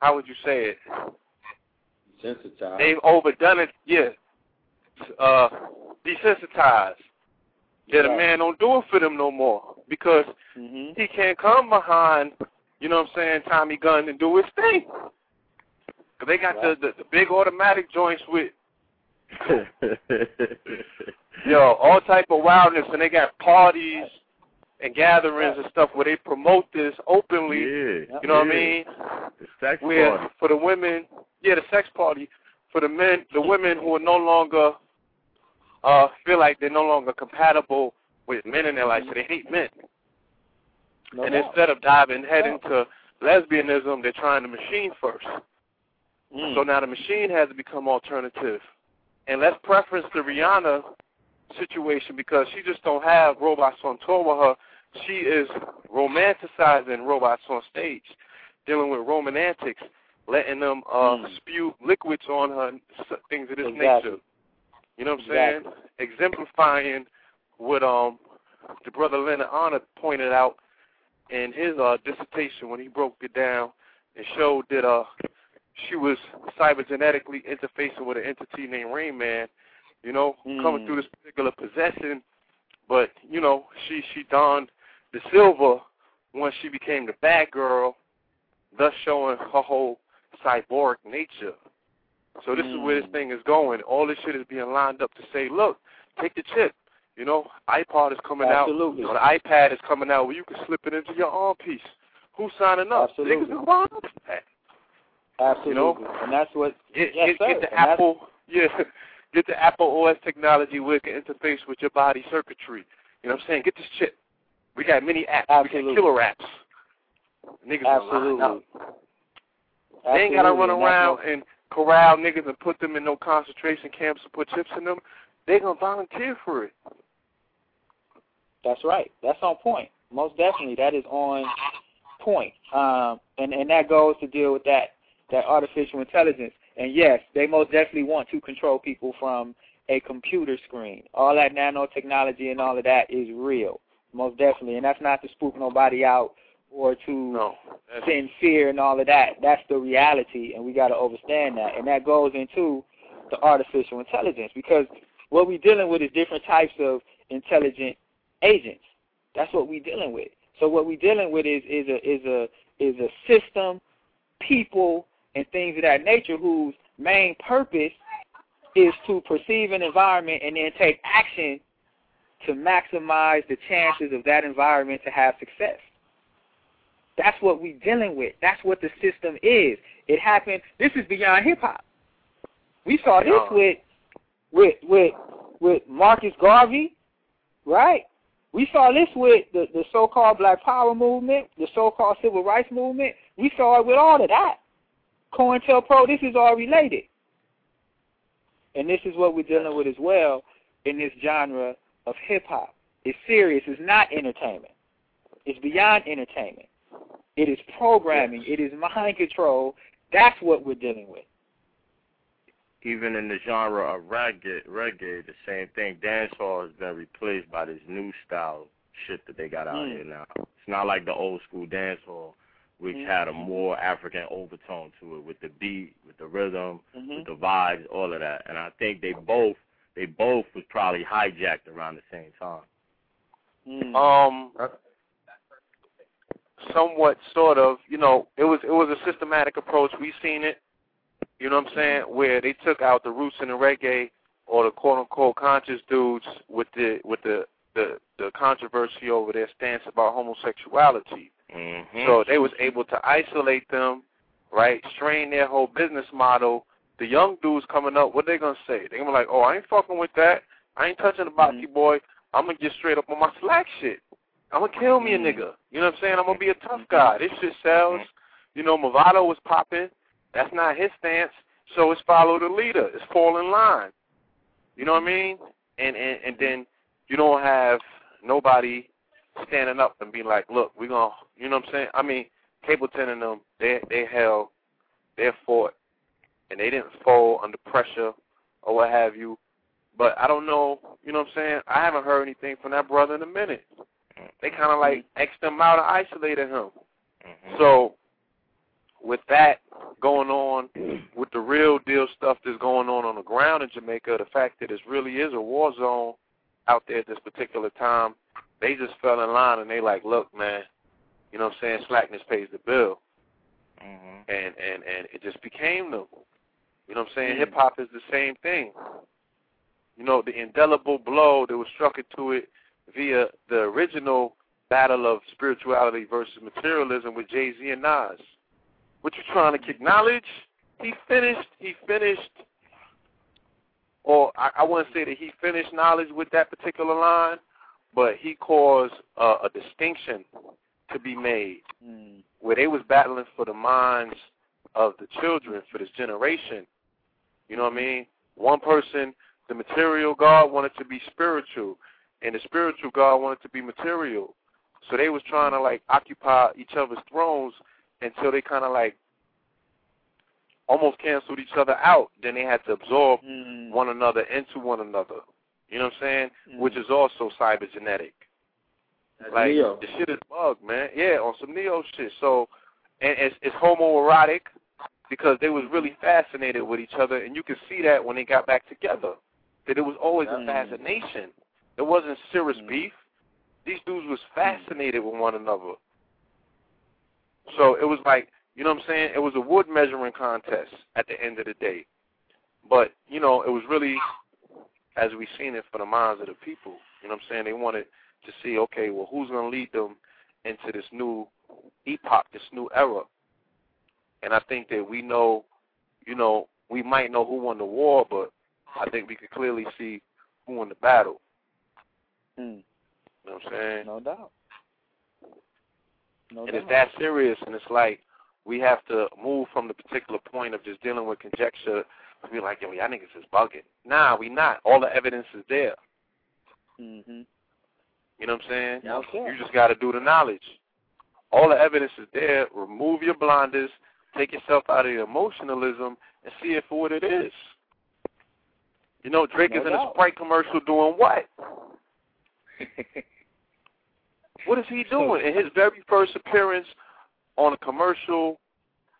[SPEAKER 3] how would you say it?
[SPEAKER 5] Sensitized.
[SPEAKER 3] They've overdone it, yeah. Uh desensitized. Yeah, the
[SPEAKER 8] Right.
[SPEAKER 3] man don't do it for them no more because
[SPEAKER 8] hmm
[SPEAKER 3] he can't come behind, you know what I'm saying, Tommy Gunn and do his thing. 'Cause they got
[SPEAKER 8] Right.
[SPEAKER 3] the, the the big automatic joints with yo all type of wildness, and they got parties and gatherings and stuff where they promote this openly.
[SPEAKER 4] yeah.
[SPEAKER 3] You know what I mean?
[SPEAKER 4] The sex
[SPEAKER 3] Where
[SPEAKER 4] party.
[SPEAKER 3] for the women, yeah, the sex party. For the men, the women who are no longer uh feel like they're no longer compatible with men in their life, so they hate men.
[SPEAKER 8] No
[SPEAKER 3] and
[SPEAKER 8] doubt.
[SPEAKER 3] instead of diving head into lesbianism, they're trying the machine first.
[SPEAKER 8] Mm.
[SPEAKER 3] So now the machine has to become alternative. And let's preference the Rihanna situation because she just don't have robots on tour with her. She is romanticizing robots on stage, dealing with Roman antics, letting them uh,
[SPEAKER 8] Mm.
[SPEAKER 3] spew liquids on her, and things of this
[SPEAKER 8] Exactly.
[SPEAKER 3] nature. You know what I'm
[SPEAKER 8] Exactly.
[SPEAKER 3] saying? Exemplifying what um the brother Leonard Honor pointed out in his uh dissertation when he broke it down and showed that uh she was cybergenetically interfacing with an entity named Rain Man, you know, coming
[SPEAKER 8] Mm.
[SPEAKER 3] through this particular possession. But, you know, she she donned the silver once she became the bad girl, thus showing her whole cyborg nature. So this is where this
[SPEAKER 8] Mm.
[SPEAKER 3] thing is going. All this shit is being lined up to say, look, take the chip. You know, iPod is coming
[SPEAKER 8] Absolutely.
[SPEAKER 3] out, or the iPad is coming out where you can slip it into your arm piece. Who's signing up?
[SPEAKER 8] Absolutely.
[SPEAKER 3] Niggas is buying up for that.
[SPEAKER 8] Absolutely.
[SPEAKER 3] know?
[SPEAKER 8] and that's what
[SPEAKER 3] Get,
[SPEAKER 8] Yes,
[SPEAKER 3] get, get the
[SPEAKER 8] And
[SPEAKER 3] Apple, yeah, get the Apple OS technology where it can interface with your body circuitry. You know what I'm saying? Get this chip. We got many apps.
[SPEAKER 8] Absolutely.
[SPEAKER 3] We got killer apps. Niggas are lined
[SPEAKER 8] Absolutely.
[SPEAKER 3] They ain't gotta run
[SPEAKER 8] Absolutely,
[SPEAKER 3] around and corral niggas and put them in no concentration camps and put chips in them. They gonna volunteer for it.
[SPEAKER 8] That's right. That's on point. Most definitely, that is on point. Um, and and that goes to deal with that that artificial intelligence. And yes, they most definitely want to control people from a computer screen. All that nanotechnology and all of that is real, most definitely. And that's not to spook nobody out or to
[SPEAKER 3] No.
[SPEAKER 8] Send fear and all of that. That's the reality, and we got to understand that. And that goes into the artificial intelligence because what we're dealing with is different types of intelligent agents. That's what we're dealing with. So what we're dealing with is is a is a is a system, people, and things of that nature whose main purpose is to perceive an environment and then take action to maximize the chances of that environment to have success. That's what we're dealing with. That's what the system is. It happened. This is beyond hip hop. We saw this with with with with Marcus Garvey, right? We saw this with the, the so-called Black Power movement, the so-called Civil Rights movement. We saw it with all of that. COINTELPRO, this is all related. And this is what we're dealing with as well in this genre of hip-hop. It's serious. It's not entertainment. It's beyond entertainment. It is programming. It is mind control. That's what we're dealing with.
[SPEAKER 4] Even in the genre of reggae, reggae, the same thing. Dancehall has been replaced by this new style shit that they got out
[SPEAKER 8] Mm.
[SPEAKER 4] here now. It's not like the old school dancehall, which
[SPEAKER 8] Mm.
[SPEAKER 4] had a more African overtone to it, with the beat, with the rhythm,
[SPEAKER 8] Mhm.
[SPEAKER 4] with the vibes, all of that. And I think they both, they both was probably hijacked around the same time.
[SPEAKER 8] Mm.
[SPEAKER 3] um, somewhat, sort of, you know, it was it was a systematic approach. We've seen it, you know what I'm saying, where they took out the roots in the reggae or the quote unquote conscious dudes with the with the the, the controversy over their stance about homosexuality.
[SPEAKER 4] Mm-hmm.
[SPEAKER 3] So they was able to isolate them, right? Strain their whole business model. The young dudes coming up, what they gonna say? They gonna be like, "Oh, I ain't fucking with that. I ain't touching the Baki boy. I'm gonna get straight up on my slack shit. I'm gonna kill me a
[SPEAKER 8] Mhm.
[SPEAKER 3] nigga. You know what I'm saying? I'm gonna be a tough guy. This shit sells. You know, Mavado was popping. That's not his stance. So it's follow the leader. It's fall in line. You know what I mean? And and and then you don't have nobody standing up and be like, look, we're gonna, you know what I'm saying? I mean, Capleton and them, they they held, they fought, and they didn't fold under pressure or what have you. But I don't know, you know what I'm saying? I haven't heard anything from that brother in a minute. They kind of like X'd him out and isolated him.
[SPEAKER 4] Mhm.
[SPEAKER 3] So, with that going on, with the real deal stuff that's going on on the ground in Jamaica, the fact that it really is a war zone out there at this particular time, they just fell in line and they like, look, man, you know what I'm saying? Slackness pays the bill,
[SPEAKER 4] Mhm.
[SPEAKER 3] and and and it just became them. You know what I'm saying?
[SPEAKER 8] Mm.
[SPEAKER 3] Hip hop is the same thing. You know, the indelible blow that was struck into it via the original battle of spirituality versus materialism with Jay Z and Nas. What you trying to acknowledge? He finished. He finished, or I, I wouldn't say that he finished knowledge with that particular line, but he caused uh, a distinction to be made
[SPEAKER 8] Mm.
[SPEAKER 3] where they was battling for the minds of the children for this generation. You know what I mean? One person the material God wanted to be spiritual, and the spiritual God wanted to be material. So they was trying to like occupy each other's thrones until they kind of like almost canceled each other out. Then they had to absorb
[SPEAKER 8] Mm.
[SPEAKER 3] one another into one another. You know what I'm saying?
[SPEAKER 8] Mm.
[SPEAKER 3] Which is also cybergenetic.
[SPEAKER 5] That's
[SPEAKER 3] Like
[SPEAKER 5] Neo.
[SPEAKER 3] the shit is bugged, man. Yeah, on some neo shit. So, and it's it's homoerotic because they was really fascinated with each other, and you can see that when they got back together. That it was always a
[SPEAKER 8] Mm.
[SPEAKER 3] fascination. It wasn't serious
[SPEAKER 8] Mm.
[SPEAKER 3] beef. These dudes was fascinated with one another. So it was like, you know what I'm saying? It was a wood measuring contest at the end of the day. But, you know, it was really, as we've seen it, for the minds of the people. You know what I'm saying? They wanted to see, okay, well, who's going to lead them into this new epoch, this new era? And I think that we know, you know, we might know who won the war, but I think we could clearly see who won the battle.
[SPEAKER 8] Mm.
[SPEAKER 3] You know what I'm saying?
[SPEAKER 8] No doubt. No
[SPEAKER 3] and
[SPEAKER 8] doubt.
[SPEAKER 3] it's that serious, and it's like we have to move from the particular point of just dealing with conjecture and be like, yo, y'all niggas is bugging. Nah, we not. All the evidence is there.
[SPEAKER 8] Mm-hmm.
[SPEAKER 3] You know what I'm saying?
[SPEAKER 8] Yes, sir.
[SPEAKER 3] You just got to do the knowledge. All the evidence is there. Remove your blinders. Take yourself out of your emotionalism and see it for what it is. You know, Drake
[SPEAKER 8] No
[SPEAKER 3] is in a. Sprite commercial doing what? What is he doing? In his very first appearance on a commercial,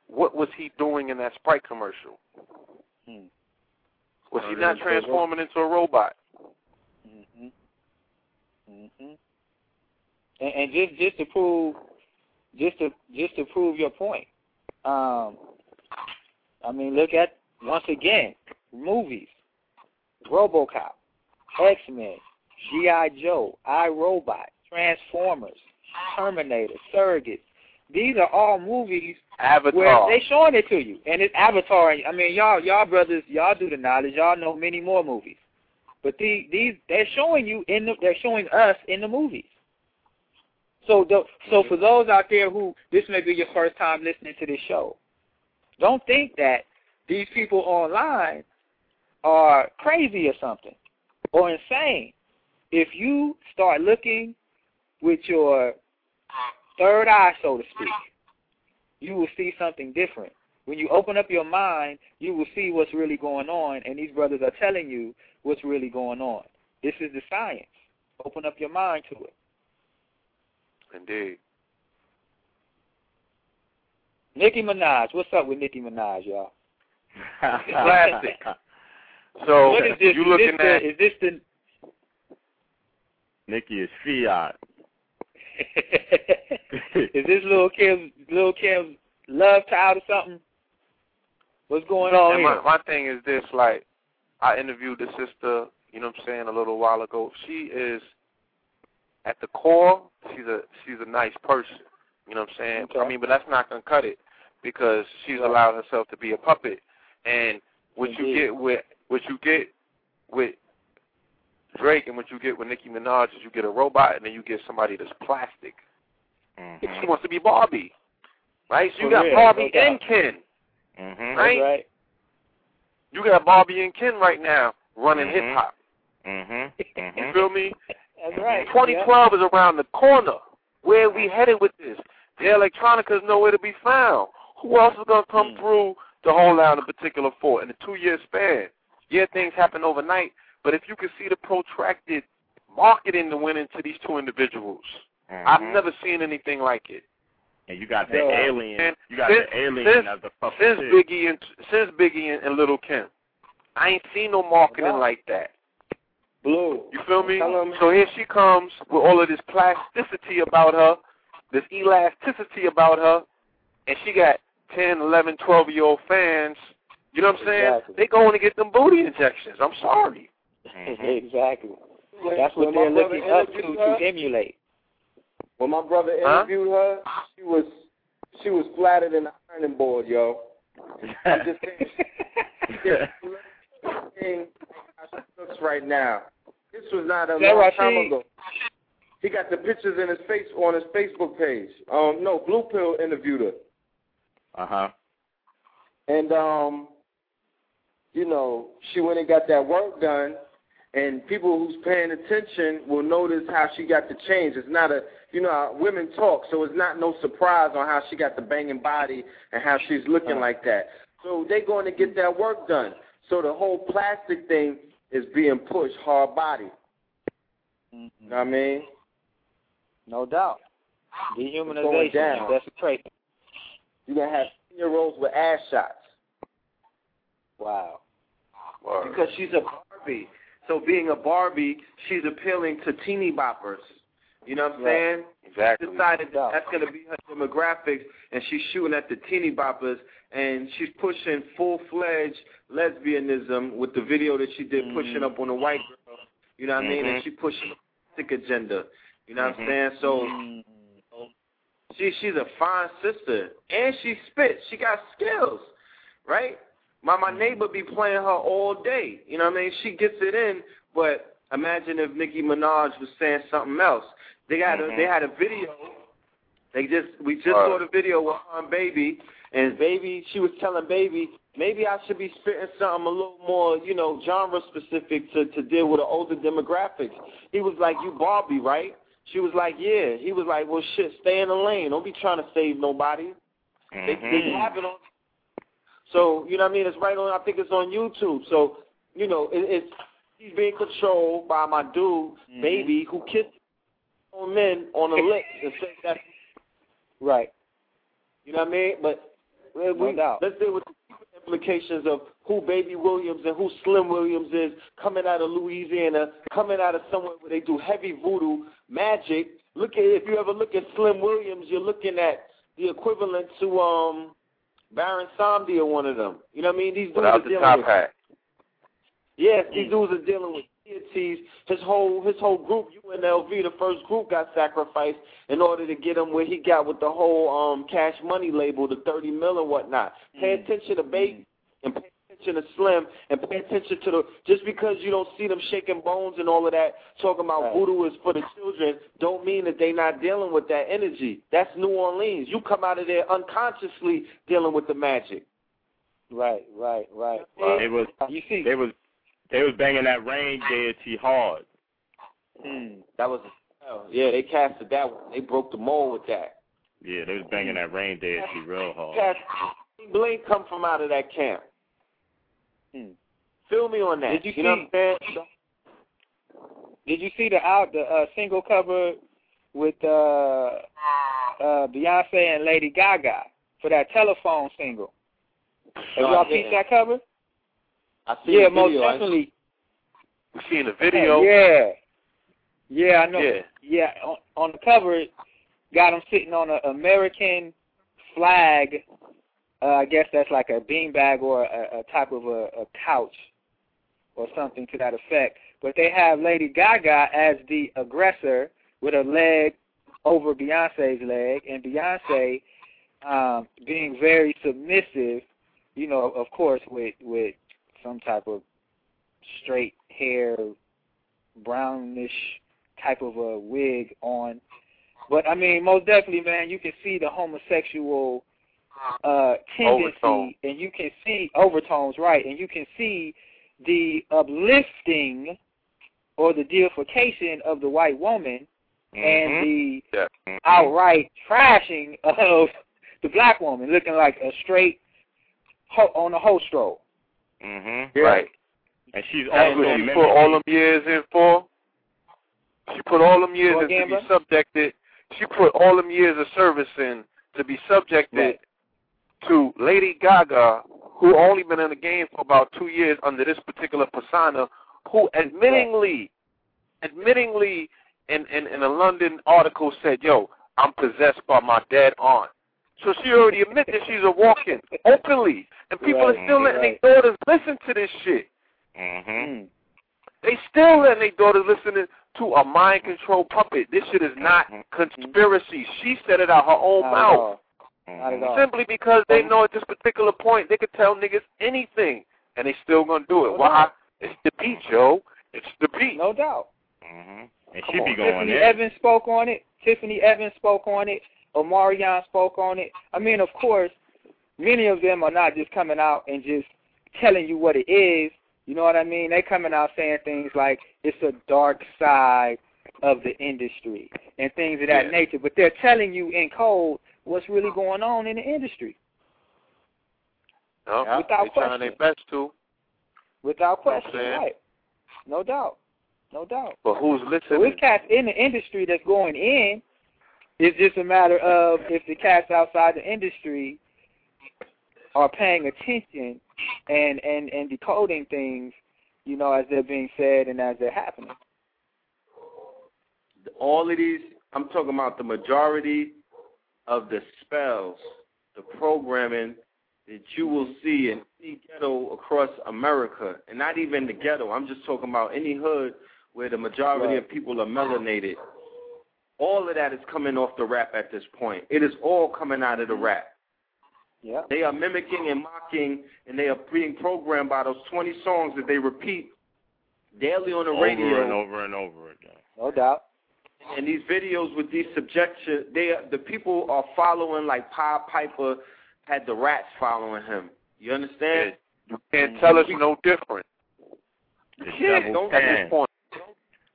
[SPEAKER 3] what was he doing in that Sprite commercial?
[SPEAKER 8] Hmm.
[SPEAKER 3] Was he not transforming into a robot?
[SPEAKER 8] Mhm. Mhm. And, and just just to prove, just to just to prove your point, um, I mean, look at once again movies, RoboCop, X Men, GI Joe, iRobot, Transformers, Terminator, Surrogates. These are all movies
[SPEAKER 3] Avatar.
[SPEAKER 8] where they showing it to you, and it's Avatar. I mean, y'all, y'all brothers, y'all do the knowledge. Y'all know many more movies, but these, these, they're showing you in the, they're showing us in the movies. So, the, so for those out there who this may be your first time listening to this show, don't think that these people online are crazy or something or insane. If you start looking with your third eye, so to speak, you will see something different. When you open up your mind, you will see what's really going on, and these brothers are telling you what's really going on. This is the science. Open up your mind to it.
[SPEAKER 3] Indeed.
[SPEAKER 8] Nicki Minaj, what's up with Nicki Minaj, y'all?
[SPEAKER 3] Classic. So
[SPEAKER 8] what is this?
[SPEAKER 3] you
[SPEAKER 8] is
[SPEAKER 3] looking
[SPEAKER 8] this
[SPEAKER 3] at
[SPEAKER 8] the, is this the
[SPEAKER 4] Nicki is fiat.
[SPEAKER 8] Is this little Kim little Kim's love child or something? What's going on
[SPEAKER 3] and
[SPEAKER 8] here?
[SPEAKER 3] my, my thing is this, like, I interviewed the sister, you know what I'm saying, a little while ago. She is, at the core, she's a she's a nice person. You know what I'm saying?
[SPEAKER 8] Okay.
[SPEAKER 3] I mean, but that's not going to cut it because she's allowed herself to be a puppet. And what you get with what you get with Drake and what you get with Nicki Minaj is you get a robot and then you get somebody that's plastic.
[SPEAKER 4] Mhm.
[SPEAKER 3] She wants to be Barbie, right? So you got Barbie
[SPEAKER 8] no
[SPEAKER 3] and. Ken.
[SPEAKER 4] Mhm.
[SPEAKER 3] right?
[SPEAKER 8] Right.
[SPEAKER 3] You got Barbie and Ken right now running
[SPEAKER 4] Mhm.
[SPEAKER 3] hip hop.
[SPEAKER 4] Mhm.
[SPEAKER 3] You
[SPEAKER 4] Mhm.
[SPEAKER 3] feel me?
[SPEAKER 8] That's right.
[SPEAKER 3] 2012 is around the corner. Where are we headed with this? The electronica is nowhere to be found. Who else is gonna come
[SPEAKER 8] Mm.
[SPEAKER 3] through to hold down a particular fort in a two-year span? Yeah, things happen overnight, but if you can see the protracted marketing that went into these two individuals, I've
[SPEAKER 4] Mhm.
[SPEAKER 3] never seen anything like it.
[SPEAKER 4] And you got the
[SPEAKER 8] No.
[SPEAKER 4] alien.
[SPEAKER 3] And
[SPEAKER 4] You got
[SPEAKER 3] since-
[SPEAKER 4] the alien
[SPEAKER 3] since-
[SPEAKER 4] as the puppet.
[SPEAKER 3] Since
[SPEAKER 4] too.
[SPEAKER 3] Biggie and since Biggie and, and Little Kim, I ain't seen no marketing
[SPEAKER 8] Wow.
[SPEAKER 3] like that.
[SPEAKER 5] Blue.
[SPEAKER 3] You feel me?
[SPEAKER 5] Tell 'em-
[SPEAKER 3] So here she comes with all of this plasticity about her, this elasticity about her, and she got 10, 11, 12 year old fans. You know what I'm saying?
[SPEAKER 8] Exactly.
[SPEAKER 3] They going to get them booty injections. I'm sorry.
[SPEAKER 4] Mhm.
[SPEAKER 8] exactly.
[SPEAKER 5] When-
[SPEAKER 8] That's what they're looking up to
[SPEAKER 5] interviewed
[SPEAKER 8] to emulate.
[SPEAKER 5] When my brother
[SPEAKER 3] Huh?
[SPEAKER 5] interviewed her, she was she was flatter than the ironing board, yo. I'm just saying, saying how she looks right now. This was not a
[SPEAKER 8] Is that
[SPEAKER 5] long
[SPEAKER 8] right,
[SPEAKER 5] time ago. He got the pictures in his face on his Facebook page. Um, no, Blue Pill interviewed her,
[SPEAKER 4] Uh huh.
[SPEAKER 5] and um,
[SPEAKER 2] you know, she went and got that work done, and people who's paying attention will notice how she got the change. It's not a, you know, women talk, so it's not no surprise on how she got the banging body and how she's looking like that. So they're going to get that work done. So the whole plastic thing is being pushed hard body. You know what I mean?
[SPEAKER 8] No doubt. Dehumanization.
[SPEAKER 2] down.
[SPEAKER 8] That's a trait.
[SPEAKER 2] You're going to have year olds with ass shots.
[SPEAKER 8] Wow.
[SPEAKER 3] Word.
[SPEAKER 2] Because she's a Barbie. So being a Barbie, she's appealing to teeny boppers. You know what I'm
[SPEAKER 8] Right.
[SPEAKER 2] saying?
[SPEAKER 3] Exactly.
[SPEAKER 2] Decided that that's going to be her demographics, and she's shooting at the teeny boppers, and she's pushing full-fledged lesbianism with the video that she did
[SPEAKER 8] Mhm.
[SPEAKER 2] pushing up on a white girl. You know what I mean? And
[SPEAKER 3] Mhm.
[SPEAKER 2] she pushing the agenda. You know what
[SPEAKER 3] Mhm.
[SPEAKER 2] I'm saying? So she she's a fine sister, and she spits. She got skills, right? My my neighbor be playing her all day. You know what I mean? She gets it in, but imagine if Nicki Minaj was saying something else. They got a,
[SPEAKER 3] Mhm.
[SPEAKER 2] they had a video. They just we just saw the video with her and Baby, and Baby she was telling Baby maybe I should be spitting something a little more, you know, genre specific to to deal with the older demographics. He was like, "You Barbie, right?" She was like, "Yeah." He was like, "Well, shit, stay in the lane. Don't be trying to save nobody." They, they
[SPEAKER 3] Mhm.
[SPEAKER 2] have it on. So you know what I mean? It's right on. I think it's on YouTube. So you know, it, it's he's being controlled by my dude,
[SPEAKER 8] Mhm.
[SPEAKER 2] baby, who kissed on men on the lips and says that.
[SPEAKER 8] Right.
[SPEAKER 2] You know what I mean? But uh, we,
[SPEAKER 8] No doubt.
[SPEAKER 2] let's deal with the implications of who Baby Williams and who Slim Williams is coming out of Louisiana, coming out of somewhere where they do heavy voodoo magic. Look at if you ever look at Slim Williams, you're looking at the equivalent to um Baron Samedi or one of them. You know what I mean? These dudes
[SPEAKER 3] Without
[SPEAKER 2] are
[SPEAKER 3] the
[SPEAKER 2] dealing
[SPEAKER 3] top
[SPEAKER 2] with
[SPEAKER 3] hat.
[SPEAKER 2] Yes, these dudes are dealing with deities. His whole his whole group, UNLV, the first group got sacrificed in order to get him where he got with the whole um cash money label, the thirty mil and whatnot. Pay attention to Baby and pay attention to Slim and pay attention to the just because you don't see them shaking bones and all of that, talking about
[SPEAKER 8] Right.
[SPEAKER 2] voodoo is for the children, don't mean that they not dealing with that energy. That's New Orleans. You come out of there unconsciously dealing with the magic.
[SPEAKER 8] Right, right, right.
[SPEAKER 4] They was
[SPEAKER 8] You see,
[SPEAKER 4] they was they was banging that rain deity hard.
[SPEAKER 8] mm,
[SPEAKER 2] That was yeah, they casted that one. They broke the mold with that.
[SPEAKER 4] Yeah, they was banging that rain deity real hard.
[SPEAKER 2] Cast Blink come from out of that camp.
[SPEAKER 8] Hmm.
[SPEAKER 2] Feel me on that.
[SPEAKER 8] Did you
[SPEAKER 2] know
[SPEAKER 8] see-
[SPEAKER 2] what I'm saying?
[SPEAKER 8] did you see the out the uh, single cover with uh, uh, Beyonce and Lady Gaga for that telephone single? Have
[SPEAKER 2] No,
[SPEAKER 8] y'all peeped that cover?
[SPEAKER 2] I see
[SPEAKER 8] Yeah,
[SPEAKER 2] the
[SPEAKER 8] most
[SPEAKER 2] video. I-
[SPEAKER 8] definitely.
[SPEAKER 3] We seen the video.
[SPEAKER 8] Yeah, yeah, I know.
[SPEAKER 3] Yeah.
[SPEAKER 8] Yeah, on, on the cover, got him sitting on an American flag. Uh, I guess that's like a beanbag or a, a type of a, a couch or something to that effect. But they have Lady Gaga as the aggressor with a leg over Beyonce's leg, and Beyonce um, being very submissive. You know, of course, with with some type of straight hair, brownish type of a wig on. But I mean, most definitely, man, you can see the homosexual uh tendency,
[SPEAKER 3] Overtone.
[SPEAKER 8] and you can see overtones, right? And you can see the uplifting or the deification of the white woman
[SPEAKER 3] Mhm.
[SPEAKER 8] and the
[SPEAKER 3] Yeah. Mhm.
[SPEAKER 8] outright trashing of the black woman, looking like a straight ho- on a hoe stroll.
[SPEAKER 3] Mhm.
[SPEAKER 2] Yeah.
[SPEAKER 3] Right.
[SPEAKER 4] And she's
[SPEAKER 3] That's
[SPEAKER 4] also
[SPEAKER 3] what she put all them years in for. She put all them years in to be subjected. She put all them years of service in to be subjected
[SPEAKER 8] Right.
[SPEAKER 3] To Lady Gaga, who only been in the game for about two years under this particular persona, who admittingly, admittingly, in, in in a London article said, "Yo, I'm possessed by my dead aunt." So she already admitted that she's a walking openly, and people
[SPEAKER 8] Right,
[SPEAKER 3] are still letting
[SPEAKER 8] right.
[SPEAKER 3] their daughters listen to this shit.
[SPEAKER 8] Mm.
[SPEAKER 3] They still letting their daughters listen to a mind control puppet. This shit is not conspiracy. She said it out her own
[SPEAKER 8] Not at
[SPEAKER 3] mouth.
[SPEAKER 8] All. Not at mm-hmm. all.
[SPEAKER 3] Simply because they mm-hmm. know at this particular point they could tell niggas anything and they still gonna do it.
[SPEAKER 8] No
[SPEAKER 3] Why?
[SPEAKER 8] doubt.
[SPEAKER 3] It's the beat, Joe. It's the beat.
[SPEAKER 8] No doubt. Mm-hmm.
[SPEAKER 4] And she be going
[SPEAKER 8] Tiffany
[SPEAKER 4] in.
[SPEAKER 8] Evans spoke on it. Tiffany Evans spoke on it. Omarion spoke on it. I mean, of course, many of them are not just coming out and just telling you what it is. You know what I mean? They coming out saying things like it's a dark side of the industry and things of that
[SPEAKER 3] Yeah.
[SPEAKER 8] nature. But they're telling you in code what's really going on in the industry
[SPEAKER 3] No,
[SPEAKER 8] Yeah. Without
[SPEAKER 3] they trying their
[SPEAKER 8] question.
[SPEAKER 3] best to,
[SPEAKER 8] without
[SPEAKER 3] Know what I'm
[SPEAKER 8] question, right? No doubt, no doubt.
[SPEAKER 3] but who's
[SPEAKER 8] So
[SPEAKER 3] listening?
[SPEAKER 8] it's cats in the industry that's going in. It's just a matter of if the cats outside the industry are paying attention and and and decoding things, you know, as they're being said and as they're happening.
[SPEAKER 2] all of these, I'm talking about the majority of the spells, the programming that you will see in any ghetto across America, and not even the ghetto. I'm just talking about any hood where the majority
[SPEAKER 8] Right.
[SPEAKER 2] of people are melanated. All of that is coming off the rap at this point. It is all coming out of the mm-hmm. rap.
[SPEAKER 8] Yeah.
[SPEAKER 2] They are mimicking and mocking, and they are being programmed by those 20 songs that they repeat daily on the
[SPEAKER 4] over
[SPEAKER 2] radio
[SPEAKER 4] and over and over again.
[SPEAKER 8] No doubt.
[SPEAKER 2] And these videos with these subjection, they the people are following like Pied Piper had the rats following him. You understand?
[SPEAKER 3] You can't tell us no different
[SPEAKER 2] Yeah,
[SPEAKER 4] double
[SPEAKER 2] don't-
[SPEAKER 3] at this point.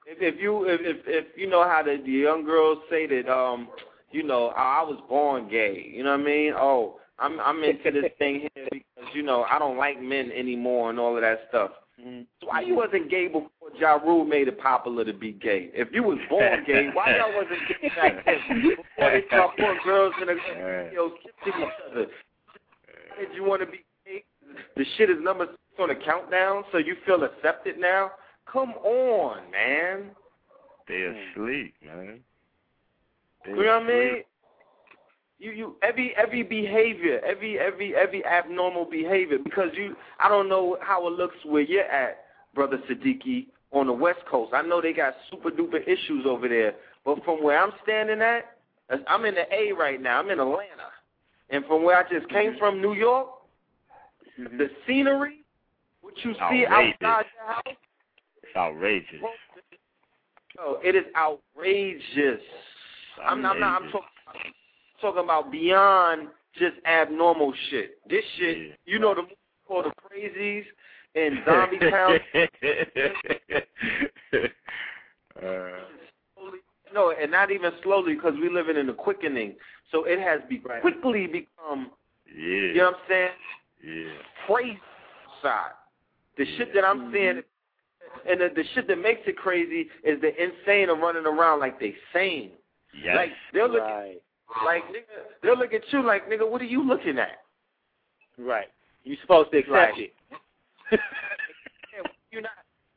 [SPEAKER 2] If, if you if, if if you know how the, the young girls say that um you know I, I was born gay. You know what I mean? Oh, I'm I'm into this thing here because you know I don't like men anymore and all of that stuff. So why you wasn't gay before Ja Rule made it popular to be gay? If you was born gay, why y'all wasn't gay back then? Before they start putting girls in the videos kissing each other. Did you want to be gay? The shit is number six on the countdown, so you feel accepted now? Come on, man.
[SPEAKER 4] They asleep, man. They
[SPEAKER 2] You know what I mean? You you every every behavior, every every every abnormal behavior because you I don't know how it looks where you're at, brother Sadiki, on the West Coast. I know they got super duper issues over there, but from where I'm standing at, I'm in the A right now. I'm in Atlanta, and from where I just came mm-hmm. from, New York, mm-hmm. the scenery, what you see
[SPEAKER 4] Outrageous.
[SPEAKER 2] outside your house,
[SPEAKER 4] It's outrageous.
[SPEAKER 2] yo, it is outrageous. I'm not, I'm not I'm talking, talking about beyond just abnormal shit. This shit,
[SPEAKER 4] Yeah.
[SPEAKER 2] you know the movie called The Crazies and Zombie Town.
[SPEAKER 4] uh,
[SPEAKER 2] no, and not even slowly because we're living in a quickening. So it has be quickly become,
[SPEAKER 4] yeah.
[SPEAKER 2] you know what I'm saying,
[SPEAKER 4] Yeah.
[SPEAKER 2] crazy side. The shit that I'm seeing, and the, the shit that makes it crazy is the insane are running around like they sane.
[SPEAKER 4] Yes.
[SPEAKER 2] Like they're look,
[SPEAKER 8] Right.
[SPEAKER 2] Like nigga, they'll look at you like nigga, what are you looking at?
[SPEAKER 8] Right. You're supposed to accept
[SPEAKER 2] Right.
[SPEAKER 8] it.
[SPEAKER 2] You not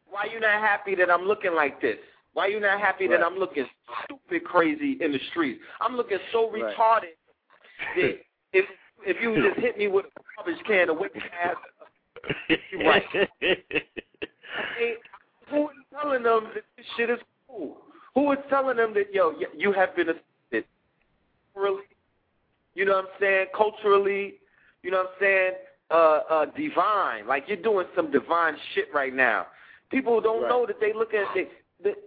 [SPEAKER 2] why you not happy that I'm looking like this? Why you not happy that I'm looking stupid crazy in the streets? I'm looking so
[SPEAKER 8] Right.
[SPEAKER 2] retarded that if if you just hit me with a garbage can wake your ass right. hey, who is telling them that this shit is cool? Who is telling them that yo you have been assisted? Really, you know what I'm saying? Culturally, you know what I'm saying? Uh, uh, divine, like you're doing some divine shit right now. People don't
[SPEAKER 8] Right.
[SPEAKER 2] know that they look at it.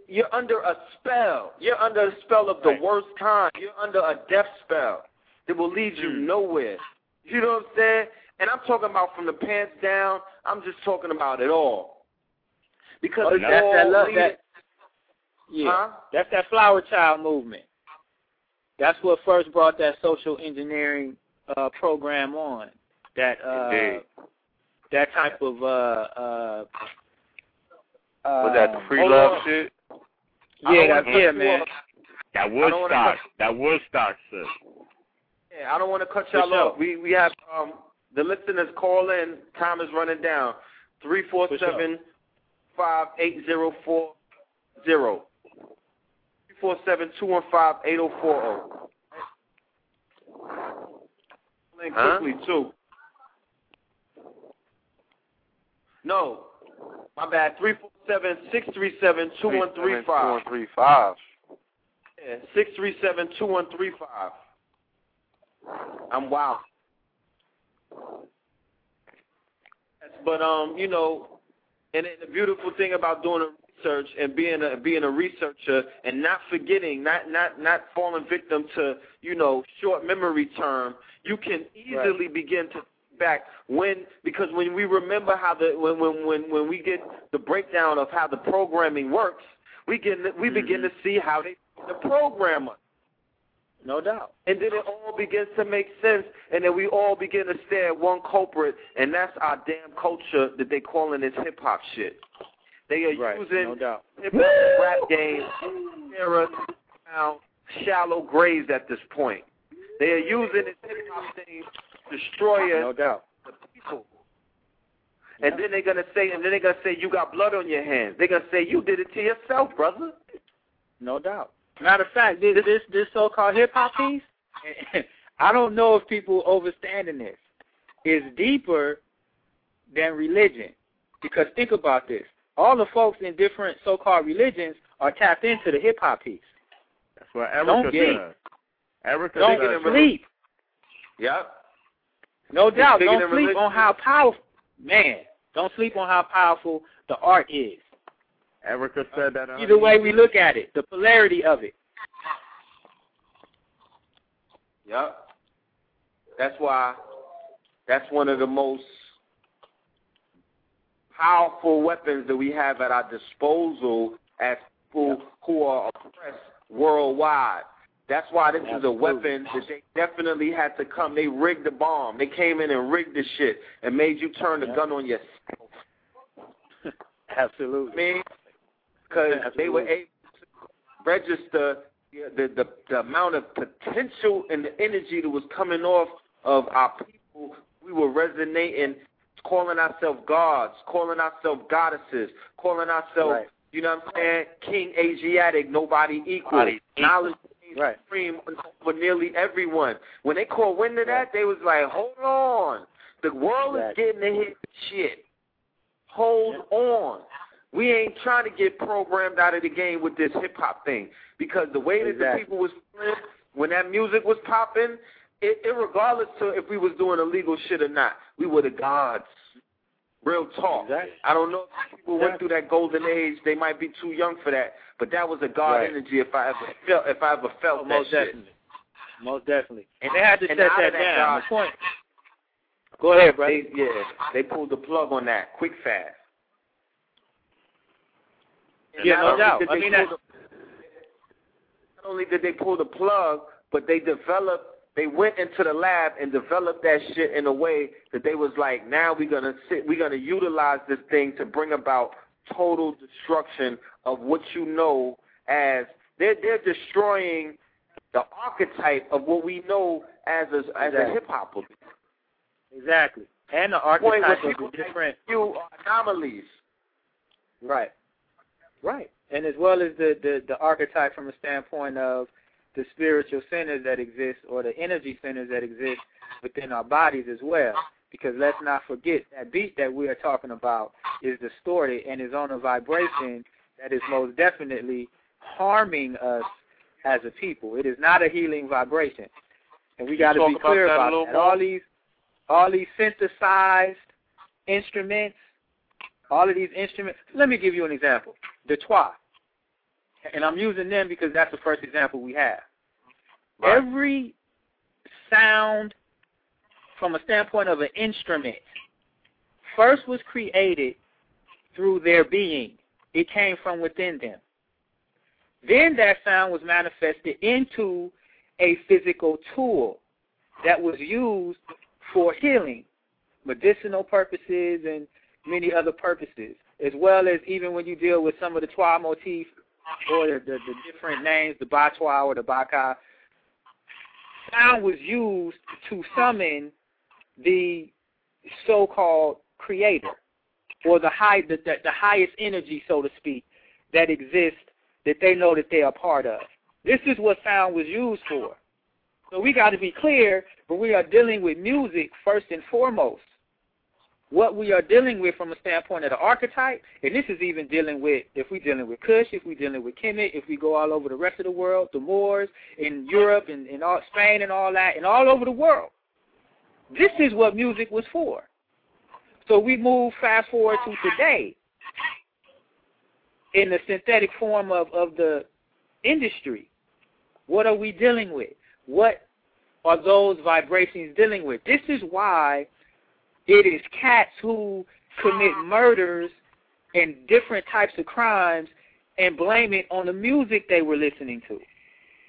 [SPEAKER 2] You're under a spell. You're under a spell of the
[SPEAKER 8] Right.
[SPEAKER 2] worst kind. You're under a death spell that will lead you
[SPEAKER 8] Mm.
[SPEAKER 2] nowhere. You know what I'm saying? And I'm talking about from the pants down. I'm just talking about it all. Because
[SPEAKER 8] Oh,
[SPEAKER 2] it's
[SPEAKER 8] that's
[SPEAKER 2] all
[SPEAKER 8] that love-
[SPEAKER 2] leading-
[SPEAKER 8] that- Yeah.
[SPEAKER 2] Huh?
[SPEAKER 8] That's that flower child movement. That's what first brought that social engineering uh, program on. That uh,
[SPEAKER 3] Indeed.
[SPEAKER 8] that type of uh, uh,
[SPEAKER 3] Was that the free love
[SPEAKER 2] on.
[SPEAKER 3] shit?
[SPEAKER 8] Yeah, that,
[SPEAKER 2] wanna
[SPEAKER 8] yeah, man.
[SPEAKER 2] off.
[SPEAKER 4] that
[SPEAKER 2] I don't
[SPEAKER 4] Woodstock. That Woodstock shit.
[SPEAKER 2] Yeah, I don't want to cut y'all
[SPEAKER 8] sure.
[SPEAKER 2] off. We we have um the listeners call in. Time is running down. Three four seven five eight zero four zero.
[SPEAKER 3] 647-215-8040.
[SPEAKER 2] quickly, too. No. My bad. 347 637
[SPEAKER 3] 2135.
[SPEAKER 2] 637-2135. I'm wow. But um, you know, and the beautiful thing about doing a research and being a being a researcher and not forgetting, not not not falling victim to you know short memory term, you can easily begin to back when because when we remember how the when when when when we get the breakdown of how the programming works, we get we begin mm-hmm. to see how they the programmer.
[SPEAKER 8] No doubt.
[SPEAKER 2] And then it all begins to make sense, and then we all begin to stare at one culprit, and that's our damn culture that they calling this hip hop shit. They are
[SPEAKER 8] Right,
[SPEAKER 2] using
[SPEAKER 8] no doubt.
[SPEAKER 2] hip hop rap game, era, now shallow graves at this point. They are using this hip hop thing to destroy
[SPEAKER 8] No doubt.
[SPEAKER 2] the people. And then they're gonna say, and then they're gonna say, you got blood on your hands. They're gonna say, you did it to yourself, brother.
[SPEAKER 8] No doubt. Matter of fact, this this, this so-called hip hop piece, I don't know if people overstanding this. Is deeper than religion, because think about this: all the folks in different so-called religions are tapped into the hip hop piece.
[SPEAKER 4] That's what
[SPEAKER 8] Don't
[SPEAKER 4] Erykah
[SPEAKER 8] get-
[SPEAKER 4] said. Erykah
[SPEAKER 8] Don't
[SPEAKER 4] said.
[SPEAKER 8] sleep.
[SPEAKER 2] Yep.
[SPEAKER 8] No doubt. Don't sleep
[SPEAKER 2] religion.
[SPEAKER 8] on how powerful, man. Don't sleep on how powerful the art is.
[SPEAKER 4] Erykah said that. uh,
[SPEAKER 8] Either way we look at it, the polarity of it.
[SPEAKER 2] Yep. That's why that's one of the most powerful weapons that we have at our disposal as people who are oppressed worldwide. That's why this is a weapon that they definitely had to come. They rigged the bomb. They came in and rigged the shit and made you turn the gun on yourself.
[SPEAKER 8] Absolutely.
[SPEAKER 2] I mean, because they were able to register the, the the the amount of potential and the energy that was coming off of our people. We were resonating, calling ourselves gods, calling ourselves goddesses, calling ourselves,
[SPEAKER 8] Right.
[SPEAKER 2] you know what I'm saying, King Asiatic, nobody equal.
[SPEAKER 8] Nobody.
[SPEAKER 2] Knowledge
[SPEAKER 8] Right.
[SPEAKER 2] supreme for nearly everyone. When they caught wind of that, they was like, hold on. The world
[SPEAKER 8] Exactly.
[SPEAKER 2] is getting to hit shit. Hold on. We ain't trying to get programmed out of the game with this hip hop thing because the way that the people was feeling when that music was popping, it, regardless to if we was doing illegal shit or not, we were the gods. Real talk.
[SPEAKER 8] Exactly.
[SPEAKER 2] I don't know if people went through that golden age. They might be too young for that, but that was a god
[SPEAKER 8] Right.
[SPEAKER 2] energy. If I ever felt, if I ever felt
[SPEAKER 8] Oh,
[SPEAKER 2] that
[SPEAKER 8] most
[SPEAKER 2] shit.
[SPEAKER 8] definitely. Most definitely. And they had to set that
[SPEAKER 2] that,
[SPEAKER 8] down.
[SPEAKER 2] God-
[SPEAKER 8] point. Go ahead, brother.
[SPEAKER 2] They, yeah, they pulled the plug on that quick fast. And
[SPEAKER 8] Yeah, no doubt. I mean,
[SPEAKER 2] the- not only did they pull the plug, but they developed. They went into the lab and developed that shit in a way that they was like, now we're gonna sit, we're gonna utilize this thing to bring about total destruction of what you know as they're they're destroying the archetype of what we know as a as a hip hop.
[SPEAKER 8] Exactly. And the archetype of the different
[SPEAKER 2] you anomalies.
[SPEAKER 8] Right. Right. And as well as the, the, the archetype from a standpoint of the spiritual centers that exist or the energy centers that exist within our bodies as well. Because let's not forget that beat that we are talking about is distorted and is on a vibration that is most definitely harming us as a people. It is not a healing vibration. And we got to be
[SPEAKER 3] about
[SPEAKER 8] clear
[SPEAKER 3] that
[SPEAKER 8] about that.
[SPEAKER 3] more?
[SPEAKER 8] All these all these synthesized instruments all of these instruments. Let me give you an example. The Twa. And I'm using them because that's the first example we have.
[SPEAKER 2] Right.
[SPEAKER 8] Every sound from a standpoint of an instrument first was created through their being. It came from within them. Then that sound was manifested into a physical tool that was used for healing, medicinal purposes, and many other purposes, as well as even when you deal with some of the Twa motif or the, the, the different names, the batwa or the baka, sound was used to summon the so-called creator or the high the, the, the highest energy, so to speak, that exists that they know that they are part of. This is what sound was used for. So we got to be clear when we are dealing with music first and foremost. What we are dealing with from a standpoint of the archetype, and this is even dealing with if we're dealing with Kush, if we're dealing with Kemet, if we go all over the rest of the world, the Moors in Europe and, and all Spain and all that, and all over the world. This is what music was for. So we move fast forward to today in the synthetic form of, of the industry. What are we dealing with? What are those vibrations dealing with? This is why It is cats who commit murders and different types of crimes and blame it on the music they were listening to.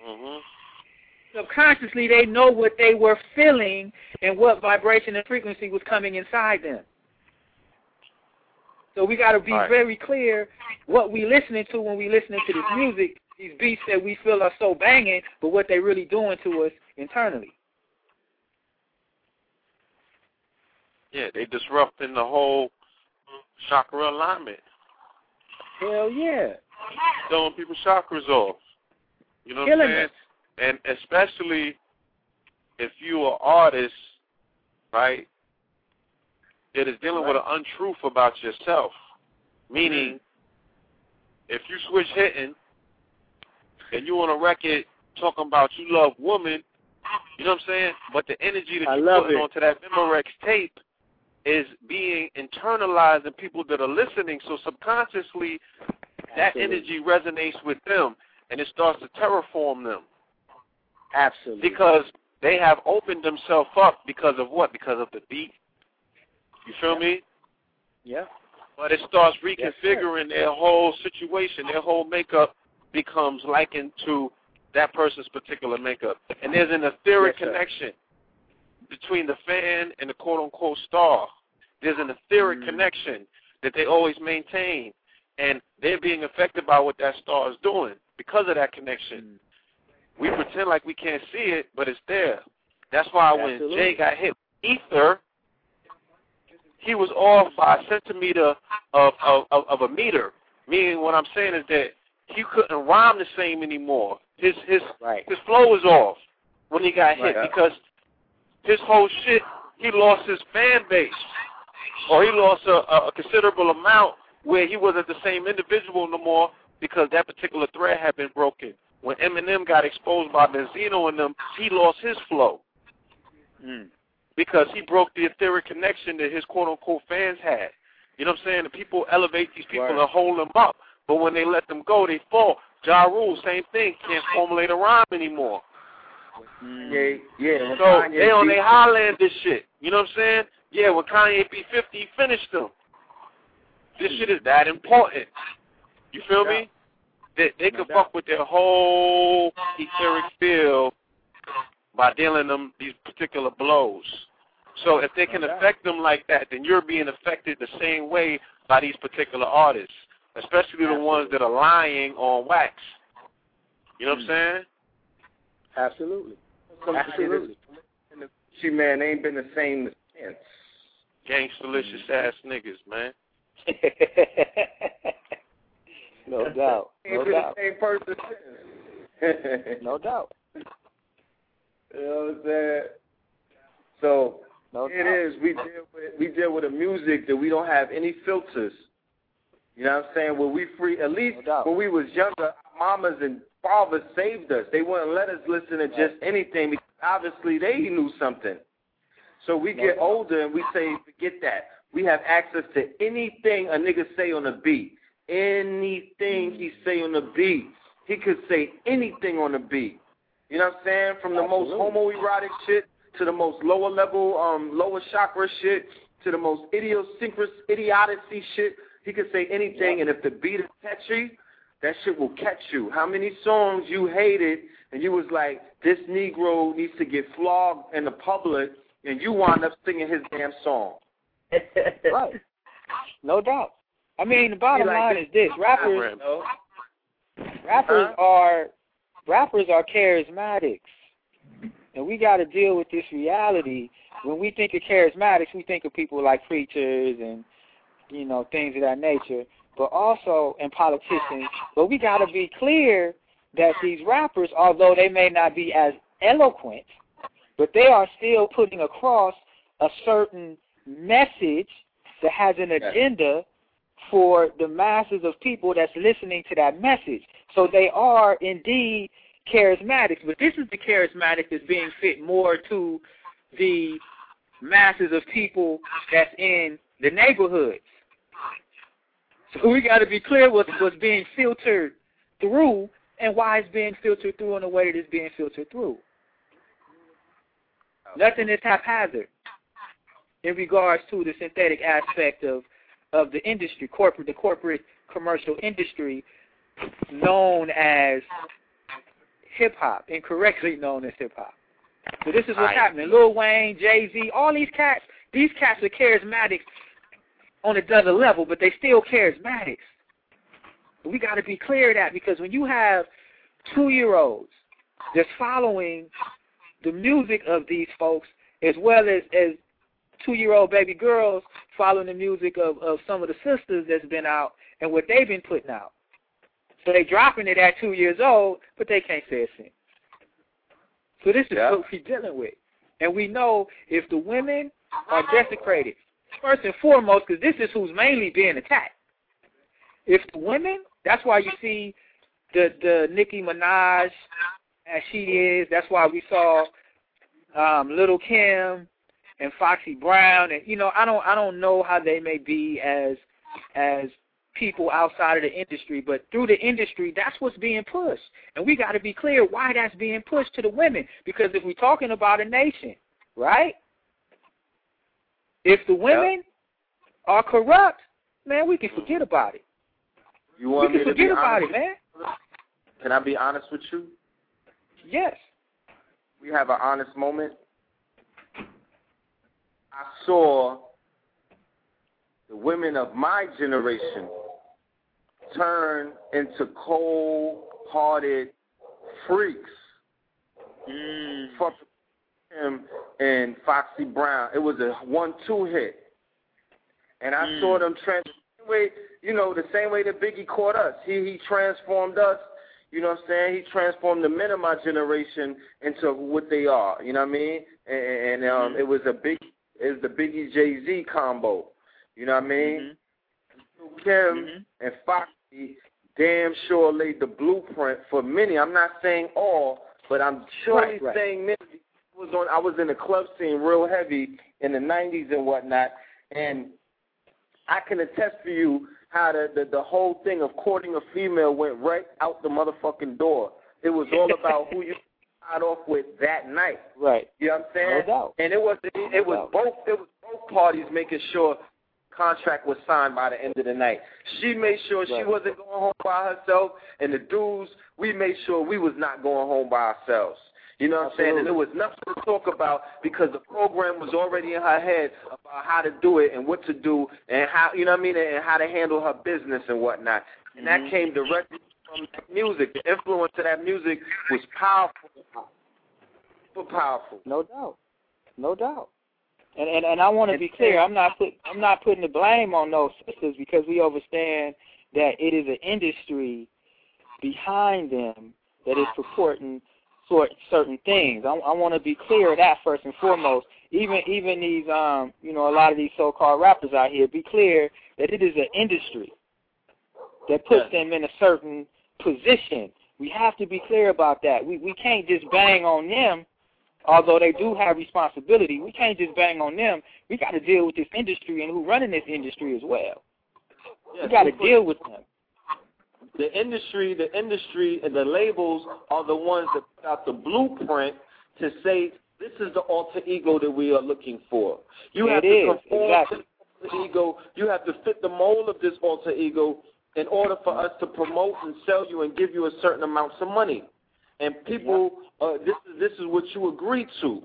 [SPEAKER 3] Mhm.
[SPEAKER 8] Subconsciously, they know what they were feeling and what vibration and frequency was coming inside them. So we got to be
[SPEAKER 3] Right.
[SPEAKER 8] very clear what we listening to when we listening to this music. These beats that we feel are so banging, but what they really doing to us internally.
[SPEAKER 3] Yeah, they disrupting the whole chakra alignment,
[SPEAKER 8] Hell yeah,
[SPEAKER 3] throwing people's chakras off. You know what I'm saying?
[SPEAKER 8] us.
[SPEAKER 3] And especially if you are artist, right, that is dealing with an untruth about yourself. Meaning, mm-hmm. if you switch hitting and you on a record talking about you love woman, you know what I'm saying? But the energy that
[SPEAKER 8] I
[SPEAKER 3] you're putting
[SPEAKER 8] it.
[SPEAKER 3] onto that Memorex tape is being internalized in people that are listening. So subconsciously, that
[SPEAKER 8] Absolutely.
[SPEAKER 3] energy resonates with them and it starts to terraform them
[SPEAKER 8] Absolutely.
[SPEAKER 3] because they have opened themselves up because of what? Because of the beat. You feel me?
[SPEAKER 8] yeah.
[SPEAKER 3] But it starts
[SPEAKER 8] Yes,
[SPEAKER 3] reconfiguring their whole situation. Their whole makeup becomes likened to that person's particular makeup. And there's an etheric
[SPEAKER 8] Yes,
[SPEAKER 3] connection between the fan and the quote unquote star. There's an etheric
[SPEAKER 8] Mm.
[SPEAKER 3] connection that they always maintain. And they're being affected by what that star is doing because of that connection. We pretend like we can't see it, but it's there. That's why when
[SPEAKER 8] Absolutely.
[SPEAKER 3] Jay got hit with ether, he was off by a centimeter of, of, of, of a meter. Meaning what I'm saying is that he couldn't rhyme the same anymore. His his
[SPEAKER 8] Right.
[SPEAKER 3] his flow was off when he got hit
[SPEAKER 8] Right.
[SPEAKER 3] because his whole shit he lost his fan base. Or he lost a, a considerable amount where he wasn't the same individual no more because that particular thread had been broken. When Eminem got exposed by Benzino and them, he lost his flow
[SPEAKER 8] Mm.
[SPEAKER 3] because he broke the etheric connection that his quote unquote fans had. You know what I'm saying? The people elevate these people
[SPEAKER 8] Word.
[SPEAKER 3] and hold them up, but when they let them go, they fall. Ja Rule, same thing, can't formulate a rhyme anymore.
[SPEAKER 8] Mm.
[SPEAKER 2] Yeah, yeah.
[SPEAKER 3] So
[SPEAKER 2] Kanye
[SPEAKER 3] they on
[SPEAKER 2] beat-
[SPEAKER 3] their Highlander shit. You know what I'm saying? Yeah, when Kanye beat 50, finished them. This shit is that important. You feel me? They, they
[SPEAKER 8] No
[SPEAKER 3] can
[SPEAKER 8] doubt.
[SPEAKER 3] fuck with their whole etheric field by dealing them these particular blows. So if they can
[SPEAKER 8] No doubt.
[SPEAKER 3] affect them like that, then you're being affected the same way by these particular artists, especially the ones that are lying on wax. You know what I'm hmm. saying?
[SPEAKER 8] Absolutely.
[SPEAKER 2] Some
[SPEAKER 8] Absolutely.
[SPEAKER 2] See, man, man ain't been the same since.
[SPEAKER 3] Gangsterlicious mm-hmm. ass niggas, man.
[SPEAKER 8] no doubt. No doubt.
[SPEAKER 2] the same person.
[SPEAKER 8] No doubt.
[SPEAKER 2] You know what I'm saying? So
[SPEAKER 8] No
[SPEAKER 2] it
[SPEAKER 8] doubt.
[SPEAKER 2] is. We deal with we deal with a music that we don't have any filters. You know what I'm saying? When we free, at least
[SPEAKER 8] No
[SPEAKER 2] when we was younger, our mamas and fathers saved us. They wouldn't let us listen to just anything because obviously they knew something. So we get older and we say, forget that. We have access to anything a nigga say on the beat. Anything he say on the beat. He could say anything on the beat. You know what I'm saying? From the most
[SPEAKER 8] Absolutely.
[SPEAKER 2] homoerotic shit to the most lower level, um, lower chakra shit to the most idiosyncrasy, idiocy shit. He could say anything, and if the beat is catchy, that shit will catch you. How many songs you hated and you was like, this Negro needs to get flogged in the public, and you wind up singing his damn song.
[SPEAKER 8] Right. No doubt. I mean, the bottom
[SPEAKER 2] like
[SPEAKER 8] line
[SPEAKER 2] this.
[SPEAKER 8] is this: rappers,
[SPEAKER 2] You
[SPEAKER 8] rappers
[SPEAKER 2] Huh?
[SPEAKER 8] are, rappers are charismatics, and we got to deal with this reality. When we think of charismatics, we think of people like preachers and you know things of that nature, but also and politicians. But we got to be clear that these rappers, although they may not be as eloquent, but they are still putting across a certain message that has an agenda for the masses of people that's listening to that message. So they are indeed charismatic, but this is the charismatic that's being fit more to the masses of people that's in the neighborhoods. So we got to be clear what's, what's being filtered through and why it's being filtered through in the way that it's being filtered through. Nothing is haphazard. in regards to the synthetic aspect of of the industry, corporate, the corporate commercial industry, known as hip hop, incorrectly known as hip hop. So this is what's
[SPEAKER 3] Right.
[SPEAKER 8] happening. Lil Wayne, Jay Z, all these cats, these cats are charismatics on another level, but they still charismatics. We got to be clear of that because when you have two year olds that's following the music of these folks as well as as two year old baby girls following the music of, of some of the sisters that's been out and what they've been putting out. So they dropping it at two years old, but they can't say a thing. So this is
[SPEAKER 2] Yeah.
[SPEAKER 8] what we're dealing with. And we know if the women are desecrated, first and foremost, because this is who's mainly being attacked. If the women, that's why you see the the Nicki Minaj as she is. That's why we saw um, Little Kim and Foxy Brown, and you know, I don't I don't know how they may be as as people outside of the industry, but through the industry, that's what's being pushed, and we got to be clear why that's being pushed to the women. Because if we're talking about a nation, right? If the women are corrupt, man, we can forget about it.
[SPEAKER 2] You
[SPEAKER 8] We
[SPEAKER 2] want
[SPEAKER 8] can
[SPEAKER 2] me to
[SPEAKER 8] forget about
[SPEAKER 2] honest?
[SPEAKER 8] it, man.
[SPEAKER 2] Can I be honest with you?
[SPEAKER 8] Yes.
[SPEAKER 2] We have an honest moment. I saw the women of my generation turn into cold-hearted freaks.
[SPEAKER 8] Mm.
[SPEAKER 2] Fuck him and Foxy Brown. It was a one-two hit, and I
[SPEAKER 8] Mm.
[SPEAKER 2] saw them transform Way, you know, the same way that Biggie caught us. He he transformed us. You know what I'm saying? He transformed the men of my generation into what they are. You know what I mean? And, and um,
[SPEAKER 8] Mhm.
[SPEAKER 2] it was a big, it was the Biggie Jay Z combo. You know what I mean?
[SPEAKER 8] Mhm.
[SPEAKER 2] Kim
[SPEAKER 8] Mhm.
[SPEAKER 2] and Foxy damn sure laid the blueprint for many. I'm not saying all, but I'm surely
[SPEAKER 8] Right, right.
[SPEAKER 2] saying many. I was on I was in the club scene real heavy in the nineties and whatnot and I can attest for you how the, the the whole thing of courting a female went right out the motherfucking door. It was all about who you got off with that night.
[SPEAKER 8] Right.
[SPEAKER 2] You know what I'm saying?
[SPEAKER 8] No doubt.
[SPEAKER 2] And it was it, it was both it was both parties making sure contract was signed by the end of the night. She made sure she wasn't going home by herself, and the dudes we made sure we was not going home by ourselves. You know what I'm saying? And there was nothing to talk about because the program was already in her head about how to do it and what to do and how you know what I mean and how to handle her business and whatnot. And that
[SPEAKER 8] Mhm.
[SPEAKER 2] came directly from that music. The influence of that music was powerful, super powerful.
[SPEAKER 8] No doubt. No doubt. And and, and I want to be clear. I'm not put I'm not putting the blame on those sisters because we understand that it is an industry behind them that is purporting sort certain things. I, I want to be clear of that first and foremost. Even even these um you know a lot of these so-called rappers out here, be clear that it is an industry that puts
[SPEAKER 2] Yes.
[SPEAKER 8] them in a certain position. We have to be clear about that. We we can't just bang on them although they do have responsibility, we can't just bang on them. We got to deal with this industry and who running this industry as well. we got to deal with them.
[SPEAKER 2] The industry, the industry and the labels are the ones that put out the blueprint to say this is the alter ego that we are looking for. You
[SPEAKER 8] It
[SPEAKER 2] have to
[SPEAKER 8] is,
[SPEAKER 2] conform
[SPEAKER 8] exactly.
[SPEAKER 2] to the alter ego. You have to fit the mold of this alter ego in order for us to promote and sell you and give you a certain amounts of money. And people, uh, this is this is what you agree to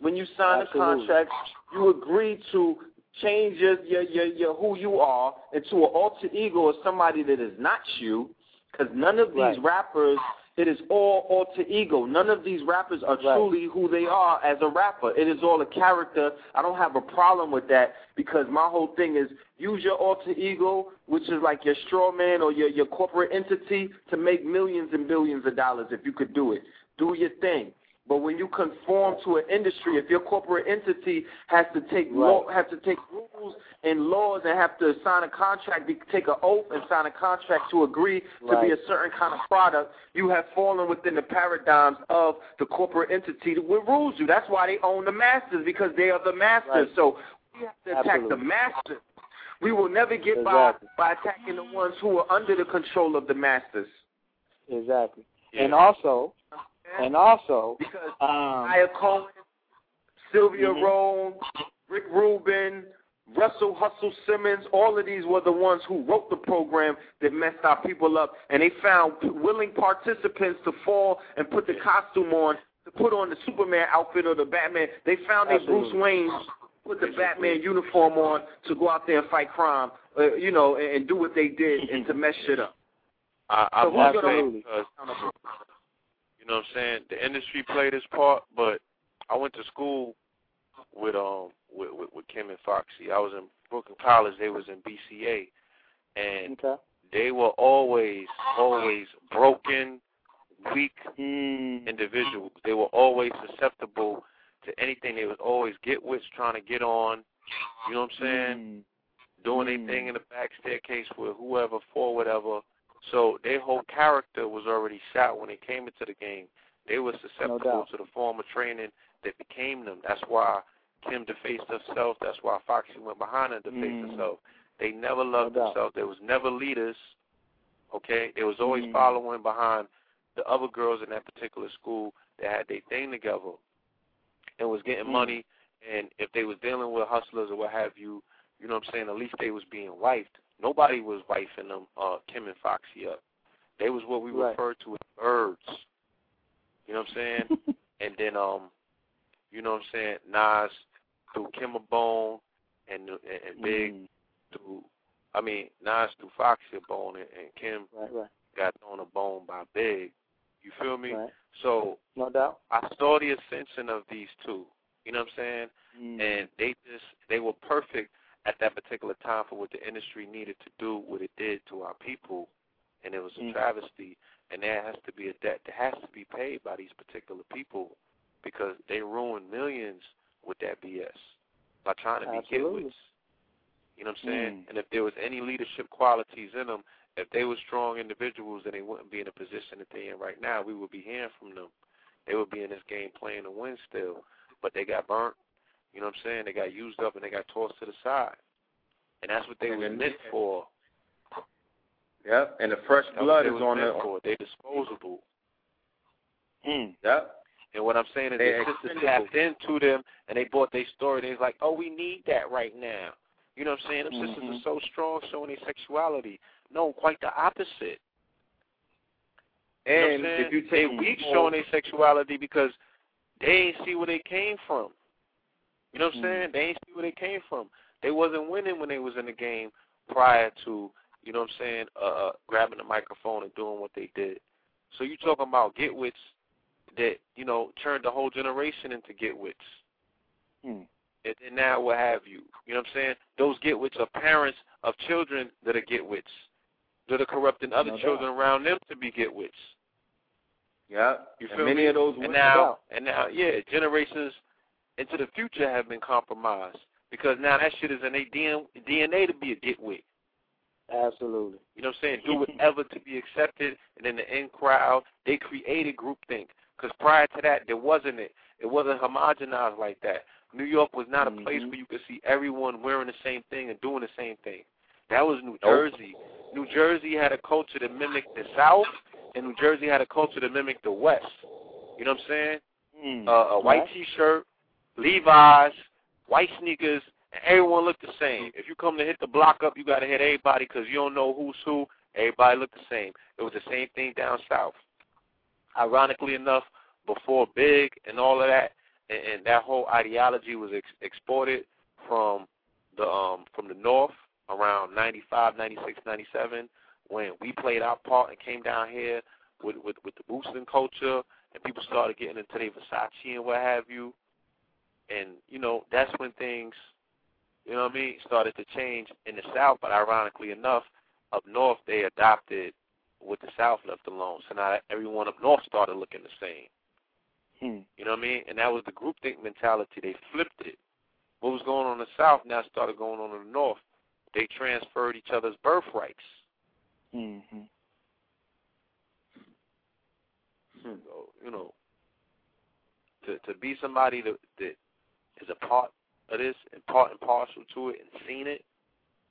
[SPEAKER 2] when you sign
[SPEAKER 8] Absolutely.
[SPEAKER 2] a contract. You agree to change your, your your your who you are into an alter ego or somebody that is not you. Because none of these
[SPEAKER 8] Right.
[SPEAKER 2] rappers, it is all alter ego. None of these rappers are
[SPEAKER 8] Right.
[SPEAKER 2] truly who they are as a rapper. It is all a character. I don't have a problem with that because my whole thing is use your alter ego, which is like your straw man or your, your corporate entity, to make millions and billions of dollars if you could do it. Do your thing. But when you conform to an industry, if your corporate entity has to take law, have to take rules and laws and have to sign a contract, be, take an oath and sign a contract to agree to be a certain kind of product, you have fallen within the paradigms of the corporate entity that rules you. That's why they own the masters because they are the masters.
[SPEAKER 8] Right.
[SPEAKER 2] So we have to attack the masters. We will never get
[SPEAKER 8] Exactly.
[SPEAKER 2] by by attacking the ones who are under the control of the masters.
[SPEAKER 8] Exactly. And also, and also,
[SPEAKER 2] because
[SPEAKER 8] um,
[SPEAKER 2] Lyor Cohen, Sylvia
[SPEAKER 8] Mhm.
[SPEAKER 2] Rhone, Rick Rubin, Russell Hustle Simmons, all of these were the ones who wrote the program that messed our people up, and they found willing participants to fall and put the costume on, to put on the Superman outfit or the Batman. They found their Bruce Wayne, put the Batman uniform on to go out there and fight crime, uh, you know, and, and do what they did and to mess shit up.
[SPEAKER 3] I, I
[SPEAKER 2] So
[SPEAKER 3] will
[SPEAKER 2] who's gonna-
[SPEAKER 3] because you know what I'm saying the industry played its part, but I went to school with um with, with, with Kim and Foxy. I was in Brooklyn College. They was in BCA, and
[SPEAKER 8] Okay.
[SPEAKER 3] they were always always broken, weak
[SPEAKER 8] Mm.
[SPEAKER 3] individuals. They were always susceptible to anything. They was always get wits trying to get on. You know what I'm saying?
[SPEAKER 8] Mm.
[SPEAKER 3] doing
[SPEAKER 8] Mm.
[SPEAKER 3] their thing in the back staircase with whoever for whatever. So their whole character was already shot when they came into the game. They were susceptible
[SPEAKER 8] doubt.
[SPEAKER 3] to the form of training that became them. That's why Kim defaced herself. That's why Foxy went behind her and defaced
[SPEAKER 8] Mm.
[SPEAKER 3] herself. They never loved
[SPEAKER 8] No
[SPEAKER 3] themselves. There was never leaders. Okay, they was always
[SPEAKER 8] Mm.
[SPEAKER 3] following behind the other girls in that particular school that had their thing together and was getting
[SPEAKER 8] Mm.
[SPEAKER 3] money. And if they was dealing with hustlers or what have you, you know what I'm saying? At least they was being wifed. Nobody was wifing them, uh, Kim and Foxy up. They was what we
[SPEAKER 8] Right.
[SPEAKER 3] refer to as birds. You know what I'm saying? and then um, you know what I'm saying? Nas threw Kim a bone, and and, and Big
[SPEAKER 8] Mm.
[SPEAKER 3] threw. I mean, Nas threw Foxy a bone, and, and Kim
[SPEAKER 8] Right, right,
[SPEAKER 3] got thrown a bone by Big. You feel me?
[SPEAKER 8] right.
[SPEAKER 3] So
[SPEAKER 8] No doubt.
[SPEAKER 3] I saw the ascension of these two. You know what I'm saying?
[SPEAKER 8] Mm.
[SPEAKER 3] and they just they were perfect at that particular time for what the industry needed to do what it did to our people and it was a
[SPEAKER 8] Mm.
[SPEAKER 3] travesty and there has to be a debt that has to be paid by these particular people because they ruined millions with that BS by trying to be
[SPEAKER 8] Absolutely.
[SPEAKER 3] getwits. You know what I'm saying?
[SPEAKER 8] Mm.
[SPEAKER 3] And if there was any leadership qualities in them, if they were strong individuals, then they wouldn't be in the position that they're in right now. We would be hearing from them. They would be in this game playing to win still, but they got burnt. You know what I'm saying? They got used up and they got tossed to the side, and that's what they
[SPEAKER 2] And
[SPEAKER 3] were
[SPEAKER 2] then-
[SPEAKER 3] meant for.
[SPEAKER 2] Yep, and the fresh
[SPEAKER 3] That's
[SPEAKER 2] blood is on
[SPEAKER 3] meant
[SPEAKER 2] the.
[SPEAKER 3] for. They disposable.
[SPEAKER 8] Mm.
[SPEAKER 2] Yep.
[SPEAKER 3] And what I'm saying is,
[SPEAKER 2] They
[SPEAKER 3] the sisters
[SPEAKER 2] expendable.
[SPEAKER 3] tapped into them and they bought their story. They was like, "Oh, we need that right now." You know what I'm saying? Them sisters
[SPEAKER 8] Mhm.
[SPEAKER 3] are so strong, showing their sexuality. No, quite the opposite. You know
[SPEAKER 2] And if you
[SPEAKER 3] they
[SPEAKER 2] take
[SPEAKER 3] weak showing their sexuality because they ain't see where they came from. You know what I'm
[SPEAKER 8] Mm.
[SPEAKER 3] saying? They ain't see where they came from. They wasn't winning when they was in the game prior to, you know what I'm saying, uh, uh grabbing the microphone and doing what they did. So you talking about getwits that, you know, turned the whole generation into getwits.
[SPEAKER 8] Mm.
[SPEAKER 3] And, and now what have you. You know what I'm saying? Those getwits are parents of children that are getwits. That are corrupting other
[SPEAKER 8] No doubt.
[SPEAKER 3] children around them to be getwits.
[SPEAKER 2] Yep.
[SPEAKER 3] You
[SPEAKER 2] and
[SPEAKER 3] feel
[SPEAKER 2] many
[SPEAKER 3] me?
[SPEAKER 2] of those
[SPEAKER 3] and now and now yeah, generations into the future have been compromised because now that shit is in their DNA to be a getwit.
[SPEAKER 8] Absolutely.
[SPEAKER 3] You know what I'm saying? Do whatever to be accepted, and in the in crowd, they created groupthink. Because prior to that, there wasn't it. It wasn't homogenized like that. New York was not a place
[SPEAKER 8] Mhm.
[SPEAKER 3] where you could see everyone wearing the same thing and doing the same thing. That was New
[SPEAKER 2] Nope.
[SPEAKER 3] Jersey. New Jersey had a culture that mimicked the South, and New Jersey had a culture that mimicked the West. You know what I'm saying?
[SPEAKER 8] Mm.
[SPEAKER 3] uh, a white
[SPEAKER 8] Right.
[SPEAKER 3] T-shirt, Levi's, white sneakers, and everyone looked the same. If you come to hit the block up, you got to hit everybody because you don't know who's who. Everybody looked the same. It was the same thing down south. Ironically enough, before Big and all of that, and, and that whole ideology was ex- exported from the um from the north around 95, 96, 97, when we played our part and came down here with with, with the boosting culture and people started getting into their Versace and what have you. And, you know, that's when things, you know what I mean, started to change in the South. But ironically enough, up north, they adopted what the South left alone. So now everyone up north started looking the same.
[SPEAKER 8] Hmm.
[SPEAKER 3] You know what I mean? And that was the groupthink mentality. They flipped it. What was going on in the South now started going on in the North. They transferred each other's birthrights.
[SPEAKER 8] Mm-hmm.
[SPEAKER 3] So, you know, to to be somebody that that is a part of this and part and parcel to it and seen it,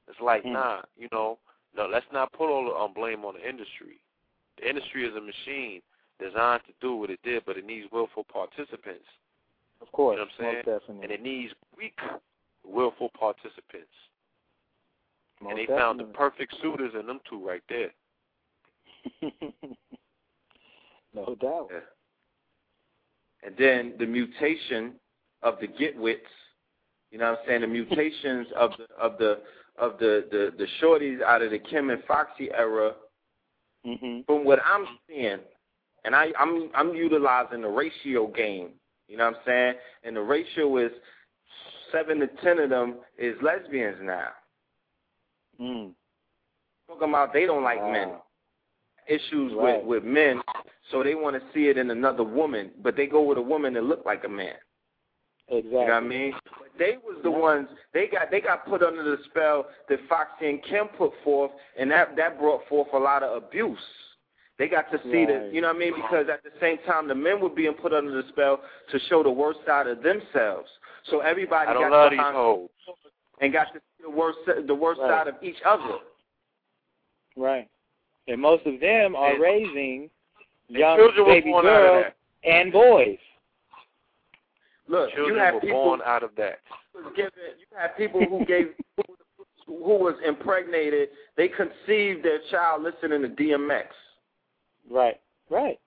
[SPEAKER 3] it's like
[SPEAKER 8] Hmm.
[SPEAKER 3] nah, you know, no, let's not put all the um, blame on the industry. The industry is a machine designed to do what it did, but it needs willful participants,
[SPEAKER 8] Of course.
[SPEAKER 3] You know what I'm saying?
[SPEAKER 8] Definitely.
[SPEAKER 3] and it needs weak willful participants.
[SPEAKER 8] Most
[SPEAKER 3] and they found the perfect suitors in them two right there.
[SPEAKER 8] no doubt.
[SPEAKER 2] Yeah. And then the mutation of the getwits, you know what I'm saying? The mutations of the of the of the, the, the shorties out of the Kim and Foxy era,
[SPEAKER 8] hmm
[SPEAKER 2] from what I'm seeing, and I, I'm I'm utilizing the ratio game. You know what I'm saying? And the ratio is seven to ten of them is lesbians now.
[SPEAKER 8] Mm.
[SPEAKER 2] Talking about they don't like men. Issues
[SPEAKER 8] Right.
[SPEAKER 2] with with men, so they want to see it in another woman, but they go with a woman that look like a man.
[SPEAKER 8] Exactly.
[SPEAKER 2] You know what I mean? But they was the ones they got they got put under the spell that Foxy and Kim put forth, and that that brought forth a lot of abuse. They got to see
[SPEAKER 8] Right.
[SPEAKER 2] that, you know what I mean? Because at the same time, the men were being put under the spell to show the worst side of themselves. So everybody
[SPEAKER 3] I don't
[SPEAKER 2] got
[SPEAKER 3] love these hoes.
[SPEAKER 2] and got to see the worst the worst
[SPEAKER 8] Right.
[SPEAKER 2] side of each other.
[SPEAKER 8] Right. And most of them are
[SPEAKER 3] And-
[SPEAKER 8] raising young baby
[SPEAKER 3] born out of
[SPEAKER 8] girls and boys.
[SPEAKER 2] Look,
[SPEAKER 3] Children
[SPEAKER 2] you have
[SPEAKER 3] were
[SPEAKER 2] people
[SPEAKER 3] born out of that.
[SPEAKER 2] given, you had people who gave who was impregnated. They conceived their child listening to DMX.
[SPEAKER 8] Right. Right.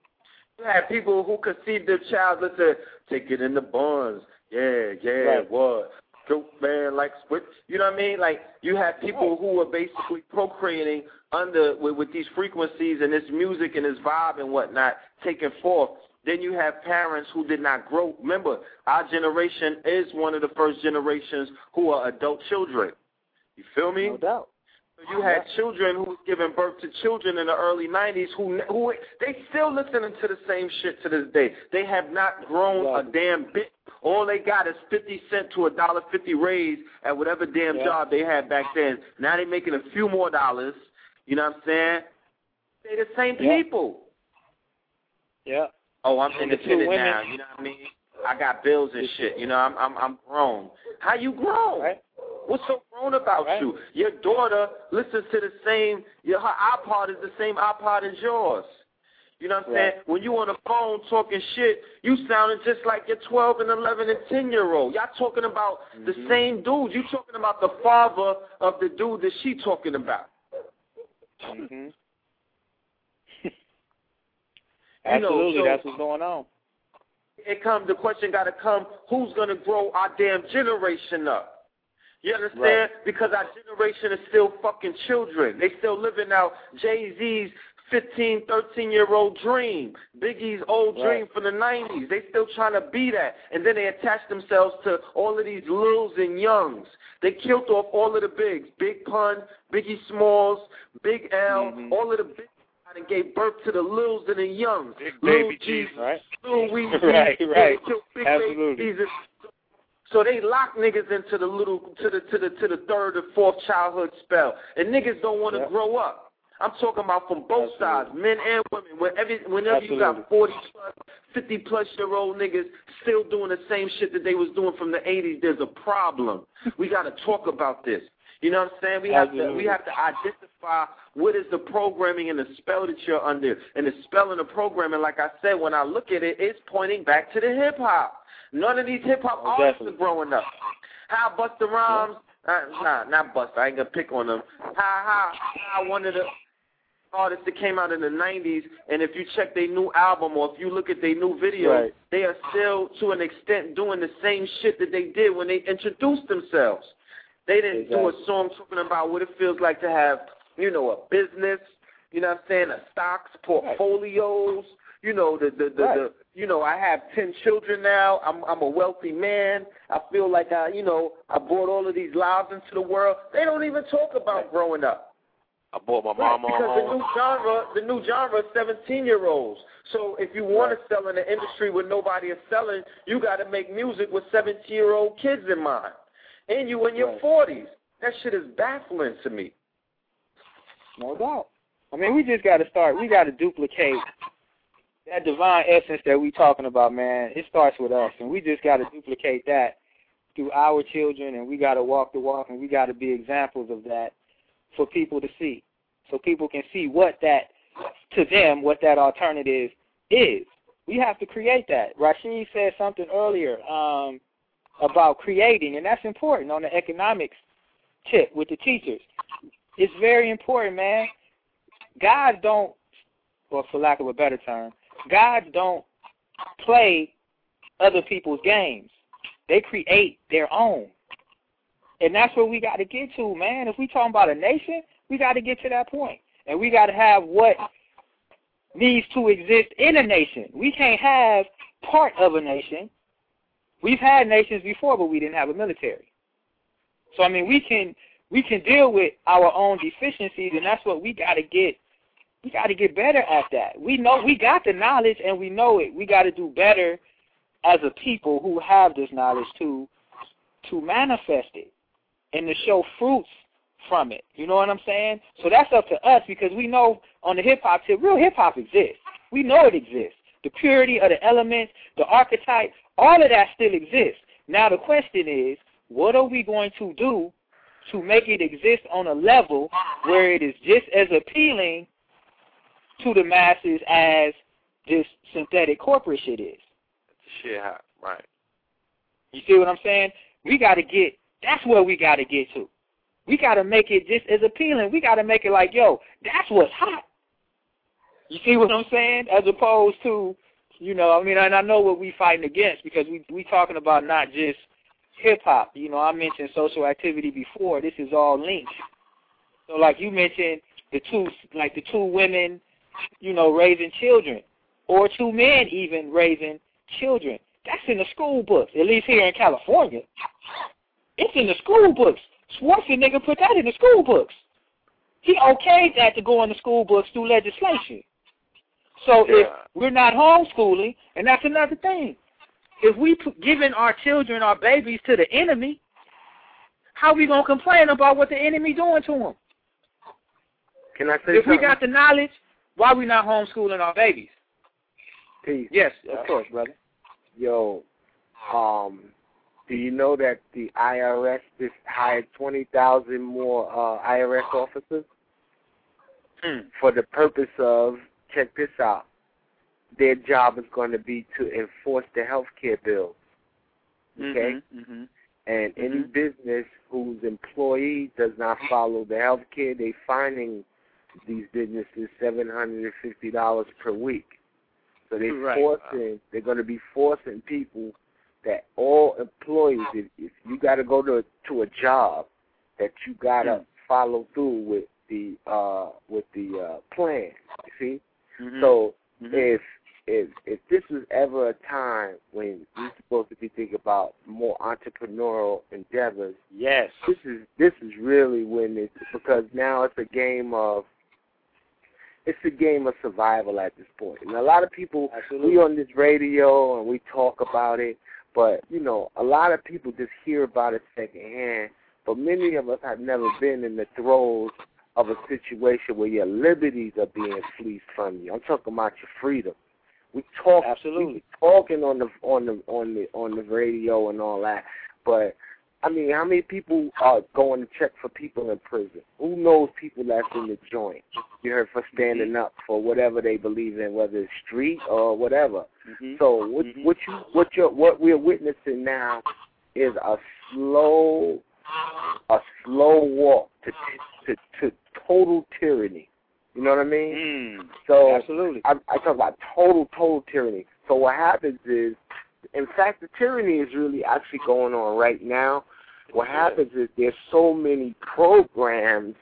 [SPEAKER 2] You had people who conceived their child listen, take it in the buns. Yeah, yeah,
[SPEAKER 8] Right.
[SPEAKER 2] what? Dope man, like what? You know what I mean? Like you had people who were basically procreating under with, with these frequencies and this music and this vibe and whatnot taken forth. Then you have parents who did not grow. Remember, our generation is one of the first generations who are adult children. You feel me?
[SPEAKER 8] No doubt.
[SPEAKER 2] So you had children who was giving birth to children in the early '90s who who they still listening to the same shit to this day. They have not grown a damn bit. All they got is fifty cent to a dollar fifty raise at whatever damn
[SPEAKER 8] Yeah.
[SPEAKER 2] job they had back then. Now they making a few more dollars. You know what I'm saying? They the same
[SPEAKER 8] Yeah.
[SPEAKER 2] people.
[SPEAKER 8] Yeah.
[SPEAKER 2] Oh, I'm
[SPEAKER 8] And the two
[SPEAKER 2] independent now. You know what I mean? I got bills and shit. You know, I'm I'm I'm grown. How you grown?
[SPEAKER 8] Right.
[SPEAKER 2] What's so grown about
[SPEAKER 8] Right.
[SPEAKER 2] you? Your daughter listens to the same. Your her iPod is the same iPod as yours. You know what I'm
[SPEAKER 8] Right.
[SPEAKER 2] saying? When you on the phone talking shit, you sounding just like your 12 and 11 and 10 year old. Y'all talking about the
[SPEAKER 8] Mm-hmm.
[SPEAKER 2] same dude. You talking about the father of the dude that she talking about.
[SPEAKER 8] hmm
[SPEAKER 2] You know,
[SPEAKER 8] Absolutely.
[SPEAKER 2] so-
[SPEAKER 8] That's what's going on.
[SPEAKER 2] It come. The question got to come: Who's gonna grow our damn generation up? You understand?
[SPEAKER 8] Right.
[SPEAKER 2] Because our generation is still fucking children. They still living out Jay Z's 15, 13 year old dream, Biggie's old
[SPEAKER 8] Right.
[SPEAKER 2] dream from the 90s. They still trying to be that. And then they attach themselves to all of these Lils and Youngs. They killed off all of the bigs. Big Pun, Biggie Smalls, Big L,
[SPEAKER 8] Mhm.
[SPEAKER 2] all of the bigs and gave birth to the Lils and the Youngs.
[SPEAKER 3] Big
[SPEAKER 2] Lil
[SPEAKER 3] Baby Jesus.
[SPEAKER 8] Right.
[SPEAKER 2] Lil Weezy,
[SPEAKER 8] Right, right.
[SPEAKER 2] Big
[SPEAKER 8] Absolutely.
[SPEAKER 2] Baby Jesus. So they lock niggas into the little to the to the to the third or fourth childhood spell, and niggas don't want to
[SPEAKER 8] Yep.
[SPEAKER 2] grow up. I'm talking about from both
[SPEAKER 8] Absolutely.
[SPEAKER 2] sides, men and women. Whenever whenever you got 40 plus, 50 plus year old niggas still doing the same shit that they was doing from the 80s, there's a problem. We got to talk about this. You know what I'm saying? We have to we have to identify what is the programming and the spell that you're under. And the spell and the programming, like I said, when I look at it, it's pointing back to the hip hop. None of these hip hop
[SPEAKER 8] Oh,
[SPEAKER 2] artists
[SPEAKER 8] definitely.
[SPEAKER 2] are growing up. How Busta Rhymes? Uh, nah, not Busta. I ain't gonna pick on them. How how how one of the artists that came out in the '90s, and if you check their new album or if you look at their new video,
[SPEAKER 8] Right.
[SPEAKER 2] they are still to an extent doing the same shit that they did when they introduced themselves. They didn't do a song talking about what it feels like to have, you know, a business. You know what I'm saying? A stocks, portfolios. You know the the the,
[SPEAKER 8] Right.
[SPEAKER 2] the you know I have ten children now. I'm I'm a wealthy man. I feel like I you know I brought all of these lives into the world. They don't even talk about growing up.
[SPEAKER 3] I bought my
[SPEAKER 2] Right,
[SPEAKER 3] mama a
[SPEAKER 2] because the new genre, the new genre is 17 year olds. So if you want to sell in an industry where nobody is selling, you got to make music with 17 year old kids in mind, and you in your
[SPEAKER 8] Right.
[SPEAKER 2] 40s. That shit is baffling to me.
[SPEAKER 8] No doubt. I mean, we just got to start. We got to duplicate that divine essence that we talking about, man. It starts with us, and we just got to duplicate that through our children, and we got to walk the walk, and we got to be examples of that for people to see, so people can see what that to them what that alternative is. We have to create that. Rashid said something earlier. Um, about creating, and that's important on the economics tip with the teachers. It's very important, man. Gods don't, well, for lack of a better term, gods don't play other people's games. They create their own. And that's where we got to get to, man. If we talking about a nation, we got to get to that point. And we got to have what needs to exist in a nation. We can't have part of a nation. We've had nations before, but we didn't have a military. So I mean, we can we can deal with our own deficiencies, and that's what we got to get. We got to get better at that. We know we got the knowledge, and we know it. We got to do better as a people who have this knowledge to to manifest it and to show fruits from it. You know what I'm saying? So that's up to us because we know on the hip hop tip, real hip hop exists. We know it exists. The purity of the elements, the archetype, all of that still exists. Now the question is, what are we going to do to make it exist on a level where it is just as appealing to the masses as this synthetic corporate shit is?
[SPEAKER 3] Shit hot, right.
[SPEAKER 8] You see what I'm saying? We got to get, that's where we got to get to. We got to make it just as appealing. We got to make it like, yo, that's what's hot. You see what I'm saying? As opposed to, you know, I mean, and I know what we fighting against because we we talking about not just hip hop. You know, I mentioned social activity before. This is all linked. So, like you mentioned, the two, like the two women, you know, raising children, or two men even raising children. That's in the school books, at least here in California. It's in the school books. Schwarzenegger put that in the school books. He okayed that to go in the school books through legislation. So
[SPEAKER 3] Yeah.
[SPEAKER 8] if we're not homeschooling, and that's another thing, if we put, giving our children, our babies to the enemy, how we gonna complain about what the enemy doing to them?
[SPEAKER 7] Can I say
[SPEAKER 8] If we got the knowledge, why we not homeschooling our babies?
[SPEAKER 7] Peace.
[SPEAKER 8] Yes, of course, brother.
[SPEAKER 7] Yo, um, do you know that the IRS just hired twenty thousand more uh, IRS officers
[SPEAKER 8] Hmm.
[SPEAKER 7] for the purpose of check this out. Their job is going to be to enforce the health care bill. Okay?
[SPEAKER 8] Mm-hmm.
[SPEAKER 7] And any
[SPEAKER 8] Mhm.
[SPEAKER 7] business whose employee does not follow the health care, they fining these businesses seven hundred and fifty dollars per week. So they're
[SPEAKER 8] Right.
[SPEAKER 7] forcing they're gonna be forcing people that all employees if, if you gotta go to to a job that you gotta
[SPEAKER 8] Mm.
[SPEAKER 7] follow through with the uh with the uh plan. You see?
[SPEAKER 8] Mhm.
[SPEAKER 7] So
[SPEAKER 8] Mhm.
[SPEAKER 7] if if if this was ever a time when we're supposed to be thinking about more entrepreneurial endeavors,
[SPEAKER 8] yes,
[SPEAKER 7] this is this is really when it's because now it's a game of it's a game of survival at this point. And a lot of people
[SPEAKER 8] absolutely.
[SPEAKER 7] we on this radio and we talk about it, but you know, a lot of people just hear about it secondhand. But many of us have never been in the throes of a situation where your liberties are being fleeced from you. I'm talking about your freedom. We talk
[SPEAKER 8] Absolutely.
[SPEAKER 7] we talking on the on the on the on the radio and all that, but I mean, how many people are going to check for people in prison? Who knows people that's in the joint? You heard for standing up for whatever they believe in, whether it's street or whatever.
[SPEAKER 8] Mhm.
[SPEAKER 7] So what
[SPEAKER 8] Mhm.
[SPEAKER 7] what you what you what we're witnessing now is a slow a slow walk to to to total tyranny. You know what I mean?
[SPEAKER 8] Mm.
[SPEAKER 7] So
[SPEAKER 8] Absolutely.
[SPEAKER 7] I, I talk about total, total tyranny. So what happens is, in fact, the tyranny is really actually going on right now. What happens is there's so many programs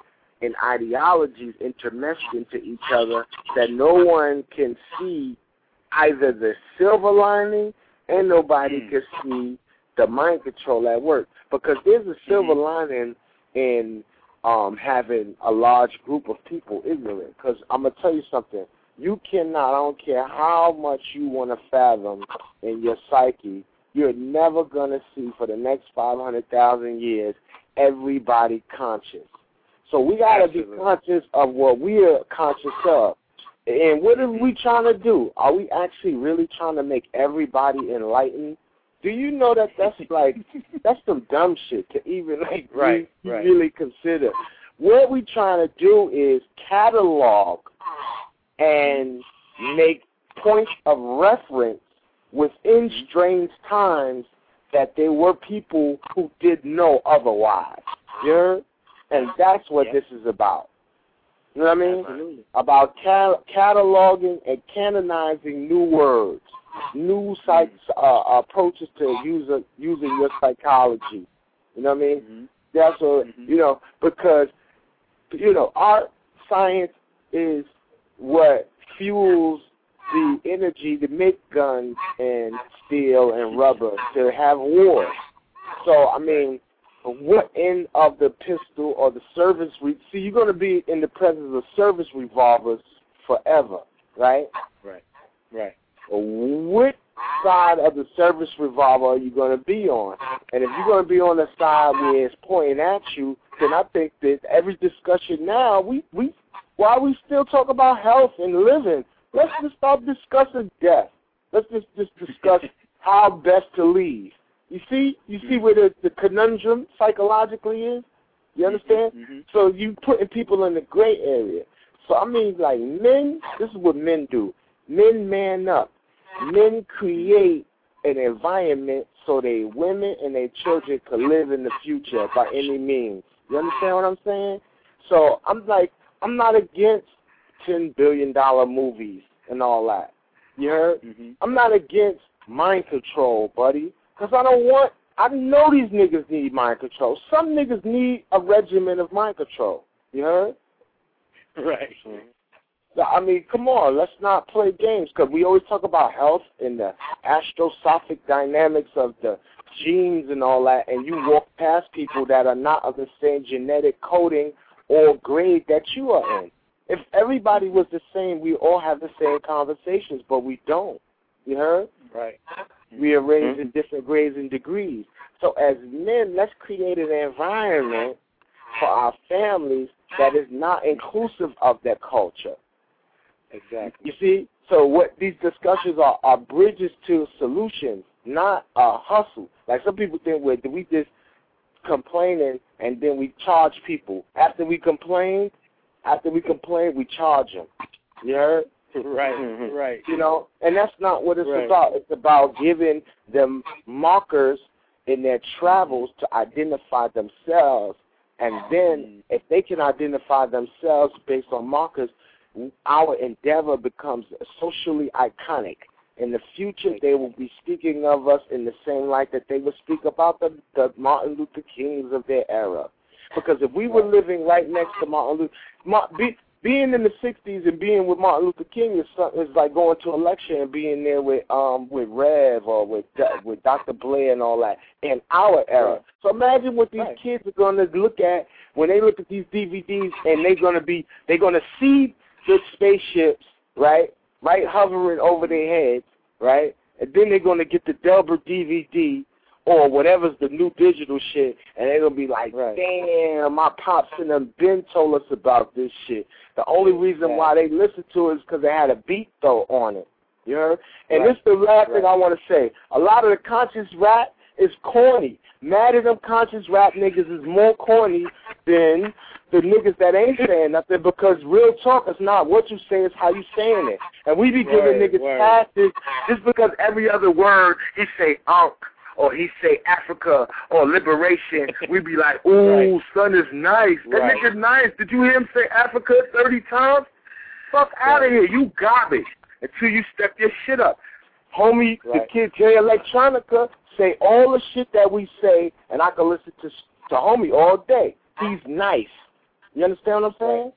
[SPEAKER 7] and ideologies intermeshed into each other that no one can see either the silver lining and nobody
[SPEAKER 8] Mm.
[SPEAKER 7] can see the mind control at work. Because there's a silver
[SPEAKER 8] Mhm.
[SPEAKER 7] lining in um, having a large group of people ignorant. Because I'm gonna tell you something. You cannot. I don't care how much you want to fathom in your psyche. You're never gonna see for the next five hundred thousand years everybody conscious. So we gotta be conscious of what we are conscious of. And what are we trying to do? Are we actually really trying to make everybody enlightened? Do you know that that's like that's some dumb shit to even like
[SPEAKER 8] Right,
[SPEAKER 7] re-
[SPEAKER 8] right.
[SPEAKER 7] really consider. What we trying to do is catalog and make points of reference within
[SPEAKER 8] Mm-hmm.
[SPEAKER 7] strange times that there were people who did know otherwise. Heard? And that's what
[SPEAKER 8] Yeah.
[SPEAKER 7] this is about. You know what I mean?
[SPEAKER 8] Absolutely.
[SPEAKER 7] About cal- cataloging and canonizing new words, new psych- uh, approaches to user, using your psychology. You know what I mean?
[SPEAKER 8] Mhm.
[SPEAKER 7] That's what
[SPEAKER 8] Mhm.
[SPEAKER 7] you know because you know art science is what fuels the energy to make guns and steel and rubber to have wars. So I mean, what end of the pistol or the service? Re- See, you're going to be in the presence of service revolvers forever, right?
[SPEAKER 8] Right. Right.
[SPEAKER 7] Which side of the service revolver are you going to be on? And if you're going to be on the side where it's pointing at you, then I think that every discussion now, we we while we still talk about health and living, let's just stop discussing death. Let's just just discuss how best to leave. You see, you see where the, the conundrum psychologically is. You understand?
[SPEAKER 8] Mhm.
[SPEAKER 7] So you putting people in the gray area. So I mean, like men, this is what men do. Men man up. Men create an environment so they women and their children can live in the future by any means. You understand what I'm saying? So I'm like, I'm not against ten billion dollar movies and all that. You heard?
[SPEAKER 8] Mhm.
[SPEAKER 7] I'm not against mind control, buddy, because I don't want. I know these niggas need mind control. Some niggas need a regimen of mind control. You heard?
[SPEAKER 8] Right.
[SPEAKER 7] So, I mean, come on, let's not play games because we always talk about health and the astrosophic dynamics of the genes and all that, and you walk past people that are not of the same genetic coding or grade that you are in. If everybody was the same, we all have the same conversations, but we don't. You heard?
[SPEAKER 8] Right.
[SPEAKER 7] We are raised in mm-hmm. different grades and degrees. So as men, let's create an environment for our families that is not inclusive of their culture.
[SPEAKER 8] Exactly.
[SPEAKER 7] You see? So what these discussions are are bridges to solutions, not a hustle. Like some people think we're we just complaining and then we charge people. After we complain, after we complain, we charge them. You heard?
[SPEAKER 8] Right.
[SPEAKER 7] Mhm.
[SPEAKER 8] Right.
[SPEAKER 7] You know, and that's not what it's
[SPEAKER 8] Right.
[SPEAKER 7] about. It's about giving them markers in their travels to identify themselves, and then if they can identify themselves based on markers, our endeavor becomes socially iconic. In the future, they will be speaking of us in the same light that they would speak about the, the Martin Luther Kings of their era. Because if we were living right next to Martin Luther, be, being in the '60s and being with Martin Luther King is is like going to a lecture and being there with um with Rev or with with Dr. Blair and all that in our era. So imagine what these
[SPEAKER 8] Right.
[SPEAKER 7] kids are going to look at when they look at these DVDs and they're going to be they're going to see the spaceships right right hovering over their heads right and then they're going to get the Delbert DVD or whatever's the new digital shit, and they're gonna be like,
[SPEAKER 8] Right.
[SPEAKER 7] "Damn, my pops and them been told us about this shit." The only reason why they listen to it is because they had a beat though on it. You know. And
[SPEAKER 8] Right.
[SPEAKER 7] this is the last thing I want to say. A lot of the conscious rap is corny. Mad at them conscious rap niggas is more corny than the niggas that ain't saying nothing because real talk is not what you say, it's how you saying it. And we be giving
[SPEAKER 8] Word,
[SPEAKER 7] niggas
[SPEAKER 8] word.
[SPEAKER 7] passes just because every other word he say unk or he say Africa or liberation, we be like, ooh,
[SPEAKER 8] Right.
[SPEAKER 7] son is nice. That
[SPEAKER 8] Right.
[SPEAKER 7] nigga's nice. Did you hear him say Africa 30 times? Fuck out of here. You garbage until you step your shit up. Homie, the kid Jay Electronica say all the shit that we say, and I can listen to to homie all day. He's nice. You understand what I'm saying?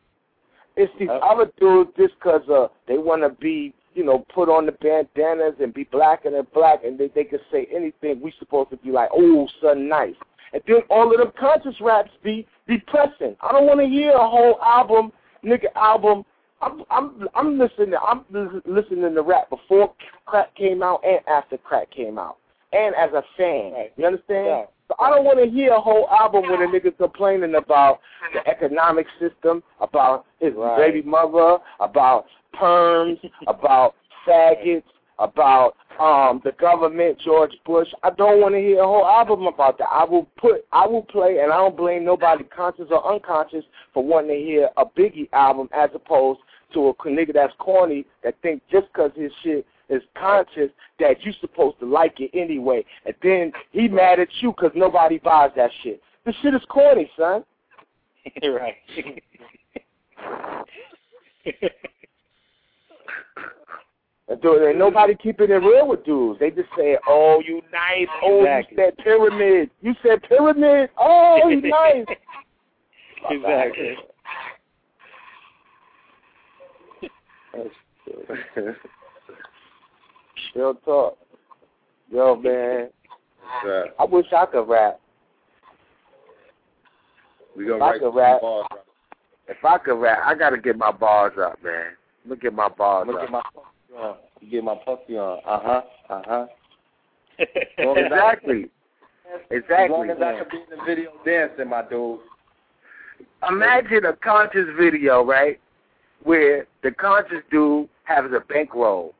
[SPEAKER 7] It's these
[SPEAKER 8] Uh,
[SPEAKER 7] other dudes just because uh, they want to be, you know, put on the bandanas and be black and they're black, and they, they can say anything. We supposed to be like, oh, son, nice. And then all of them conscious raps be depressing. I don't want to hear a whole album, nigga album. I'm I'm I'm listening. I'm listening to rap before crack came out and after crack came out, and as a fan.
[SPEAKER 8] Right.
[SPEAKER 7] You understand?
[SPEAKER 8] Yeah.
[SPEAKER 7] So I don't want to hear a whole album with a nigga complaining about the economic system, about his
[SPEAKER 8] Right.
[SPEAKER 7] baby mother, about perms, about faggots, about um the government, George Bush. I don't want to hear a whole album about that. I will put, I will play, and I don't blame nobody, conscious or unconscious, for wanting to hear a Biggie album as opposed to a nigga that's corny that think just 'cause his shit is conscious that you supposed to like it anyway, and then he mad at you because nobody buys that shit. This shit is corny, son.
[SPEAKER 8] right.
[SPEAKER 7] And dude, ain't nobody keeping it real with dudes. They just say, "Oh, you nice. Oh,
[SPEAKER 8] Exactly.
[SPEAKER 7] you said pyramid. You said pyramid. Oh, you nice."
[SPEAKER 8] exactly.
[SPEAKER 7] Real talk. Yo, man. I wish I could rap.
[SPEAKER 2] We gonna
[SPEAKER 7] If I could rap-
[SPEAKER 2] bars.
[SPEAKER 7] If I could rap, I gotta get my bars up, man. Look at my bars
[SPEAKER 5] Look
[SPEAKER 7] up.
[SPEAKER 5] at my puffy on. You get my puffy on. Uh huh. Uh huh. Well,
[SPEAKER 7] exactly.
[SPEAKER 5] As
[SPEAKER 7] Exactly.
[SPEAKER 5] long as I can be in the video dancing, my dude.
[SPEAKER 7] Imagine a conscious video, right? Where the conscious dude has a bankroll,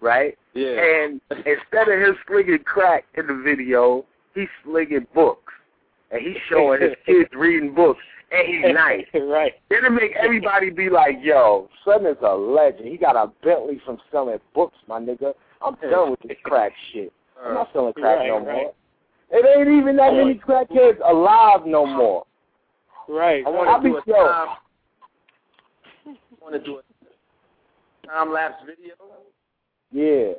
[SPEAKER 7] right?
[SPEAKER 5] Yeah.
[SPEAKER 7] And instead of him slinging crack in the video, he's slinging books. And he's showing his kids reading books. And he's nice.
[SPEAKER 8] right.
[SPEAKER 7] It'll make everybody be like, yo, son is a legend. He got a Bentley from selling books, my nigga. I'm done with this crack shit. I'm not uh, selling crack
[SPEAKER 8] Right,
[SPEAKER 7] no
[SPEAKER 8] right.
[SPEAKER 7] more. It ain't even that many crackheads alive no more.
[SPEAKER 8] Right.
[SPEAKER 9] I want
[SPEAKER 7] be
[SPEAKER 9] to do a time. I want to do a time lapse video
[SPEAKER 7] Yeah.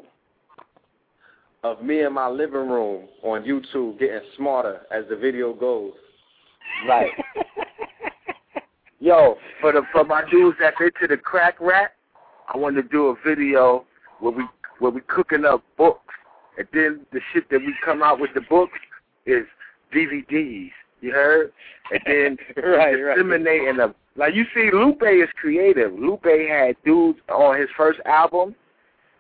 [SPEAKER 9] of me in my living room on YouTube getting smarter as the video goes.
[SPEAKER 7] Right. Yo, for the for my dudes that's into the crack rap, I want to do a video where we where we cooking up books, and then the shit that we come out with the books is DVDs. You heard? And then
[SPEAKER 8] Right, right.
[SPEAKER 7] disseminating them. Like you see, Lupe is creative. Lupe had dudes on his first album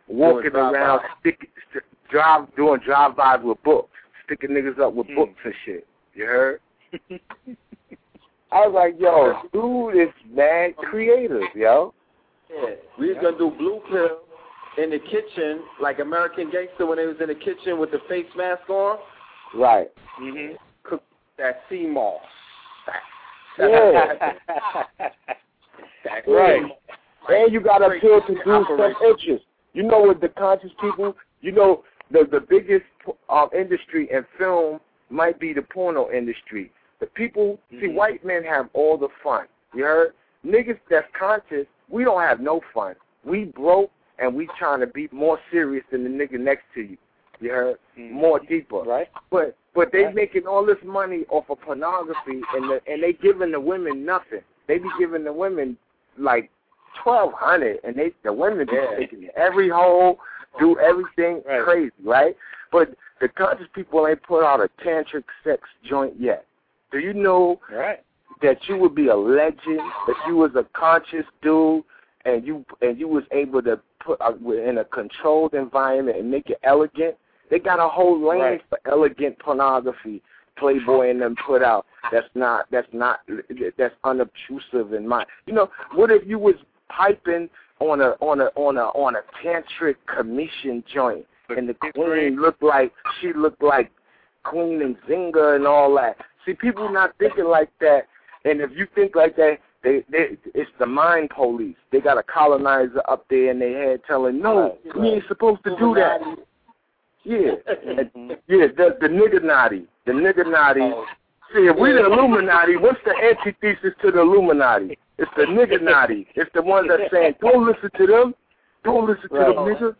[SPEAKER 7] walking around, stick, st- drive doing drive-bys with books, sticking niggas up with
[SPEAKER 8] Hmm.
[SPEAKER 7] books and shit. You heard? I was like, yo, dude is mad creative, yo.
[SPEAKER 9] Yeah. We was gonna do blue pill in the kitchen, like American Gangster when they was in the kitchen with the face mask on.
[SPEAKER 7] Right.
[SPEAKER 9] Mm-hmm. Cook that sea moss.
[SPEAKER 7] Yeah. Right. And you got to appeal to do
[SPEAKER 9] some
[SPEAKER 7] self-interest. You know with the conscious people, you know, the the biggest um, industry in film might be the porno industry. The people, see,
[SPEAKER 8] Mhm.
[SPEAKER 7] white men have all the fun. You heard? Niggas that's conscious, we don't have no fun. We broke and we trying to be more serious than the nigga next to you. You heard?
[SPEAKER 8] Mhm.
[SPEAKER 7] More deeper.
[SPEAKER 8] Right.
[SPEAKER 7] But but they making all this money off of pornography and the, and they giving the women nothing. They be giving the women like twelve hundred and they the women be
[SPEAKER 9] Yeah.
[SPEAKER 7] taking every hole, do everything
[SPEAKER 8] Right.
[SPEAKER 7] crazy, right? But the conscious people ain't put out a tantric sex joint yet. Do you know
[SPEAKER 8] Right.
[SPEAKER 7] that you would be a legend if you was a conscious dude and you and you was able to put uh, in a controlled environment and make it elegant. They got a whole lane
[SPEAKER 8] Right.
[SPEAKER 7] for elegant pornography. Playboy and them put out. That's not. That's not. That's unobtrusive in mind. You know, what if you was piping on a on a on a on a tantric commission joint and the queen looked like she looked like Queen and Zinga and all that. See, people not thinking like that, and if you think like that, they, they it's the mind police. They got a colonizer up there in their head telling, no, we ain't supposed to do that. Yeah,
[SPEAKER 8] Mhm.
[SPEAKER 7] yeah, the the nigger the nigger
[SPEAKER 9] Oh,
[SPEAKER 7] See, if we the Illuminati, what's the antithesis to the Illuminati? It's the nigger naughty. It's the ones that saying, don't listen to them. Don't listen to
[SPEAKER 9] Right.
[SPEAKER 7] them, nigga.